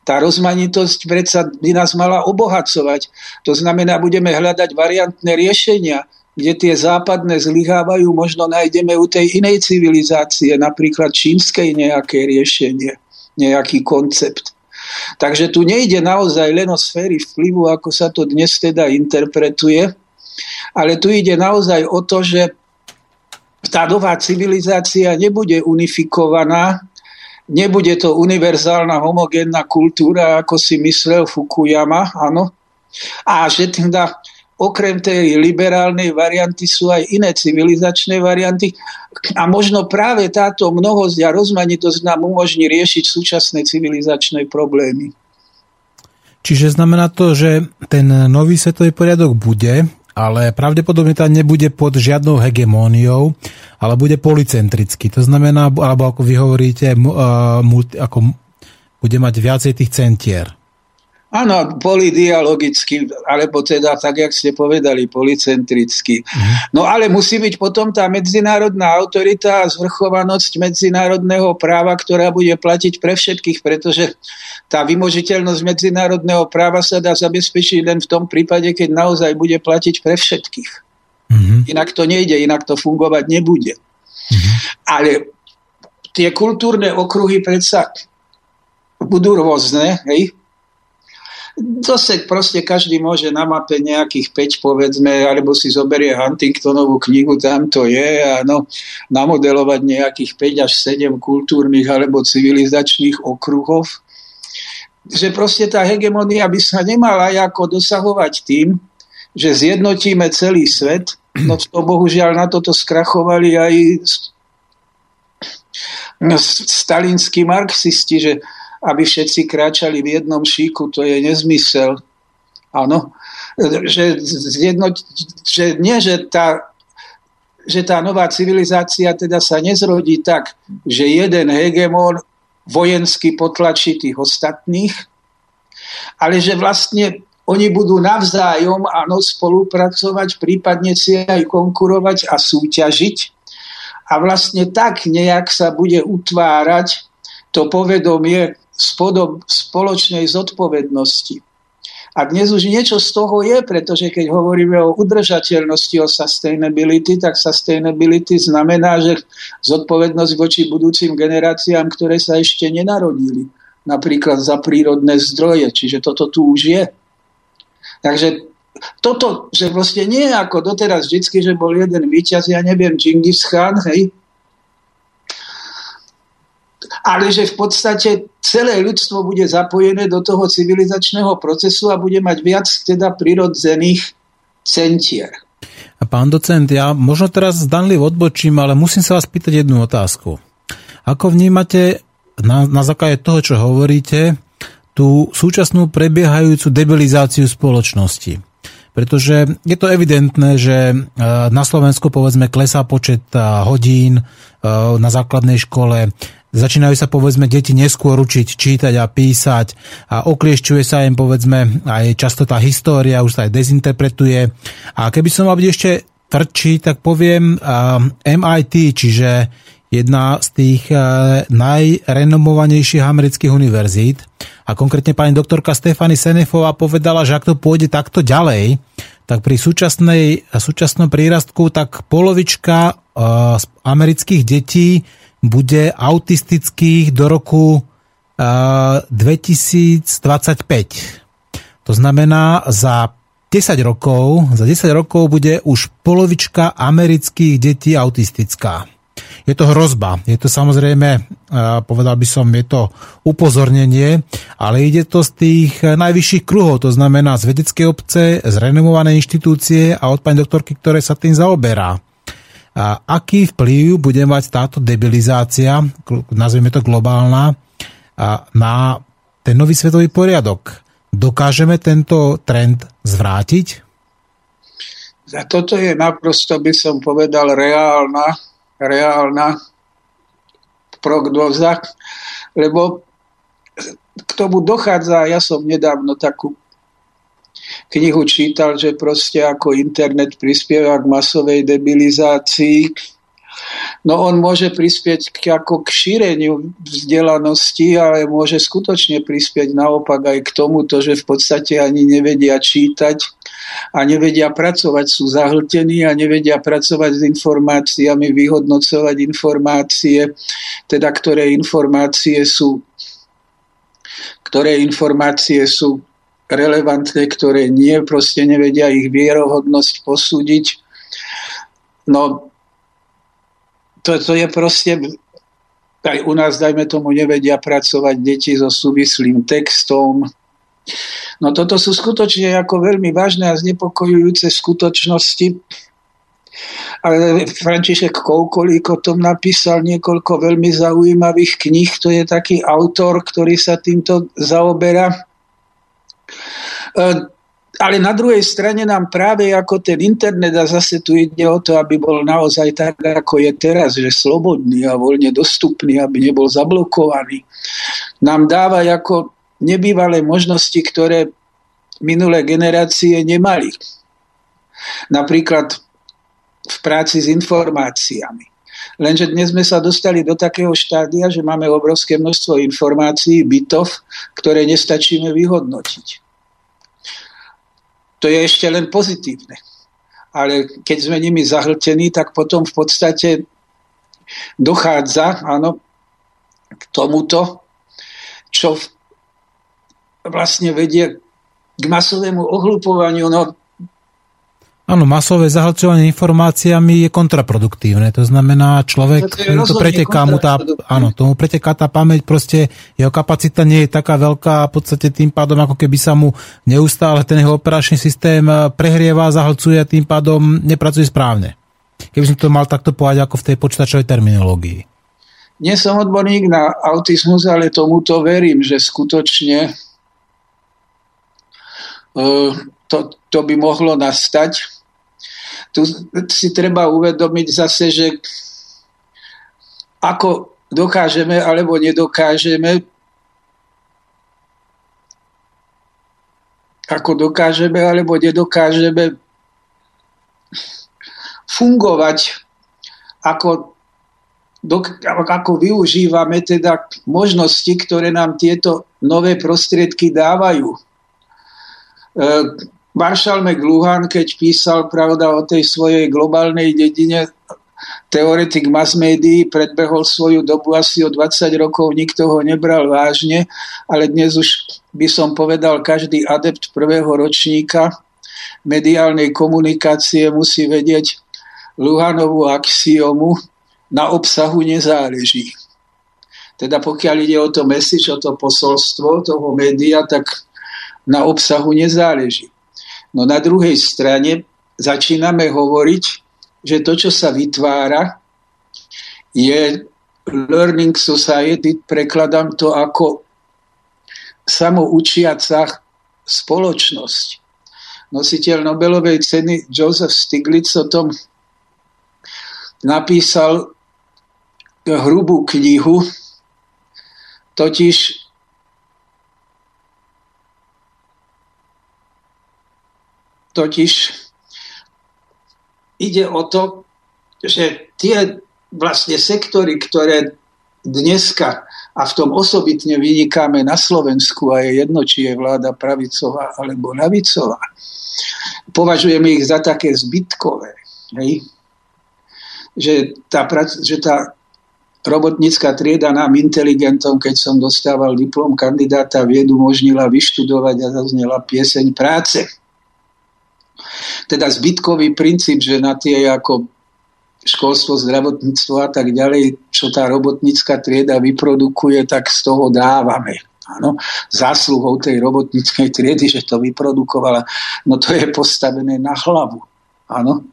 Tá rozmanitosť predsa by nás mala obohacovať. To znamená, budeme hľadať variantné riešenia, kde tie západné zlyhávajú, možno nájdeme u tej inej civilizácie, napríklad čínskej nejaké riešenie, nejaký koncept. Takže tu nejde naozaj len o sféry vplyvu, ako sa to dnes teda interpretuje, ale tu ide naozaj o to, že tá nová civilizácia nebude unifikovaná, nebude to univerzálna homogénna kultúra, ako si myslel Fukuyama, áno, a že teda okrem tej liberálnej varianty sú aj iné civilizačné varianty a možno práve táto mnohosť a rozmanitosť nám umožní riešiť súčasné civilizačné problémy. Čiže znamená to, že ten nový svetový poriadok bude, ale pravdepodobne tam nebude pod žiadnou hegemóniou, ale bude policentrický. To znamená, alebo ako vy hovoríte, ako bude mať viacej tých centier. Áno, polidialogicky, alebo teda tak, jak ste povedali, policentricky. Mhm. No ale musí byť potom tá medzinárodná autorita a zvrchovanosť medzinárodného práva, ktorá bude platiť pre všetkých, pretože tá vymožiteľnosť medzinárodného práva sa dá zabezpečiť len v tom prípade, keď naozaj bude platiť pre všetkých. Mm-hmm. Inak to nejde, inak to fungovať nebude. Mm-hmm. Ale tie kultúrne okruhy predsa budú rôzne, hej? Zase proste každý môže na mape nejakých 5 povedzme, alebo si zoberie Huntingtonovú knihu, tam to je a no, namodelovať nejakých 5 až 7 kultúrnych alebo civilizačných okruhov. Že proste tá hegemonia by sa nemala ako dosahovať tým, že zjednotíme celý svet, no to bohužiaľ na toto skrachovali aj stalinskí marxisti, že aby všetci kráčali v jednom šíku, to je nezmysel. Áno, že, zjedno, že nie, že tá, že tá nová civilizácia teda sa nezrodí tak, že jeden hegemon vojensky potlačí tých ostatných, ale že vlastne oni budú navzájom áno, spolupracovať, prípadne si aj konkurovať a súťažiť. A vlastne tak nejak sa bude utvárať to povedomie spodob spoločnej zodpovednosti. A dnes už niečo z toho je, pretože keď hovoríme o udržateľnosti, o sustainability, tak sustainability znamená, že zodpovednosť voči budúcim generáciám, ktoré sa ešte nenarodili, napríklad za prírodné zdroje. Čiže toto tu už je. Takže toto, že vlastne nie je ako doteraz vždycky, že bol jeden víťaz, ja neviem, Genghis Khan, hej, ale že v podstate celé ľudstvo bude zapojené do toho civilizačného procesu a bude mať viac teda prirodzených centier. A pán docent, ja možno teraz zdanlivo odbočím, ale musím sa vás pýtať jednu otázku. Ako vnímate na, na základe toho, čo hovoríte, tú súčasnú prebiehajúcu debilizáciu spoločnosti? Pretože je to evidentné, že e, na Slovensku povedzme klesá počet e, hodín e, na základnej škole, Začínajú sa povedzme deti neskôr učiť čítať a písať a okliešťuje sa im povedzme aj často tá história, už sa aj dezinterpretuje. A keby som mal byť ešte tvrdší, tak poviem MIT, čiže jedna z tých najrenomovanejších amerických univerzít. A konkrétne pani doktorka Stefany Senefová povedala, že ak to pôjde takto ďalej, tak pri súčasnej, súčasnom prírastku tak polovička amerických detí bude autistických do roku 2025. To znamená, za 10 rokov, za 10 rokov bude už polovička amerických detí autistická. Je to hrozba, je to samozrejme, povedal by som, je to upozornenie, ale ide to z tých najvyšších kruhov, to znamená z vedeckej obce, z renomovanej inštitúcie a od pani doktorky, ktoré sa tým zaoberá. Aký vplyv bude mať táto debilizácia, nazveme to globálna, na ten nový svetový poriadok? Dokážeme tento trend zvrátiť? Za toto je naprosto, by som povedal, reálna, reálna prognoza, lebo k tomu dochádza, ja som nedávno takú knihu čítal, že proste ako internet prispieva k masovej debilizácii. No on môže prispieť k, ako k šíreniu vzdelanosti, ale môže skutočne prispieť naopak aj k tomuto, že v podstate ani nevedia čítať a nevedia pracovať, sú zahltení a nevedia pracovať s informáciami, vyhodnocovať informácie, teda ktoré informácie sú ktoré informácie sú relevantné, ktoré nie, proste nevedia ich vierohodnosť posúdiť. No, to, to je proste, aj u nás, dajme tomu, nevedia pracovať deti so súvislým textom. No toto sú skutočne ako veľmi vážne a znepokojujúce skutočnosti. Ale František Koukolík o tom napísal niekoľko veľmi zaujímavých kníh. To je taký autor, ktorý sa týmto zaoberá. E, ale na druhej strane nám práve ako ten internet, a zase tu ide o to, aby bol naozaj tak, ako je teraz, že slobodný a voľne dostupný, aby nebol zablokovaný, nám dáva ako nebývalé možnosti, ktoré minulé generácie nemali. Napríklad v práci s informáciami. Lenže dnes sme sa dostali do takého štádia, že máme obrovské množstvo informácií, bytov, ktoré nestačíme vyhodnotiť to je ešte len pozitívne. Ale keď sme nimi zahltení, tak potom v podstate dochádza áno, k tomuto, čo vlastne vedie k masovému ohlupovaniu. No, Áno, masové zahlcovanie informáciami je kontraproduktívne. To znamená, človek, to, to preteká mu tá, áno, tomu preteká tá pamäť, proste jeho kapacita nie je taká veľká a v podstate tým pádom, ako keby sa mu neustále ten jeho operačný systém eh, prehrieva, zahlcuje a tým pádom nepracuje správne. Keby som to mal takto povedať ako v tej počítačovej terminológii. Nie som odborník na autizmus, ale tomuto verím, že skutočne uh, to, to by mohlo nastať tu si treba uvedomiť zase, že ako dokážeme alebo nedokážeme ako dokážeme alebo nedokážeme fungovať, ako, ako využívame teda možnosti, ktoré nám tieto nové prostriedky dávajú. Marshall McLuhan, keď písal pravda o tej svojej globálnej dedine, teoretik mass médií, predbehol svoju dobu asi o 20 rokov, nikto ho nebral vážne, ale dnes už by som povedal, každý adept prvého ročníka mediálnej komunikácie musí vedieť Luhanovú axiomu, na obsahu nezáleží. Teda pokiaľ ide o to message, o to posolstvo toho média, tak na obsahu nezáleží. No na druhej strane začíname hovoriť, že to, čo sa vytvára, je learning society, prekladám to ako samoučiaca spoločnosť. Nositeľ Nobelovej ceny Joseph Stiglitz o tom napísal hrubú knihu, totiž Totiž ide o to, že tie vlastne sektory, ktoré dneska a v tom osobitne vynikáme na Slovensku a je jedno, či je vláda pravicová alebo lavicová, považujeme ich za také zbytkové. Hej? Že, tá, že tá robotnícka trieda nám inteligentom, keď som dostával diplom kandidáta viedu, umožnila vyštudovať a zaznela pieseň práce teda zbytkový princíp, že na tie ako školstvo, zdravotníctvo a tak ďalej, čo tá robotnícka trieda vyprodukuje, tak z toho dávame. Áno, zásluhou tej robotníckej triedy, že to vyprodukovala, no to je postavené na hlavu. Áno.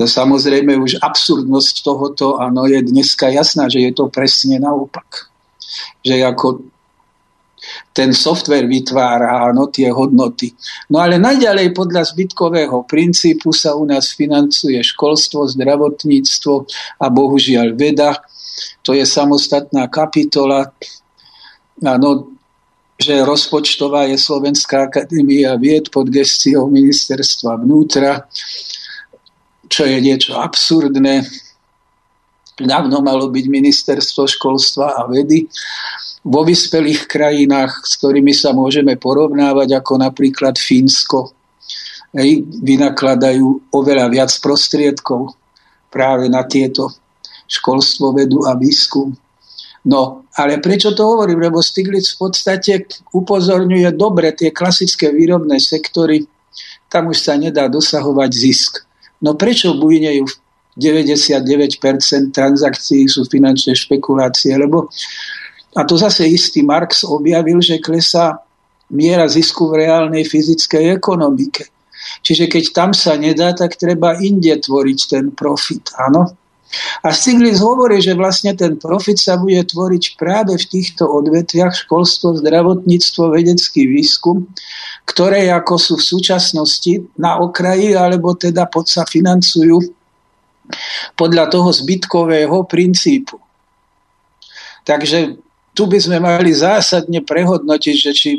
To samozrejme už absurdnosť tohoto, áno, je dneska jasná, že je to presne naopak. Že ako ten software vytvára áno, tie hodnoty. No ale najďalej podľa zbytkového princípu sa u nás financuje školstvo, zdravotníctvo a bohužiaľ veda. To je samostatná kapitola. Áno, že rozpočtová je Slovenská akadémia vied pod gestiou ministerstva vnútra, čo je niečo absurdné. Dávno malo byť ministerstvo školstva a vedy vo vyspelých krajinách, s ktorými sa môžeme porovnávať, ako napríklad Fínsko, hej, vynakladajú oveľa viac prostriedkov práve na tieto školstvo, vedu a výskum. No, ale prečo to hovorím? Lebo Stiglitz v podstate upozorňuje dobre tie klasické výrobné sektory, tam už sa nedá dosahovať zisk. No prečo bujnejú 99% transakcií sú finančné špekulácie? Lebo a to zase istý Marx objavil, že klesá miera zisku v reálnej fyzickej ekonomike. Čiže keď tam sa nedá, tak treba inde tvoriť ten profit. Áno? A Stiglitz hovorí, že vlastne ten profit sa bude tvoriť práve v týchto odvetviach školstvo, zdravotníctvo, vedecký výskum, ktoré ako sú v súčasnosti na okraji, alebo teda pod sa financujú podľa toho zbytkového princípu. Takže tu by sme mali zásadne prehodnotiť, že či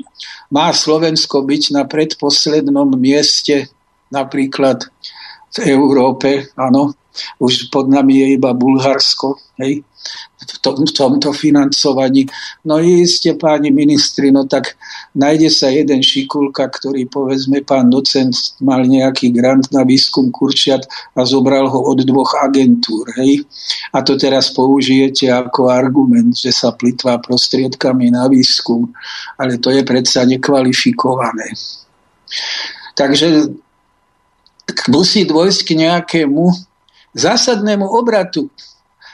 má Slovensko byť na predposlednom mieste napríklad v Európe, áno, už pod nami je iba Bulharsko, hej, v, tom, v tomto financovaní. No iste, páni ministri, no tak nájde sa jeden šikulka, ktorý povedzme pán docent mal nejaký grant na výskum kurčiat a zobral ho od dvoch agentúr. Hej? A to teraz použijete ako argument, že sa plitvá prostriedkami na výskum, ale to je predsa nekvalifikované. Takže musí dôjsť k nejakému zásadnému obratu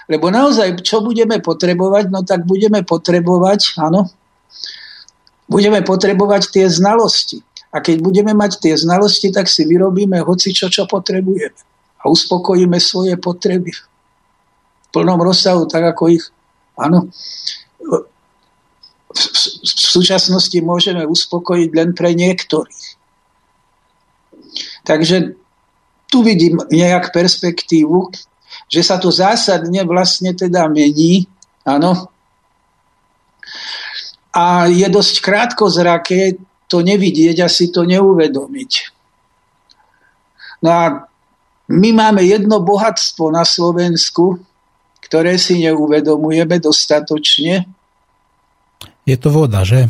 lebo naozaj, čo budeme potrebovať? No tak budeme potrebovať, áno, budeme potrebovať tie znalosti. A keď budeme mať tie znalosti, tak si vyrobíme hoci čo, čo potrebujeme. A uspokojíme svoje potreby v plnom rozsahu, tak ako ich, áno, v, v súčasnosti môžeme uspokojiť len pre niektorých. Takže tu vidím nejak perspektívu, že sa to zásadne vlastne teda mení, áno. A je dosť krátko zrake to nevidieť a si to neuvedomiť. No a my máme jedno bohatstvo na Slovensku, ktoré si neuvedomujeme dostatočne. Je to voda, že?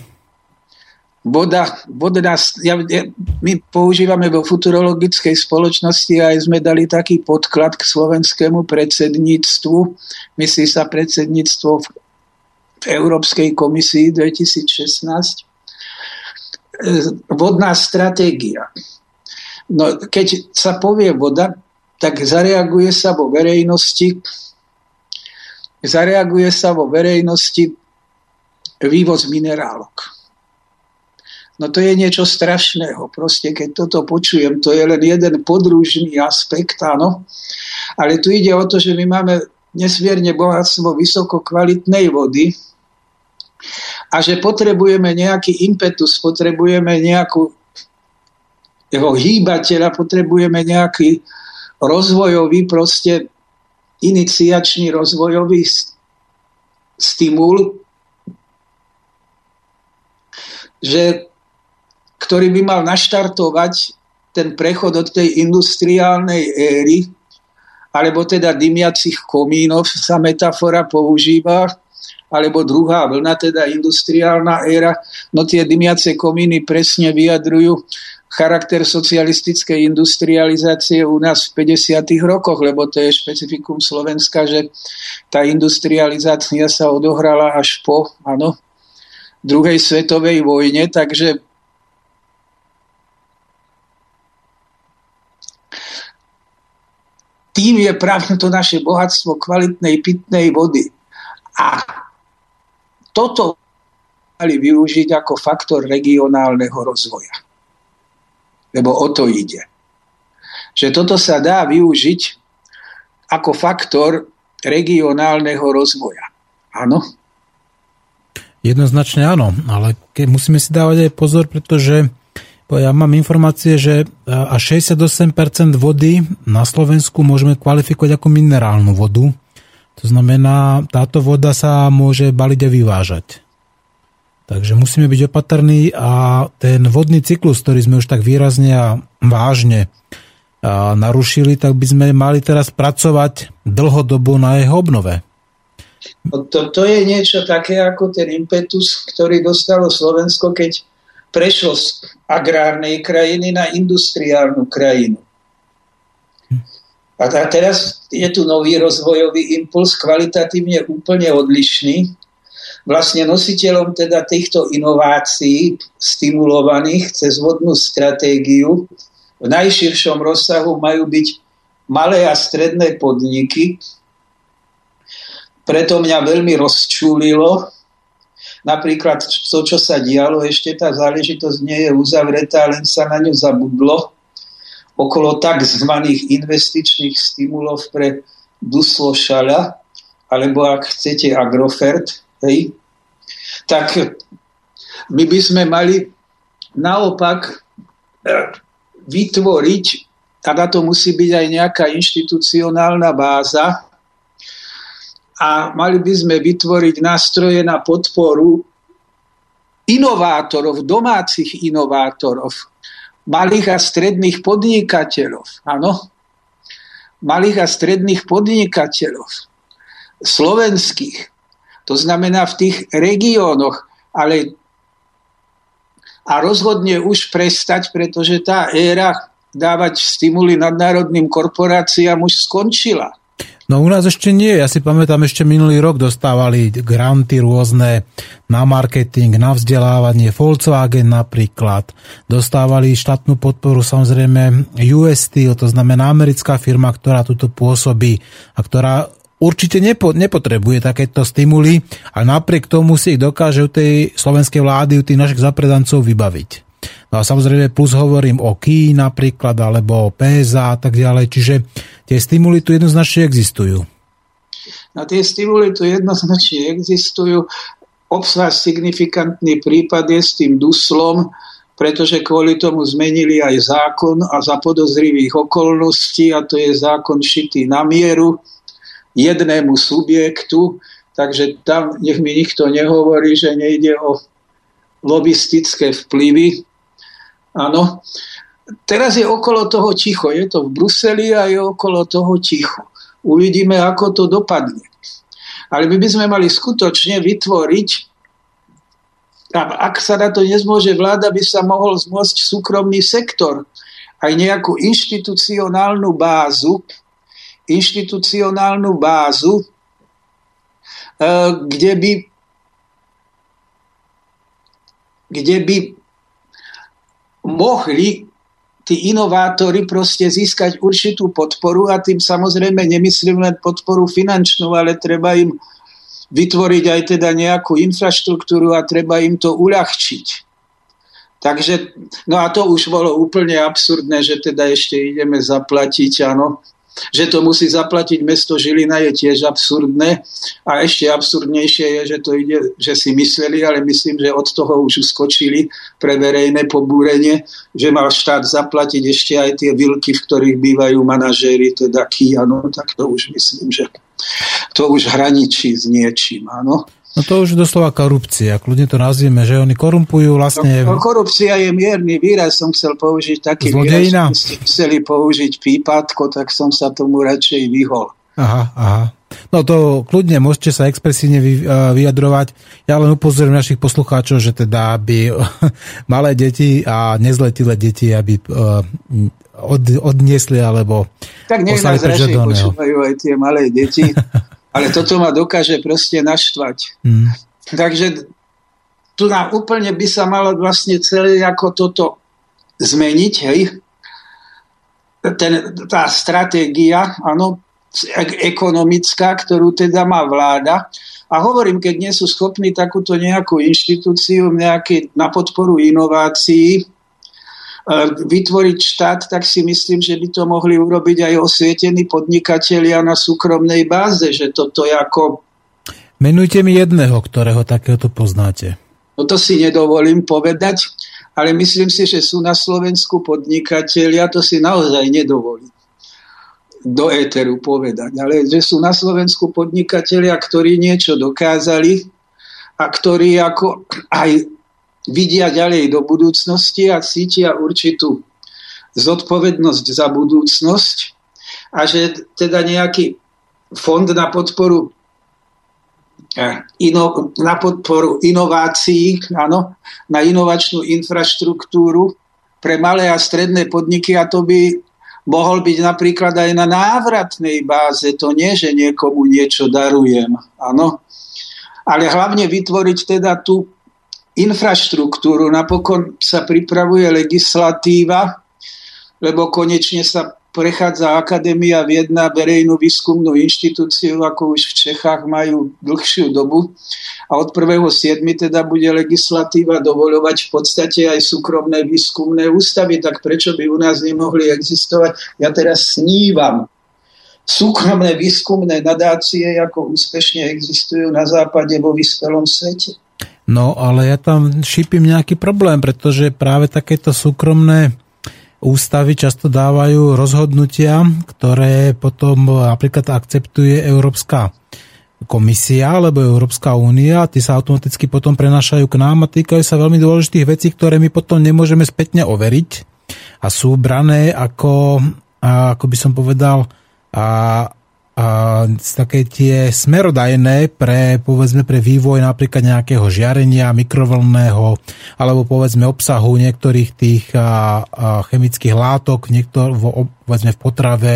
Voda, vodná, ja, ja, my používame vo futurologickej spoločnosti aj sme dali taký podklad k slovenskému predsedníctvu. Myslí sa predsedníctvo v, v Európskej komisii 2016. E, vodná stratégia. No, keď sa povie voda, tak zareaguje sa vo verejnosti zareaguje sa vo verejnosti vývoz minerálok No to je niečo strašného. Proste, keď toto počujem, to je len jeden podružný aspekt, áno. Ale tu ide o to, že my máme nesmierne bohatstvo vysoko kvalitnej vody a že potrebujeme nejaký impetus, potrebujeme nejakú jeho hýbateľa, potrebujeme nejaký rozvojový, proste iniciačný rozvojový stimul, že ktorý by mal naštartovať ten prechod od tej industriálnej éry, alebo teda dymiacich komínov sa metafora používa, alebo druhá vlna, teda industriálna éra. No tie dymiace komíny presne vyjadrujú charakter socialistickej industrializácie u nás v 50. rokoch, lebo to je špecifikum Slovenska, že tá industrializácia sa odohrala až po ano, druhej svetovej vojne, takže tým je práve to naše bohatstvo kvalitnej pitnej vody. A toto mali využiť ako faktor regionálneho rozvoja. Lebo o to ide. Že toto sa dá využiť ako faktor regionálneho rozvoja. Áno? Jednoznačne áno, ale musíme si dávať aj pozor, pretože ja mám informácie, že až 68% vody na Slovensku môžeme kvalifikovať ako minerálnu vodu. To znamená, táto voda sa môže baliť a vyvážať. Takže musíme byť opatrní a ten vodný cyklus, ktorý sme už tak výrazne a vážne narušili, tak by sme mali teraz pracovať dlhodobo na jeho obnove. No to, to je niečo také ako ten impetus, ktorý dostalo Slovensko, keď prešlo z agrárnej krajiny na industriálnu krajinu. A teraz je tu nový rozvojový impuls, kvalitatívne úplne odlišný. Vlastne nositeľom teda týchto inovácií stimulovaných cez vodnú stratégiu v najširšom rozsahu majú byť malé a stredné podniky. Preto mňa veľmi rozčúlilo, Napríklad to, čo sa dialo, ešte tá záležitosť nie je uzavretá, len sa na ňu zabudlo okolo tzv. investičných stimulov pre Duslo alebo ak chcete Agrofert, hej, tak my by sme mali naopak e, vytvoriť, a na to musí byť aj nejaká inštitucionálna báza, a mali by sme vytvoriť nástroje na podporu inovátorov, domácich inovátorov, malých a stredných podnikateľov. Áno? Malých a stredných podnikateľov. Slovenských. To znamená v tých regiónoch. Ale a rozhodne už prestať, pretože tá éra dávať stimuly nadnárodným korporáciám už skončila. No u nás ešte nie. Ja si pamätám, ešte minulý rok dostávali granty rôzne na marketing, na vzdelávanie, Volkswagen napríklad. Dostávali štátnu podporu samozrejme US Steel, to znamená americká firma, ktorá tuto pôsobí a ktorá určite nepo, nepotrebuje takéto stimuly, ale napriek tomu si ich dokáže u tej slovenskej vlády, u tých našich zapredancov vybaviť. No a samozrejme plus hovorím o KI napríklad, alebo o PSA a tak ďalej, čiže tie stimuly tu jednoznačne existujú. No tie stimuly tu jednoznačne existujú. Obzvlášť signifikantný prípad je s tým duslom, pretože kvôli tomu zmenili aj zákon a za podozrivých okolností, a to je zákon šitý na mieru jednému subjektu, takže tam nech mi nikto nehovorí, že nejde o lobistické vplyvy, Áno. Teraz je okolo toho ticho. Je to v Bruseli a je okolo toho ticho. Uvidíme, ako to dopadne. Ale my by sme mali skutočne vytvoriť A ak sa na to nezmôže vláda, by sa mohol zmôcť súkromný sektor. Aj nejakú inštitucionálnu bázu, inštitucionálnu bázu, e, kde by kde by mohli tí inovátori proste získať určitú podporu a tým samozrejme nemyslím len podporu finančnú, ale treba im vytvoriť aj teda nejakú infraštruktúru a treba im to uľahčiť. Takže, no a to už bolo úplne absurdné, že teda ešte ideme zaplatiť, áno, že to musí zaplatiť mesto Žilina je tiež absurdné a ešte absurdnejšie je, že to ide, že si mysleli, ale myslím, že od toho už uskočili pre verejné pobúrenie, že mal štát zaplatiť ešte aj tie vilky, v ktorých bývajú manažéri, teda Kia, no tak to už myslím, že to už hraničí s niečím, áno. No to už doslova korupcia, kľudne to nazvieme, že oni korumpujú vlastne... No, no korupcia je mierny výraz, som chcel použiť taký Zlodejina. výraz, ste chceli použiť pípatko, tak som sa tomu radšej vyhol. Aha, aha. No to kľudne môžete sa expresívne vyjadrovať. Ja len upozorím našich poslucháčov, že teda aby malé deti a nezletilé deti, aby od, odniesli alebo tak nech nás radšej počúvajú aj tie malé deti. Ale toto ma dokáže proste naštvať. Mm. Takže tu nám úplne by sa malo vlastne celé ako toto zmeniť, hej. Ten, tá stratégia, áno, ekonomická, ktorú teda má vláda. A hovorím, keď nie sú schopní takúto nejakú inštitúciu nejaký, na podporu inovácií vytvoriť štát, tak si myslím, že by to mohli urobiť aj osvietení podnikatelia na súkromnej báze, že toto je ako... Menujte mi jedného, ktorého takéhoto poznáte. No to si nedovolím povedať, ale myslím si, že sú na Slovensku podnikatelia, to si naozaj nedovolím do éteru povedať, ale že sú na Slovensku podnikatelia, ktorí niečo dokázali a ktorí ako aj vidia ďalej do budúcnosti a cítia určitú zodpovednosť za budúcnosť a že teda nejaký fond na podporu eh, ino, na podporu inovácií, áno, na inovačnú infraštruktúru pre malé a stredné podniky a to by mohol byť napríklad aj na návratnej báze. To nie, že niekomu niečo darujem, áno. Ale hlavne vytvoriť teda tú infraštruktúru. Napokon sa pripravuje legislatíva, lebo konečne sa prechádza Akadémia vied na verejnú výskumnú inštitúciu, ako už v Čechách majú dlhšiu dobu. A od 1.7. teda bude legislatíva dovoľovať v podstate aj súkromné výskumné ústavy, tak prečo by u nás nemohli existovať? Ja teraz snívam. Súkromné výskumné nadácie, ako úspešne existujú na západe vo vyspelom svete. No, ale ja tam šípim nejaký problém, pretože práve takéto súkromné ústavy často dávajú rozhodnutia, ktoré potom napríklad akceptuje Európska komisia alebo Európska únia, tí sa automaticky potom prenášajú k nám a týkajú sa veľmi dôležitých vecí, ktoré my potom nemôžeme spätne overiť a sú brané ako, ako by som povedal, a také tie smerodajné pre, povedzme, pre vývoj napríklad nejakého žiarenia mikrovlnného alebo povedzme obsahu niektorých tých a, a chemických látok niektor, vo, povedzme v potrave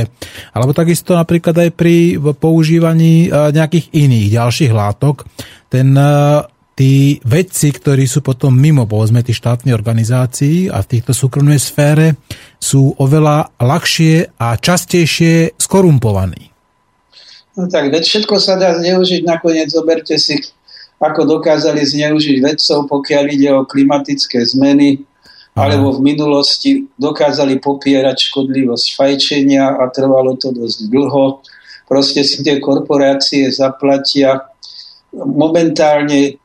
alebo takisto napríklad aj pri používaní nejakých iných ďalších látok. Ten tí vedci, ktorí sú potom mimo, povedzme, tých štátnych organizácií a v týchto súkromnej sfére, sú oveľa ľahšie a častejšie skorumpovaní. No tak veď všetko sa dá zneužiť, nakoniec zoberte si, ako dokázali zneužiť vedcov, pokiaľ ide o klimatické zmeny, Aha. alebo v minulosti dokázali popierať škodlivosť fajčenia a trvalo to dosť dlho. Proste si tie korporácie zaplatia. Momentálne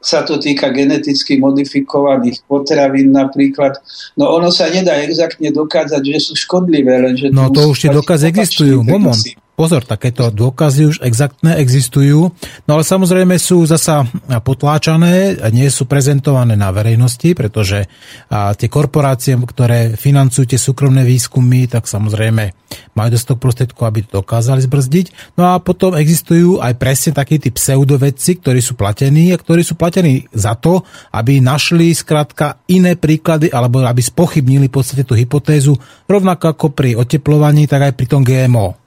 sa to týka geneticky modifikovaných potravín napríklad. No ono sa nedá exaktne dokázať, že sú škodlivé, lenže... No to už tie dokazy existujú, moment. Pozor, takéto dôkazy už exaktné existujú, no ale samozrejme sú zasa potláčané nie sú prezentované na verejnosti, pretože tie korporácie, ktoré financujú tie súkromné výskumy, tak samozrejme majú dostatok prostriedkov, aby to dokázali zbrzdiť. No a potom existujú aj presne takí tí pseudovedci, ktorí sú platení a ktorí sú platení za to, aby našli skrátka iné príklady alebo aby spochybnili v podstate tú hypotézu, rovnako ako pri oteplovaní, tak aj pri tom GMO.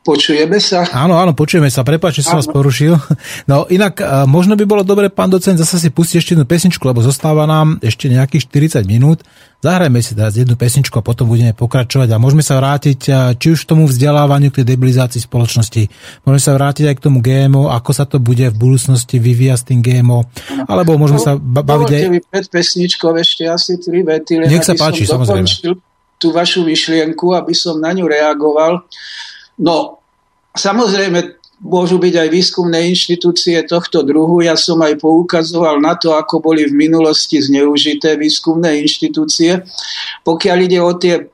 Počujeme sa? Áno, áno, počujeme sa. Prepáč, že som vás porušil. No inak, možno by bolo dobre, pán docent, zase si pustiť ešte jednu pesničku, lebo zostáva nám ešte nejakých 40 minút. Zahrajme si teraz jednu pesničku a potom budeme pokračovať a môžeme sa vrátiť či už k tomu vzdelávaniu, k tej debilizácii spoločnosti. Môžeme sa vrátiť aj k tomu GMO, ako sa to bude v budúcnosti vyvíjať s tým GMO, alebo môžeme no, sa baviť aj... mi pred pesničkou ešte asi tri vety, Nech sa páči, samozrejme. tú vašu myšlienku, aby som na ňu reagoval. No, samozrejme, môžu byť aj výskumné inštitúcie tohto druhu. Ja som aj poukazoval na to, ako boli v minulosti zneužité výskumné inštitúcie. Pokiaľ ide o tie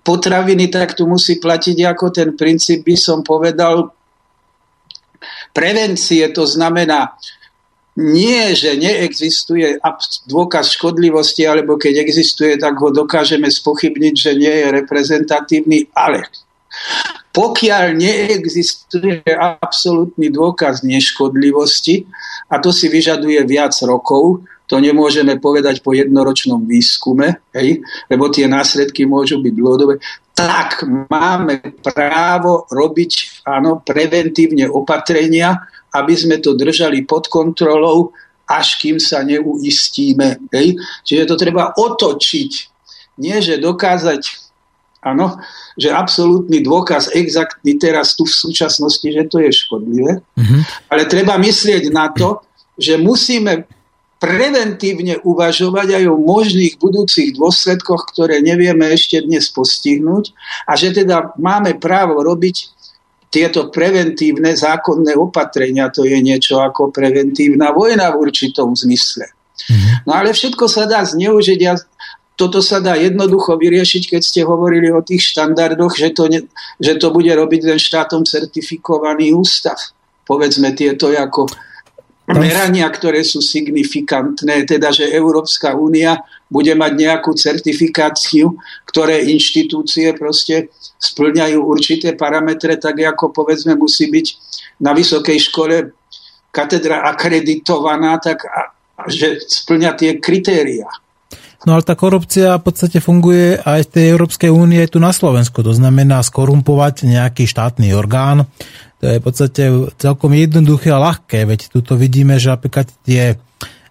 potraviny, tak tu musí platiť ako ten princíp, by som povedal, prevencie. To znamená, nie, že neexistuje dôkaz škodlivosti, alebo keď existuje, tak ho dokážeme spochybniť, že nie je reprezentatívny, ale pokiaľ neexistuje absolútny dôkaz neškodlivosti, a to si vyžaduje viac rokov, to nemôžeme povedať po jednoročnom výskume, hej, lebo tie následky môžu byť dlhodobé, tak máme právo robiť áno, preventívne opatrenia, aby sme to držali pod kontrolou, až kým sa neuistíme. Hej. Čiže to treba otočiť. Nie, že dokázať Áno, že absolútny dôkaz exaktný teraz tu v súčasnosti, že to je škodlivé. Mm-hmm. Ale treba myslieť na to, že musíme preventívne uvažovať aj o možných budúcich dôsledkoch, ktoré nevieme ešte dnes postihnúť a že teda máme právo robiť tieto preventívne zákonné opatrenia. To je niečo ako preventívna vojna v určitom zmysle. Mm-hmm. No ale všetko sa dá zneužiť. Ja toto sa dá jednoducho vyriešiť, keď ste hovorili o tých štandardoch, že to, ne, že to bude robiť ten štátom certifikovaný ústav. Povedzme tieto ako merania, ktoré sú signifikantné, teda že Európska únia bude mať nejakú certifikáciu, ktoré inštitúcie proste splňajú určité parametre, tak ako povedzme musí byť na vysokej škole katedra akreditovaná, tak a, že splňa tie kritéria. No ale tá korupcia v podstate funguje aj v tej Európskej únie tu na Slovensku. To znamená skorumpovať nejaký štátny orgán. To je v podstate celkom jednoduché a ľahké, veď tuto vidíme, že napríklad tie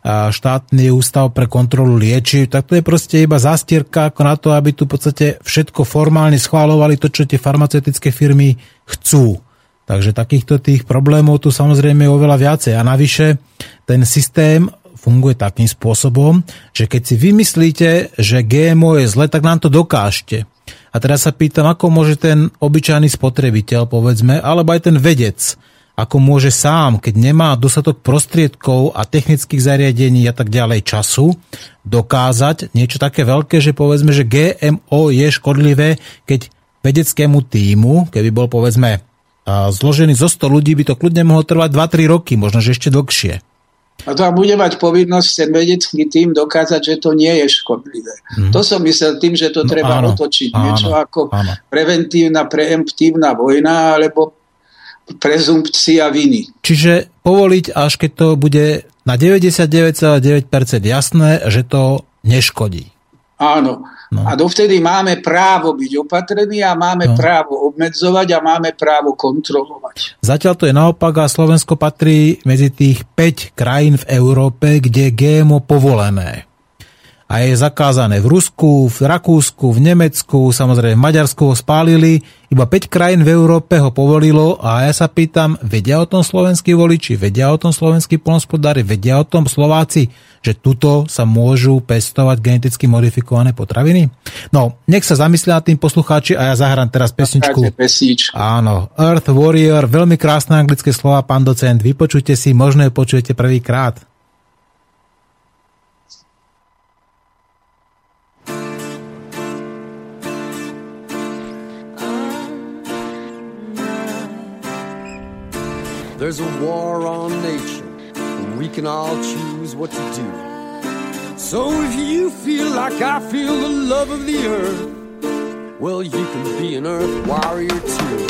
štátny ústav pre kontrolu liečiv, tak to je proste iba zastierka ako na to, aby tu v podstate všetko formálne schválovali to, čo tie farmaceutické firmy chcú. Takže takýchto tých problémov tu samozrejme je oveľa viacej. A navyše ten systém funguje takým spôsobom, že keď si vymyslíte, že GMO je zle, tak nám to dokážte. A teraz sa pýtam, ako môže ten obyčajný spotrebiteľ, povedzme, alebo aj ten vedec, ako môže sám, keď nemá dostatok prostriedkov a technických zariadení a tak ďalej času, dokázať niečo také veľké, že povedzme, že GMO je škodlivé, keď vedeckému týmu, keby bol povedzme zložený zo 100 ľudí, by to kľudne mohlo trvať 2-3 roky, možno že ešte dlhšie. A to bude mať povinnosť ten vedecký tým dokázať, že to nie je škodlivé. Mm. To som myslel tým, že to no, treba áno, otočiť. Áno, Niečo ako áno. preventívna, preemptívna vojna alebo prezumpcia viny. Čiže povoliť, až keď to bude na 99,9% jasné, že to neškodí. Áno. No. A dovtedy máme právo byť opatrení a máme no. právo obmedzovať a máme právo kontrolovať. Zatiaľ to je naopak a Slovensko patrí medzi tých 5 krajín v Európe, kde GMO povolené a je zakázané v Rusku, v Rakúsku, v Nemecku, samozrejme v Maďarsku ho spálili, iba 5 krajín v Európe ho povolilo a ja sa pýtam, vedia o tom slovenskí voliči, vedia o tom slovenskí polnospodári, vedia o tom Slováci, že tuto sa môžu pestovať geneticky modifikované potraviny? No, nech sa zamyslia tým poslucháči a ja zahrám teraz pesničku. Áno, Earth Warrior, veľmi krásne anglické slova, pán docent, vypočujte si, možno ju počujete prvýkrát. There's a war on nature, and we can all choose what to do. So if you feel like I feel the love of the earth, well, you can be an earth warrior too.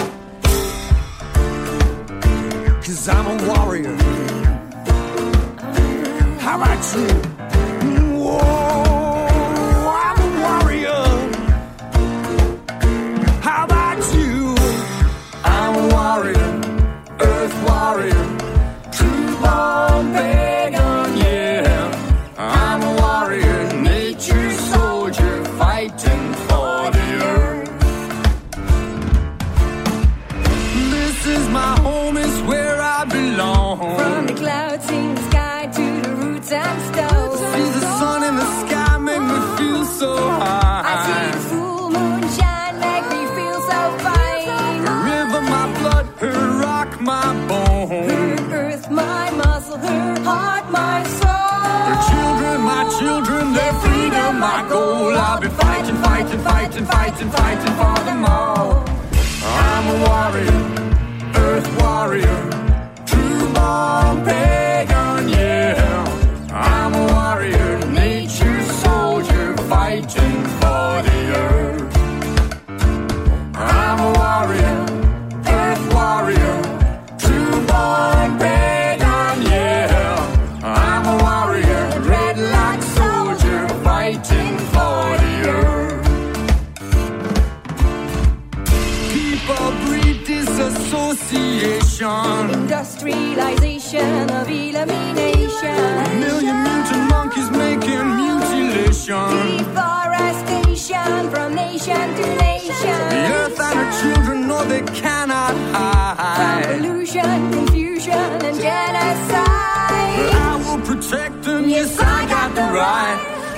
Cause I'm a warrior. How about you? Belong. From the clouds in the sky to the roots and stones. See the sun in the sky make me feel so high.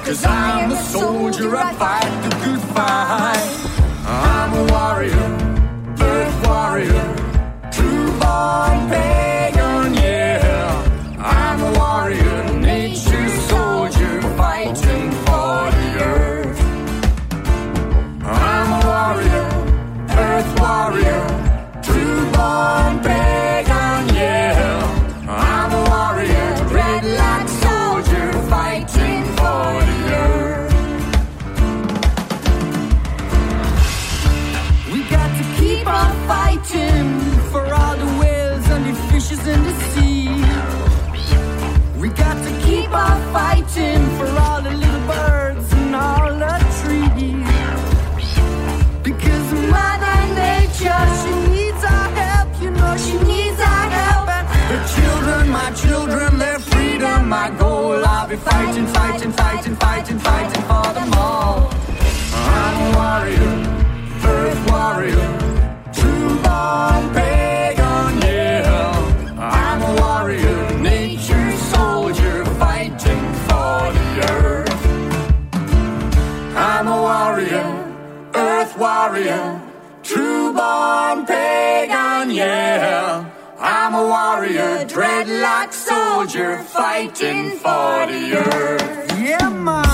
Cause I'm a soldier, I fight the good fight. I'm a warrior, earth warrior, true born pagan, fighting, fighting, fighting, fighting, fighting for them all. I'm a warrior, earth warrior, true born pagan, yeah. I'm a warrior, nature soldier, fighting for the earth. I'm a warrior, earth warrior, true born pagan, yeah. I'm a warrior, dreadlock soldier, fighting for the earth. Yeah, man.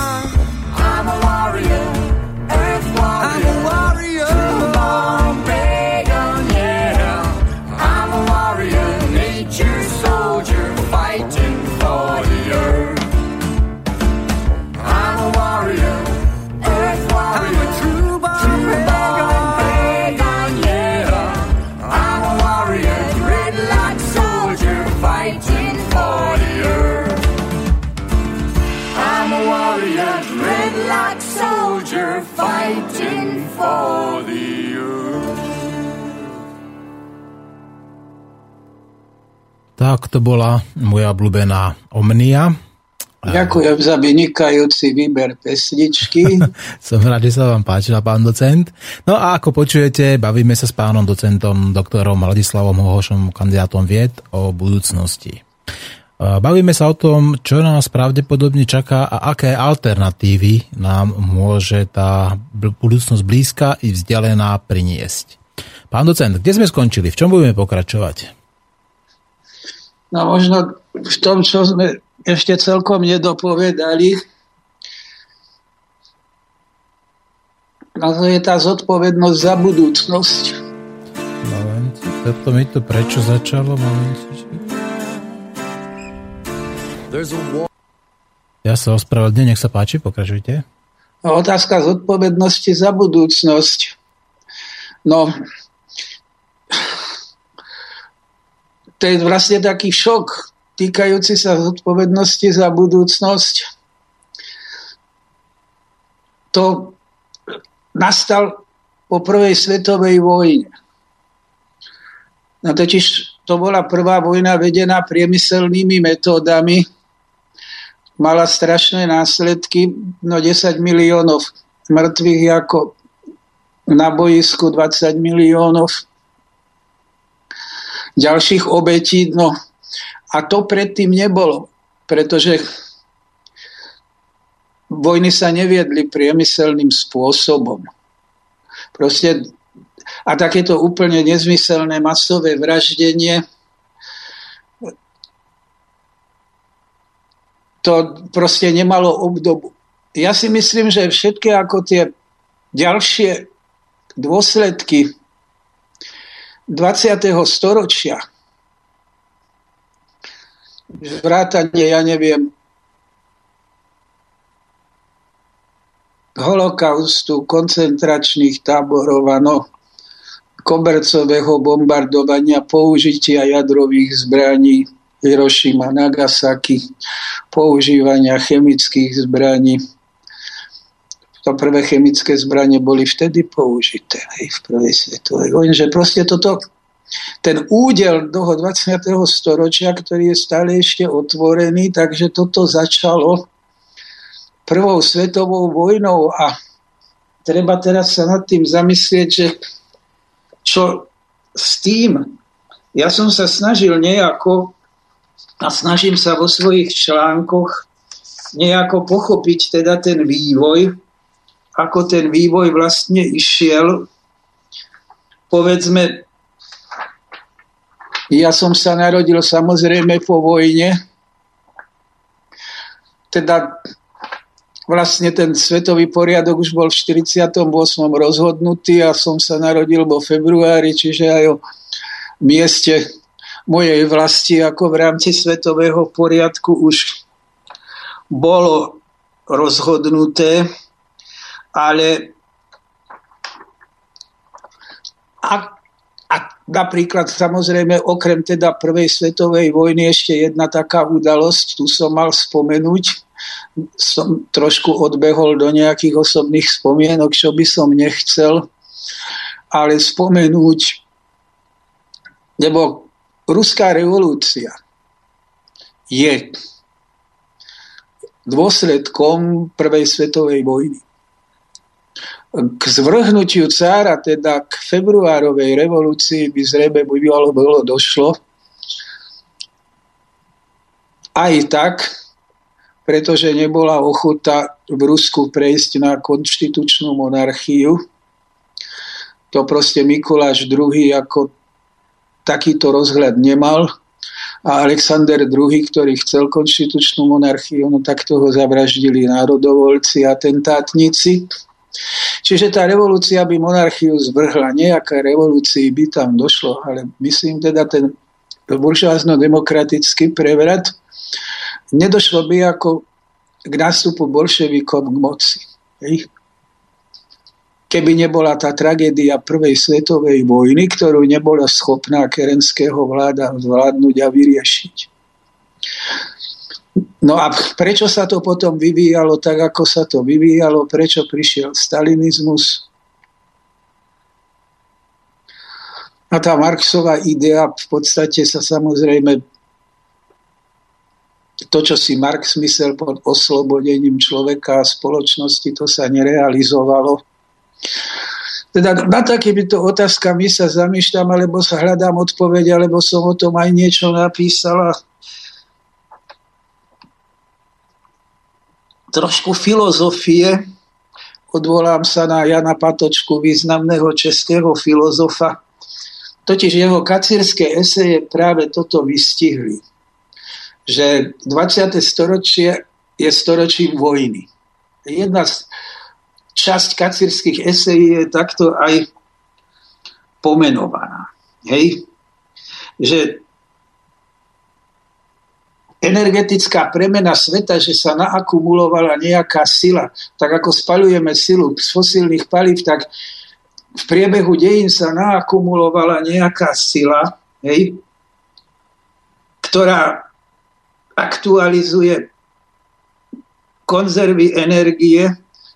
Tak to bola moja obľúbená Omnia. Ďakujem za vynikajúci výber pesničky. Som rád, že sa vám páčila, pán docent. No a ako počujete, bavíme sa s pánom docentom, doktorom Ladislavom Hohošom, kandidátom vied o budúcnosti. Bavíme sa o tom, čo nás pravdepodobne čaká a aké alternatívy nám môže tá budúcnosť blízka i vzdialená priniesť. Pán docent, kde sme skončili? V čom budeme pokračovať? No možno v tom, čo sme ešte celkom nedopovedali, a to je tá zodpovednosť za budúcnosť. Momentík, Toto mi to prečo začalo? Momentiček. Ja sa ospravedlňujem, nech sa páči, pokračujte. Otázka zodpovednosti za budúcnosť. No, to je vlastne taký šok týkajúci sa zodpovednosti za budúcnosť. To nastal po prvej svetovej vojne. No totiž to bola prvá vojna vedená priemyselnými metódami, mala strašné následky, no 10 miliónov mŕtvych ako na boisku 20 miliónov ďalších obetí, no a to predtým nebolo, pretože vojny sa neviedli priemyselným spôsobom. Proste a takéto úplne nezmyselné masové vraždenie to proste nemalo obdobu. Ja si myslím, že všetky ako tie ďalšie dôsledky 20. storočia, vrátanie, ja neviem, holokaustu, koncentračných táborov, no, kobercového bombardovania, použitia jadrových zbraní, Hiroshima, Nagasaki, používania chemických zbraní. To prvé chemické zbranie boli vtedy použité hej, v prvej svetovej vojne. Že proste toto, ten údel toho 20. storočia, ktorý je stále ešte otvorený, takže toto začalo prvou svetovou vojnou a treba teraz sa nad tým zamyslieť, že čo s tým, ja som sa snažil nejako a snažím sa vo svojich článkoch nejako pochopiť teda ten vývoj, ako ten vývoj vlastne išiel. Povedzme, ja som sa narodil samozrejme po vojne, teda vlastne ten svetový poriadok už bol v 48. rozhodnutý a som sa narodil vo februári, čiže aj o mieste mojej vlasti ako v rámci svetového poriadku už bolo rozhodnuté, ale a, a napríklad samozrejme okrem teda prvej svetovej vojny ešte jedna taká udalosť, tu som mal spomenúť, som trošku odbehol do nejakých osobných spomienok, čo by som nechcel, ale spomenúť, lebo ruská revolúcia je dôsledkom prvej svetovej vojny. K zvrhnutiu cára, teda k februárovej revolúcii by zrejme bolo, bolo došlo aj tak, pretože nebola ochota v Rusku prejsť na konštitučnú monarchiu. To proste Mikuláš II ako takýto rozhľad nemal a Alexander II, ktorý chcel konštitučnú monarchiu, no tak toho zavraždili národovolci a tentátnici. Čiže tá revolúcia by monarchiu zvrhla. Nejaká revolúcii by tam došlo, ale myslím teda ten buržoázno-demokratický prevrat nedošlo by ako k nástupu bolševikom k moci. Hej. Keby nebola tá tragédia prvej svetovej vojny, ktorú nebola schopná kerenského vláda zvládnuť a vyriešiť. No a prečo sa to potom vyvíjalo tak, ako sa to vyvíjalo? Prečo prišiel stalinizmus? A tá Marxová idea v podstate sa samozrejme to, čo si Marx myslel pod oslobodením človeka a spoločnosti, to sa nerealizovalo. Teda na takýmito otázkami sa zamýšľam, alebo sa hľadám odpoveď, alebo som o tom aj niečo napísala. Trošku filozofie. Odvolám sa na Jana Patočku, významného českého filozofa. Totiž jeho kacírske eseje práve toto vystihli že 20. storočie je storočím vojny. Jedna z časť kacírskych esejí je takto aj pomenovaná. Hej? že energetická premena sveta, že sa naakumulovala nejaká sila, tak ako spaľujeme silu z fosílnych palív, tak v priebehu dejín sa naakumulovala nejaká sila, hej, ktorá aktualizuje konzervy energie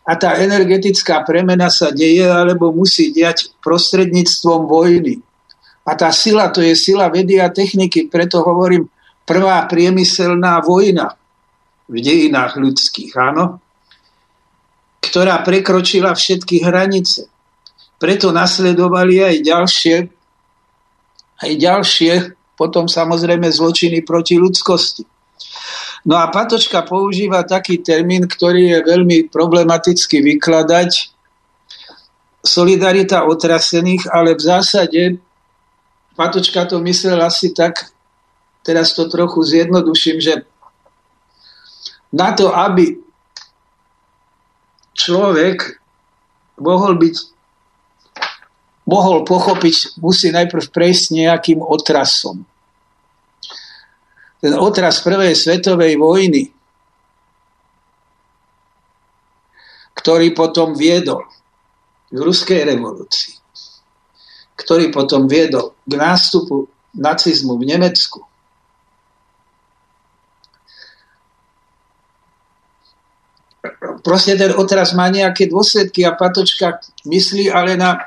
a tá energetická premena sa deje alebo musí diať prostredníctvom vojny. A tá sila, to je sila vedy a techniky, preto hovorím, prvá priemyselná vojna v dejinách ľudských, áno, ktorá prekročila všetky hranice. Preto nasledovali aj ďalšie, aj ďalšie, potom samozrejme zločiny proti ľudskosti. No a Patočka používa taký termín, ktorý je veľmi problematicky vykladať. Solidarita otrasených, ale v zásade Patočka to myslel asi tak, teraz to trochu zjednoduším, že na to, aby človek mohol byť mohol pochopiť, musí najprv prejsť nejakým otrasom. Ten otras prvej svetovej vojny, ktorý potom viedol k ruskej revolúcii, ktorý potom viedol k nástupu nacizmu v Nemecku, proste ten otras má nejaké dôsledky a Patočka myslí ale na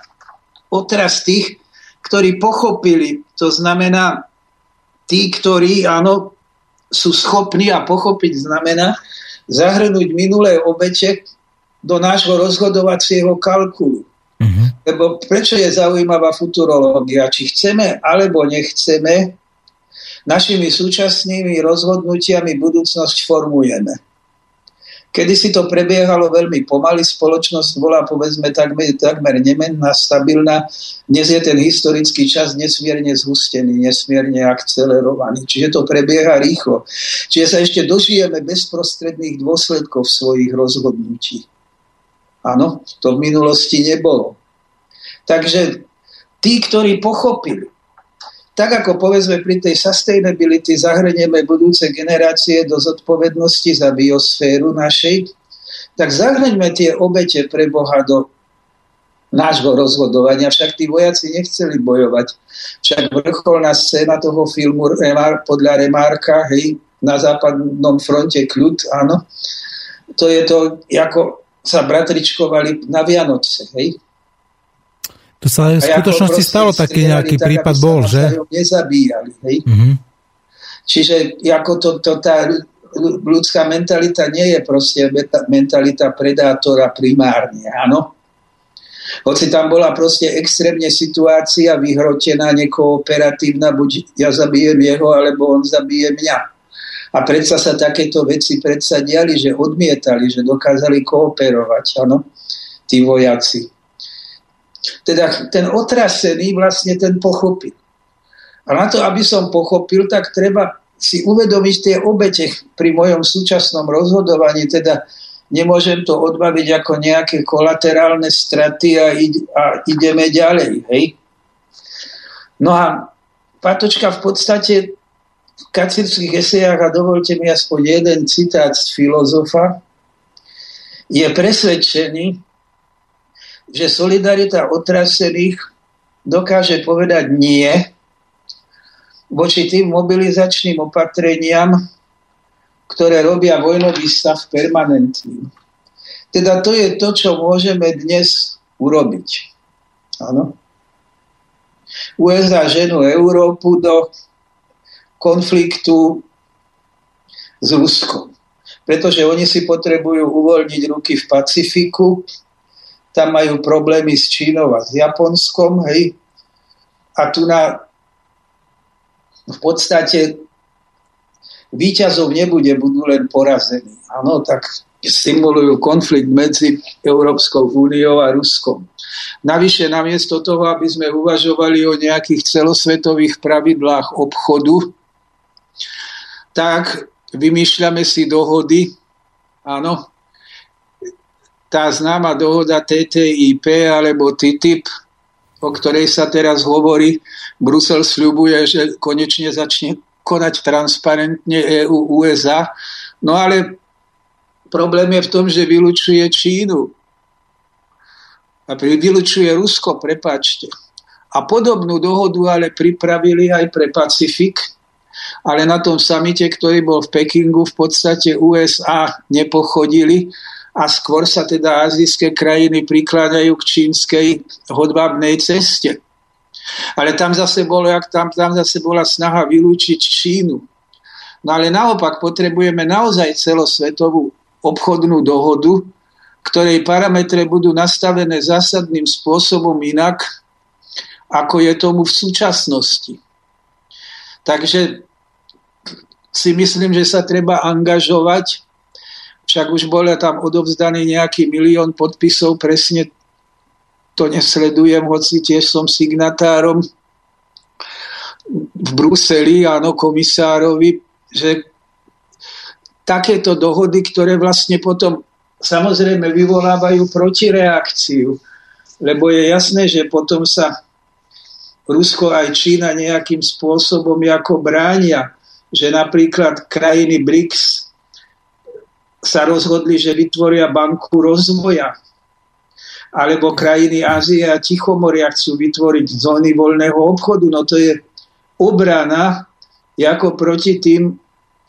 otras tých, ktorí pochopili, to znamená tí, ktorí áno, sú schopní a pochopiť znamená zahrnúť minulé obete do nášho rozhodovacieho kalkulu. Uh-huh. Lebo prečo je zaujímavá futurológia? Či chceme alebo nechceme, našimi súčasnými rozhodnutiami budúcnosť formujeme. Kedy si to prebiehalo veľmi pomaly, spoločnosť bola povedzme takmer, takmer nemenná, stabilná. Dnes je ten historický čas nesmierne zhustený, nesmierne akcelerovaný. Čiže to prebieha rýchlo. Čiže sa ešte dožijeme bezprostredných dôsledkov svojich rozhodnutí. Áno, to v minulosti nebolo. Takže tí, ktorí pochopili, tak ako povedzme pri tej sustainability zahrnieme budúce generácie do zodpovednosti za biosféru našej, tak zahrňme tie obete pre Boha do nášho rozhodovania. Však tí vojaci nechceli bojovať. Však vrcholná scéna toho filmu podľa Remárka, hej, na západnom fronte kľud, áno, to je to, ako sa bratričkovali na Vianoce, hej. To sa aj v skutočnosti stalo taký nejaký tak, prípad bol, že? Nezabíjali, hej? Mm-hmm. Čiže ako to, to tá ľudská mentalita nie je proste mentalita predátora primárne, áno? Hoci tam bola proste extrémne situácia vyhrotená, nekooperatívna, buď ja zabijem jeho, alebo on zabije mňa. A predsa sa takéto veci predsa diali, že odmietali, že dokázali kooperovať, áno, tí vojaci. Teda ten otrasený vlastne ten pochopil. A na to, aby som pochopil, tak treba si uvedomiť tie obete pri mojom súčasnom rozhodovaní, teda nemôžem to odbaviť ako nejaké kolaterálne straty a, id- a ideme ďalej. Hej? No a Patočka v podstate v kacírských esejách, a dovolte mi aspoň jeden citát z filozofa, je presvedčený, že solidarita otrasených dokáže povedať nie voči tým mobilizačným opatreniam, ktoré robia vojnový stav permanentným. Teda to je to, čo môžeme dnes urobiť. Áno. USA ženú Európu do konfliktu s Ruskom. Pretože oni si potrebujú uvoľniť ruky v Pacifiku, tam majú problémy s Čínou a s Japonskom, hej. A tu na v podstate výťazov nebude, budú len porazení. Áno, tak stimulujú konflikt medzi Európskou úniou a Ruskom. Navyše, namiesto toho, aby sme uvažovali o nejakých celosvetových pravidlách obchodu, tak vymýšľame si dohody, áno, tá známa dohoda TTIP alebo TTIP o ktorej sa teraz hovorí. Brusel sľubuje, že konečne začne konať transparentne EU, USA. No ale problém je v tom, že vylučuje Čínu. A vylučuje Rusko, prepačte. A podobnú dohodu ale pripravili aj pre Pacifik, ale na tom samite, ktorý bol v Pekingu, v podstate USA nepochodili a skôr sa teda azijské krajiny prikladajú k čínskej hodvábnej ceste. Ale tam zase, bolo, tam, tam zase bola snaha vylúčiť Čínu. No ale naopak potrebujeme naozaj celosvetovú obchodnú dohodu, ktorej parametre budú nastavené zásadným spôsobom inak, ako je tomu v súčasnosti. Takže si myslím, že sa treba angažovať však už bol tam odovzdaný nejaký milión podpisov, presne to nesledujem, hoci tiež som signatárom v Bruseli, áno, komisárovi, že takéto dohody, ktoré vlastne potom samozrejme vyvolávajú protireakciu, lebo je jasné, že potom sa Rusko aj Čína nejakým spôsobom ako bránia, že napríklad krajiny BRICS sa rozhodli, že vytvoria banku rozvoja. Alebo krajiny Ázie a Tichomoria chcú vytvoriť zóny voľného obchodu. No to je obrana ako proti tým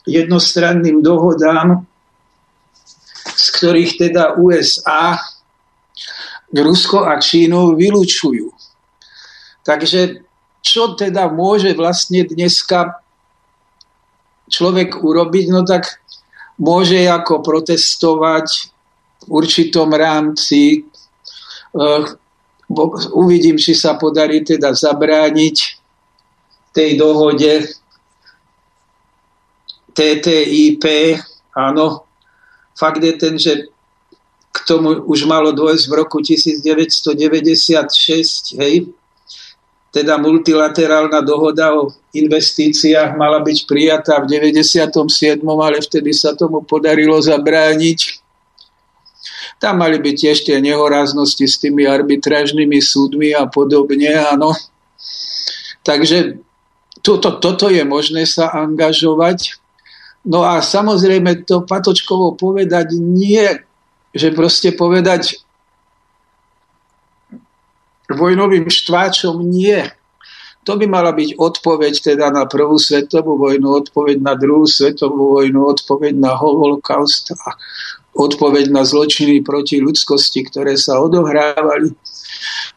jednostranným dohodám, z ktorých teda USA, Rusko a Čínu vylúčujú. Takže čo teda môže vlastne dneska človek urobiť? No tak môže ako protestovať v určitom rámci. Eh, uvidím, či sa podarí teda zabrániť tej dohode TTIP. Áno, fakt je ten, že k tomu už malo dôjsť v roku 1996, hej, teda multilaterálna dohoda o investíciách mala byť prijatá v 97., ale vtedy sa tomu podarilo zabrániť. Tam mali byť tiež tie nehoráznosti s tými arbitrážnymi súdmi a podobne, áno. Takže toto, toto je možné sa angažovať. No a samozrejme to Patočkovo povedať nie, že proste povedať vojnovým štváčom nie. To by mala byť odpoveď teda na prvú svetovú vojnu, odpoveď na druhú svetovú vojnu, odpoveď na holokaust a odpoveď na zločiny proti ľudskosti, ktoré sa odohrávali.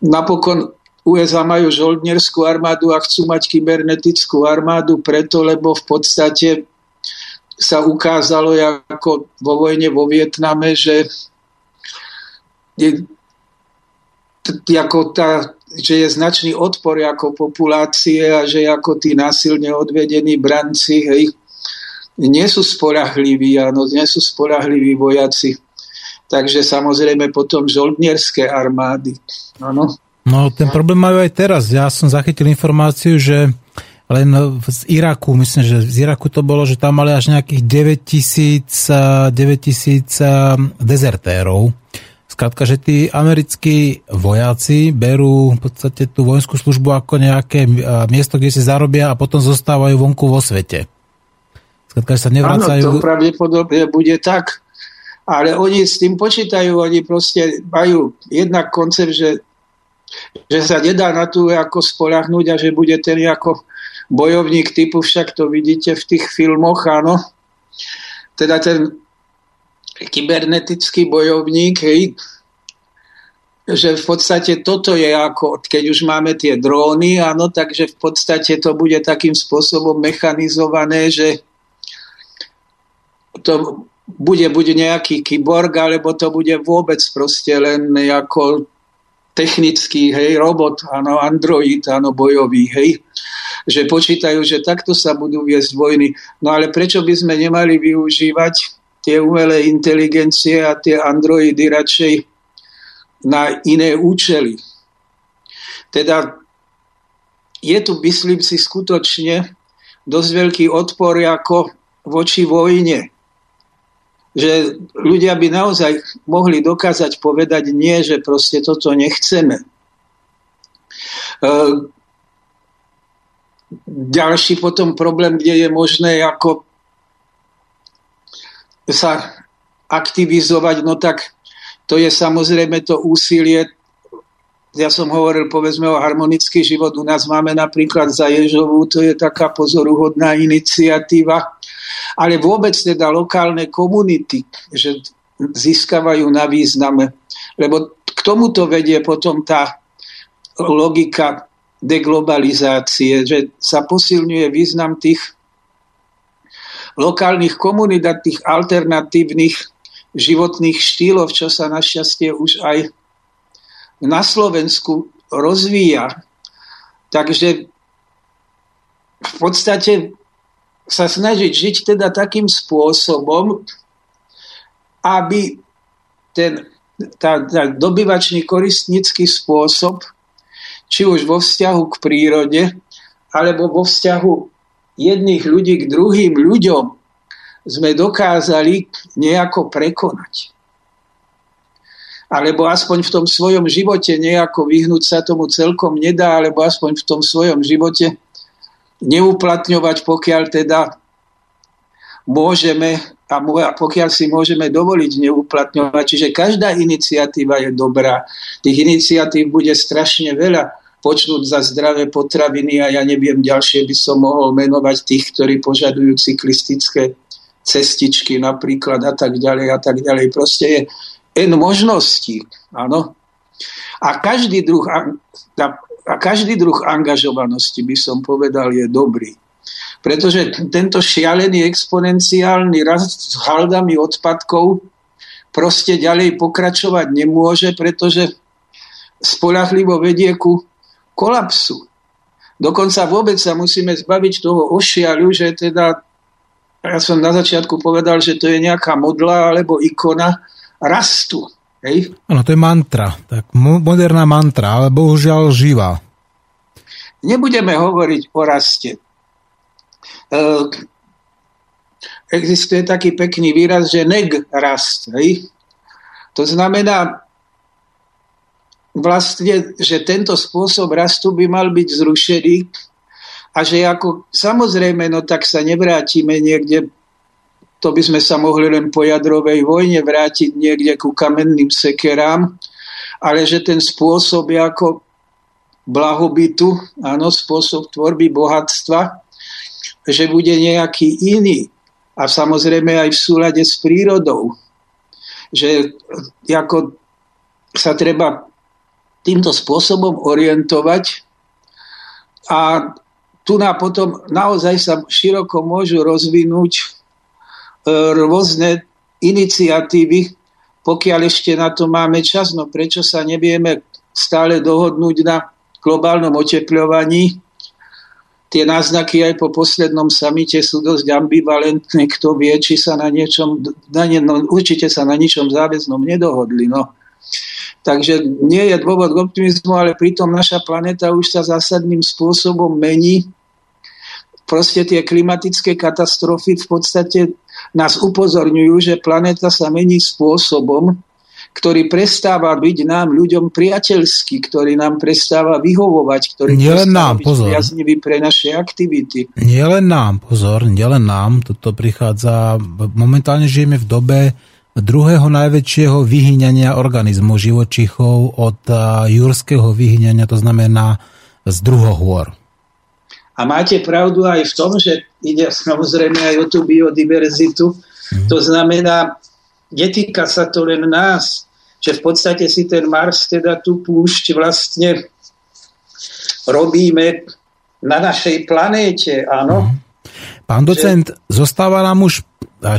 Napokon USA majú žoldnerskú armádu a chcú mať kybernetickú armádu preto, lebo v podstate sa ukázalo ako vo vojne vo Vietname, že ako tá, že je značný odpor ako populácie a že ako tí násilne odvedení branci hej, nie sú spolahliví, áno, nie sú spolahliví vojaci. Takže samozrejme potom žoldnierské armády. Áno. No ten problém majú aj teraz. Ja som zachytil informáciu, že len z Iraku, myslím, že z Iraku to bolo, že tam mali až nejakých 9000, 9000 dezertérov Skrátka, že tí americkí vojaci berú v podstate tú vojenskú službu ako nejaké miesto, kde si zarobia a potom zostávajú vonku vo svete. Skrátka, že sa nevracajú... Áno, to pravdepodobne bude tak, ale oni s tým počítajú, oni proste majú jednak koncept, že, že sa nedá na tú ako spolahnúť a že bude ten ako bojovník typu, však to vidíte v tých filmoch, áno. Teda ten kybernetický bojovník, hej, že v podstate toto je ako, keď už máme tie dróny, áno, takže v podstate to bude takým spôsobom mechanizované, že to bude buď nejaký kyborg, alebo to bude vôbec proste len ako technický, hej, robot, áno, android, áno, bojový, hej, že počítajú, že takto sa budú viesť vojny. No ale prečo by sme nemali využívať tie umelé inteligencie a tie androidy radšej na iné účely. Teda je tu, myslím si, skutočne dosť veľký odpor ako voči vojne. Že ľudia by naozaj mohli dokázať povedať nie, že proste toto nechceme. ďalší potom problém, kde je možné ako sa aktivizovať, no tak to je samozrejme to úsilie. Ja som hovoril povedzme o harmonický život, u nás máme napríklad za Ježovú, to je taká pozoruhodná iniciatíva, ale vôbec teda lokálne komunity, že získavajú na význame, lebo k tomuto vedie potom tá logika deglobalizácie, že sa posilňuje význam tých lokálnych komunít a tých alternatívnych životných štýlov, čo sa našťastie už aj na Slovensku rozvíja. Takže v podstate sa snažiť žiť teda takým spôsobom, aby ten tá, tá dobyvačný koristnický spôsob, či už vo vzťahu k prírode, alebo vo vzťahu jedných ľudí k druhým ľuďom, sme dokázali nejako prekonať alebo aspoň v tom svojom živote nejako vyhnúť sa tomu celkom nedá, alebo aspoň v tom svojom živote neuplatňovať, pokiaľ teda môžeme a pokiaľ si môžeme dovoliť neuplatňovať. Čiže každá iniciatíva je dobrá. Tých iniciatív bude strašne veľa. Počnúť za zdravé potraviny a ja neviem, ďalšie by som mohol menovať tých, ktorí požadujú cyklistické cestičky napríklad a tak ďalej a tak ďalej. Proste je N možností. Áno. A každý druh, a každý druh angažovanosti, by som povedal, je dobrý. Pretože tento šialený exponenciálny rast s haldami odpadkov proste ďalej pokračovať nemôže, pretože spolahlivo vedie ku kolapsu. Dokonca vôbec sa musíme zbaviť toho ošiaľu, že teda, ja som na začiatku povedal, že to je nejaká modla alebo ikona, rastu. Hej? To je mantra. Tak moderná mantra, ale bohužiaľ živá. Nebudeme hovoriť o raste. E, existuje taký pekný výraz, že neg rast. Hej? To znamená vlastne, že tento spôsob rastu by mal byť zrušený a že ako samozrejme, no tak sa nevrátime niekde to by sme sa mohli len po jadrovej vojne vrátiť niekde ku kamenným sekerám, ale že ten spôsob ako blahobytu, áno, spôsob tvorby bohatstva, že bude nejaký iný a samozrejme aj v súlade s prírodou. Že ako sa treba týmto spôsobom orientovať a tu na potom naozaj sa široko môžu rozvinúť E, rôzne iniciatívy, pokiaľ ešte na to máme čas, no prečo sa nevieme stále dohodnúť na globálnom otepľovaní. Tie náznaky aj po poslednom samite sú dosť ambivalentné. Kto vie, či sa na niečom, na nie, no, určite sa na ničom záväznom nedohodli. No. Takže nie je dôvod k optimizmu, ale pritom naša planéta už sa zásadným spôsobom mení. Proste tie klimatické katastrofy v podstate nás upozorňujú, že planéta sa mení spôsobom, ktorý prestáva byť nám ľuďom priateľský, ktorý nám prestáva vyhovovať, ktorý nielen nám, byť pozor. priaznivý pre naše aktivity. Nielen nám, pozor, nielen nám, toto prichádza, momentálne žijeme v dobe druhého najväčšieho vyhýňania organizmu živočichov od jurského vyhýňania, to znamená z druhohôr. A máte pravdu aj v tom, že ide samozrejme aj o tú biodiverzitu. Mm. To znamená, netýka sa to len nás, že v podstate si ten Mars, teda tú púšť vlastne robíme na našej planéte, áno. Mm. Pán docent, že... zostáva nám už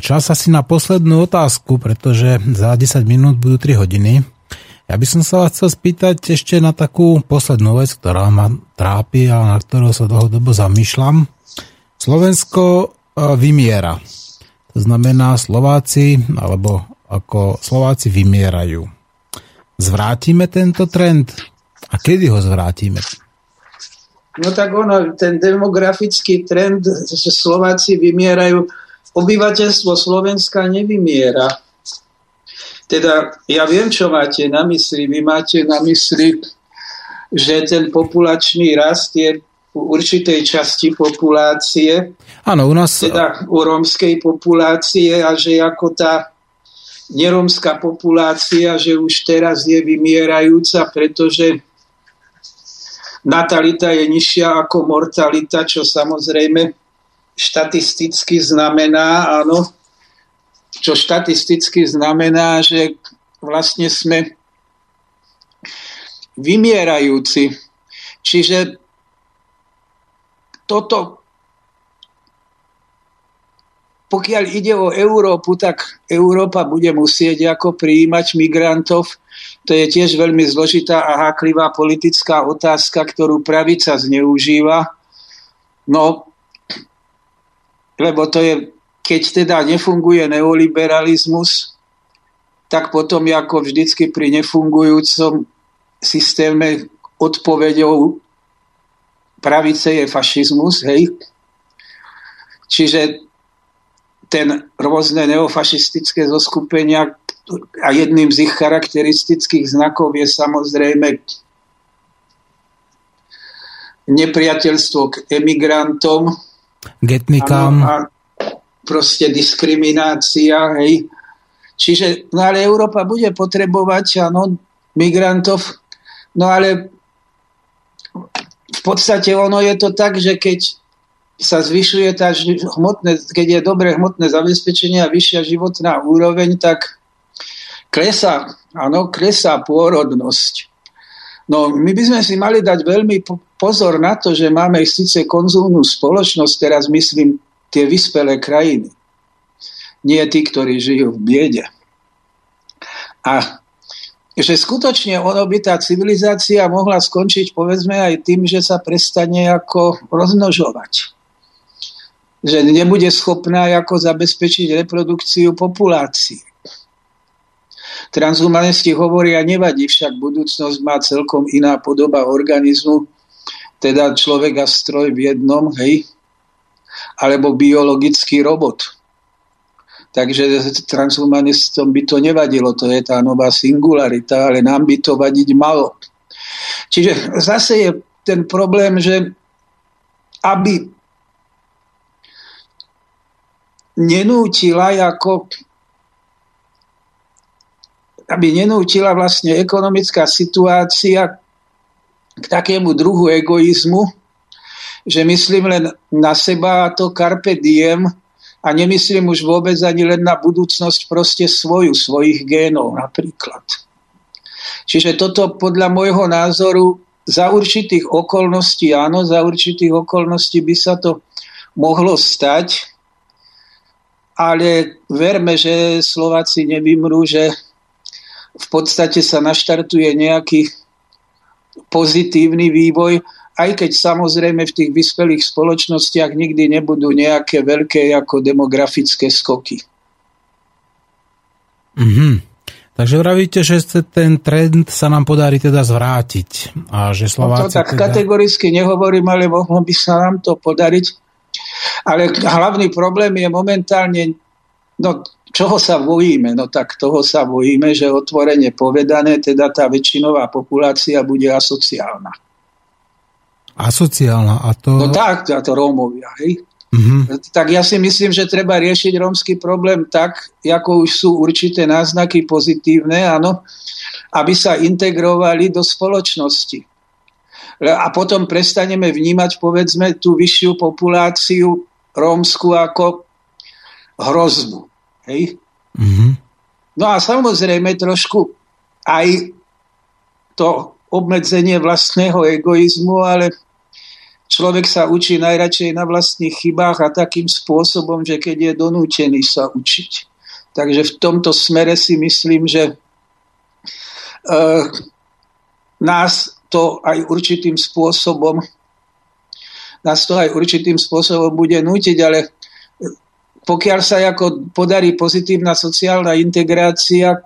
čas asi na poslednú otázku, pretože za 10 minút budú 3 hodiny. Ja by som sa vás chcel spýtať ešte na takú poslednú vec, ktorá ma trápi a na ktorú sa dlhodobo zamýšľam. Slovensko e, vymiera. To znamená Slováci, alebo ako Slováci vymierajú. Zvrátime tento trend? A kedy ho zvrátime? No tak ono, ten demografický trend, že Slováci vymierajú, obyvateľstvo Slovenska nevymiera teda ja viem, čo máte na mysli. Vy máte na mysli že ten populačný rast je u určitej časti populácie, Áno, u nás... teda u rómskej populácie a že ako tá nerómska populácia, že už teraz je vymierajúca, pretože natalita je nižšia ako mortalita, čo samozrejme štatisticky znamená, áno, čo štatisticky znamená, že vlastne sme vymierajúci. Čiže toto, pokiaľ ide o Európu, tak Európa bude musieť ako prijímať migrantov. To je tiež veľmi zložitá a háklivá politická otázka, ktorú pravica zneužíva. No, lebo to je, keď teda nefunguje neoliberalizmus, tak potom ako vždycky pri nefungujúcom systéme odpoveďou pravice je fašizmus, hej. Čiže ten rôzne neofašistické zoskupenia a jedným z ich charakteristických znakov je samozrejme nepriateľstvo k emigrantom. Áno, a proste diskriminácia, hej. Čiže, no ale Európa bude potrebovať, áno, migrantov, no ale v podstate ono je to tak, že keď sa zvyšuje tá hmotné, keď je dobré hmotné zabezpečenie a vyššia životná úroveň, tak klesá, áno, klesá pôrodnosť. No, my by sme si mali dať veľmi po- pozor na to, že máme síce konzumnú spoločnosť, teraz myslím tie vyspelé krajiny, nie tí, ktorí žijú v biede. A že skutočne ono by tá civilizácia mohla skončiť povedzme aj tým, že sa prestane ako rozmnožovať. Že nebude schopná ako zabezpečiť reprodukciu populácií. Transhumanisti hovoria, nevadí, však budúcnosť má celkom iná podoba organizmu, teda človek a stroj v jednom, hej, alebo biologický robot. Takže transhumanistom by to nevadilo, to je tá nová singularita, ale nám by to vadiť malo. Čiže zase je ten problém, že aby nenútila ako aby nenútila vlastne ekonomická situácia k takému druhu egoizmu, že myslím len na seba a to carpe diem a nemyslím už vôbec ani len na budúcnosť proste svoju, svojich génov napríklad. Čiže toto podľa môjho názoru za určitých okolností, áno, za určitých okolností by sa to mohlo stať, ale verme, že Slováci nevymrú, že v podstate sa naštartuje nejaký pozitívny vývoj, aj keď samozrejme v tých vyspelých spoločnostiach nikdy nebudú nejaké veľké ako demografické skoky. Mhm. Takže vravíte, že ten trend sa nám podarí teda zvrátiť. A že No to Slováci tak teda... kategoricky nehovorím, ale mohlo by sa nám to podariť. Ale hlavný problém je momentálne, no čoho sa bojíme? No tak toho sa bojíme, že otvorene povedané, teda tá väčšinová populácia bude asociálna. Asociálna. A to... No tak, a to Rómovia, hej? Mhm. Tak ja si myslím, že treba riešiť rómsky problém tak, ako už sú určité náznaky pozitívne, áno, aby sa integrovali do spoločnosti. A potom prestaneme vnímať, povedzme, tú vyššiu populáciu rómsku ako hrozbu. Hej? Mhm. No a samozrejme trošku aj to obmedzenie vlastného egoizmu, ale človek sa učí najradšej na vlastných chybách a takým spôsobom, že keď je donútený sa učiť. Takže v tomto smere si myslím, že uh, nás to aj určitým spôsobom nás to aj určitým spôsobom bude nútiť, ale pokiaľ sa ako podarí pozitívna sociálna integrácia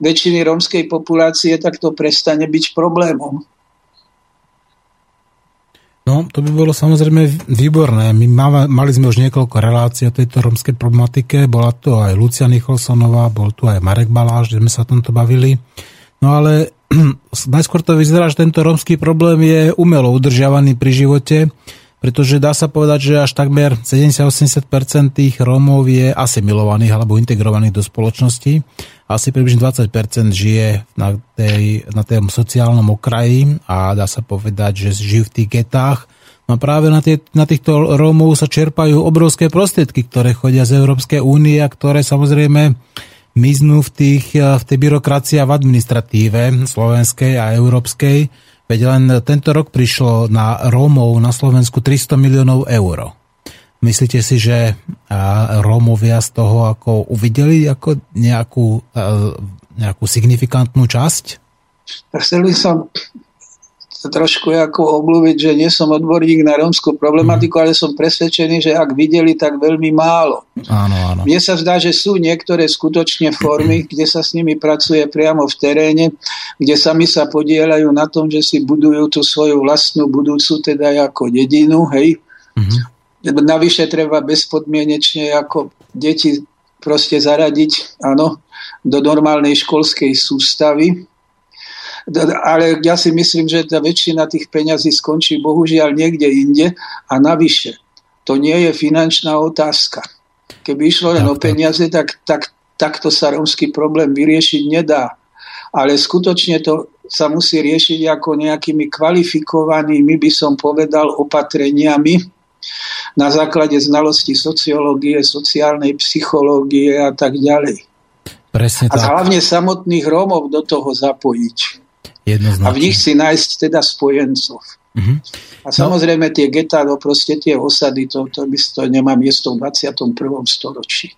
väčšiny rómskej populácie, tak to prestane byť problémom. No, to by bolo samozrejme výborné. My máme, mali sme už niekoľko relácií o tejto rómskej problematike. Bola to aj Lucia Nicholsonová, bol tu aj Marek Baláš, kde sme sa o tomto bavili. No ale najskôr to vyzerá, že tento rómsky problém je umelo udržiavaný pri živote, pretože dá sa povedať, že až takmer 70-80% tých Rómov je asimilovaných alebo integrovaných do spoločnosti. Asi približne 20% žije na, tej, na tom sociálnom okraji a dá sa povedať, že žijú v tých getách. No práve na, tie, na týchto Rómov sa čerpajú obrovské prostriedky, ktoré chodia z Európskej únie a ktoré samozrejme miznú v, tých, v tej byrokracii a v administratíve slovenskej a európskej Veď len tento rok prišlo na Rómov na Slovensku 300 miliónov eur. Myslíte si, že Rómovia z toho ako uvideli ako nejakú, nejakú signifikantnú časť? Chcel by som trošku ako obľúbiť, že nie som odborník na rómskú problematiku, mm. ale som presvedčený, že ak videli, tak veľmi málo. Áno, áno. Mne sa zdá, že sú niektoré skutočne formy, kde sa s nimi pracuje priamo v teréne, kde sami sa podielajú na tom, že si budujú tú svoju vlastnú budúcu, teda ako dedinu, hej. Mm-hmm. Navyše treba bezpodmienečne ako deti proste zaradiť, áno, do normálnej školskej sústavy, ale ja si myslím, že tá väčšina tých peňazí skončí bohužiaľ niekde inde a navyše. To nie je finančná otázka. Keby išlo len o peniaze, tak, tak takto sa rómsky problém vyriešiť nedá. Ale skutočne to sa musí riešiť ako nejakými kvalifikovanými, by som povedal, opatreniami na základe znalosti sociológie, sociálnej psychológie a tak ďalej. Presne a tak. hlavne samotných Rómov do toho zapojiť. Jednoznačne. A v nich si nájsť teda spojencov. Uh-huh. A samozrejme tie getá, no proste tie osady, to, to, to nemá miesto v 21. storočí.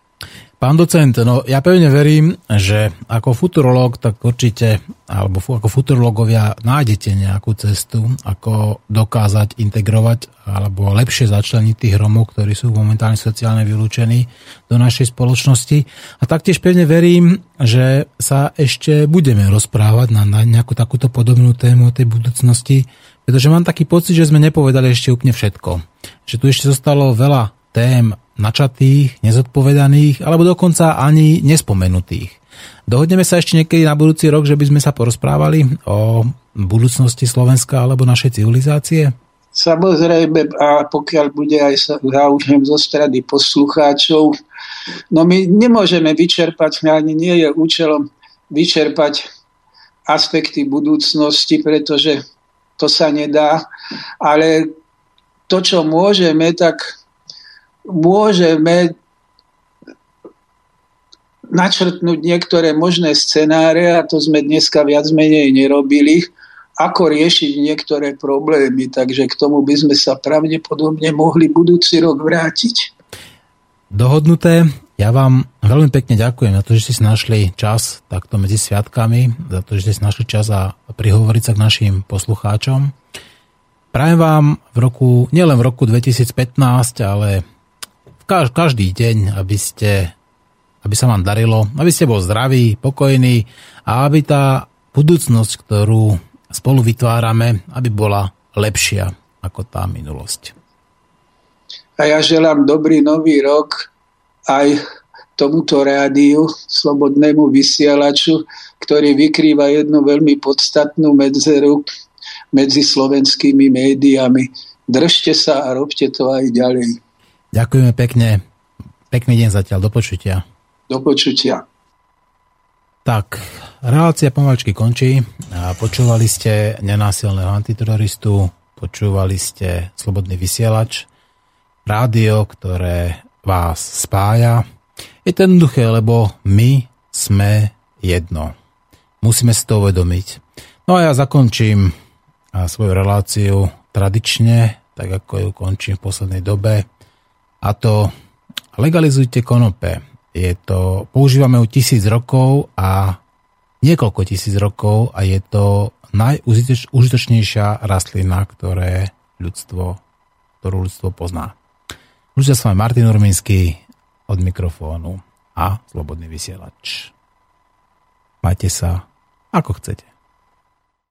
Pán docent, no ja pevne verím, že ako futurológ, tak určite, alebo ako futurológovia nájdete nejakú cestu, ako dokázať integrovať alebo lepšie začleniť tých Romov, ktorí sú momentálne sociálne vylúčení do našej spoločnosti. A taktiež pevne verím, že sa ešte budeme rozprávať na, na nejakú takúto podobnú tému tej budúcnosti, pretože mám taký pocit, že sme nepovedali ešte úplne všetko. Že tu ešte zostalo veľa tém načatých, nezodpovedaných, alebo dokonca ani nespomenutých. Dohodneme sa ešte niekedy na budúci rok, že by sme sa porozprávali o budúcnosti Slovenska alebo našej civilizácie? Samozrejme, a pokiaľ bude aj záujem zo strany poslucháčov, no my nemôžeme vyčerpať, ani nie je účelom vyčerpať aspekty budúcnosti, pretože to sa nedá, ale to, čo môžeme, tak môžeme načrtnúť niektoré možné scenáre, a to sme dneska viac menej nerobili, ako riešiť niektoré problémy. Takže k tomu by sme sa pravdepodobne mohli budúci rok vrátiť. Dohodnuté. Ja vám veľmi pekne ďakujem za to, že ste si našli čas takto medzi sviatkami, za to, že ste si našli čas a prihovoriť sa k našim poslucháčom. Prajem vám v roku, nielen v roku 2015, ale každý deň, aby, ste, aby sa vám darilo, aby ste bol zdravý, pokojný a aby tá budúcnosť, ktorú spolu vytvárame, aby bola lepšia ako tá minulosť. A ja želám dobrý nový rok aj tomuto rádiu, slobodnému vysielaču, ktorý vykrýva jednu veľmi podstatnú medzeru medzi slovenskými médiami. Držte sa a robte to aj ďalej. Ďakujeme pekne. Pekný deň zatiaľ. Do počutia. Do počutia. Tak, relácia pomalčky končí. Počúvali ste nenásilného antiteroristu, počúvali ste Slobodný vysielač, rádio, ktoré vás spája. Je to jednoduché, lebo my sme jedno. Musíme si to uvedomiť. No a ja zakončím svoju reláciu tradične, tak ako ju končím v poslednej dobe a to legalizujte konope. Je to, používame ju tisíc rokov a niekoľko tisíc rokov a je to najužitočnejšia rastlina, ktoré ľudstvo, ktorú ľudstvo pozná. Ľudia s vami Martin Urminský od mikrofónu a Slobodný vysielač. Majte sa ako chcete.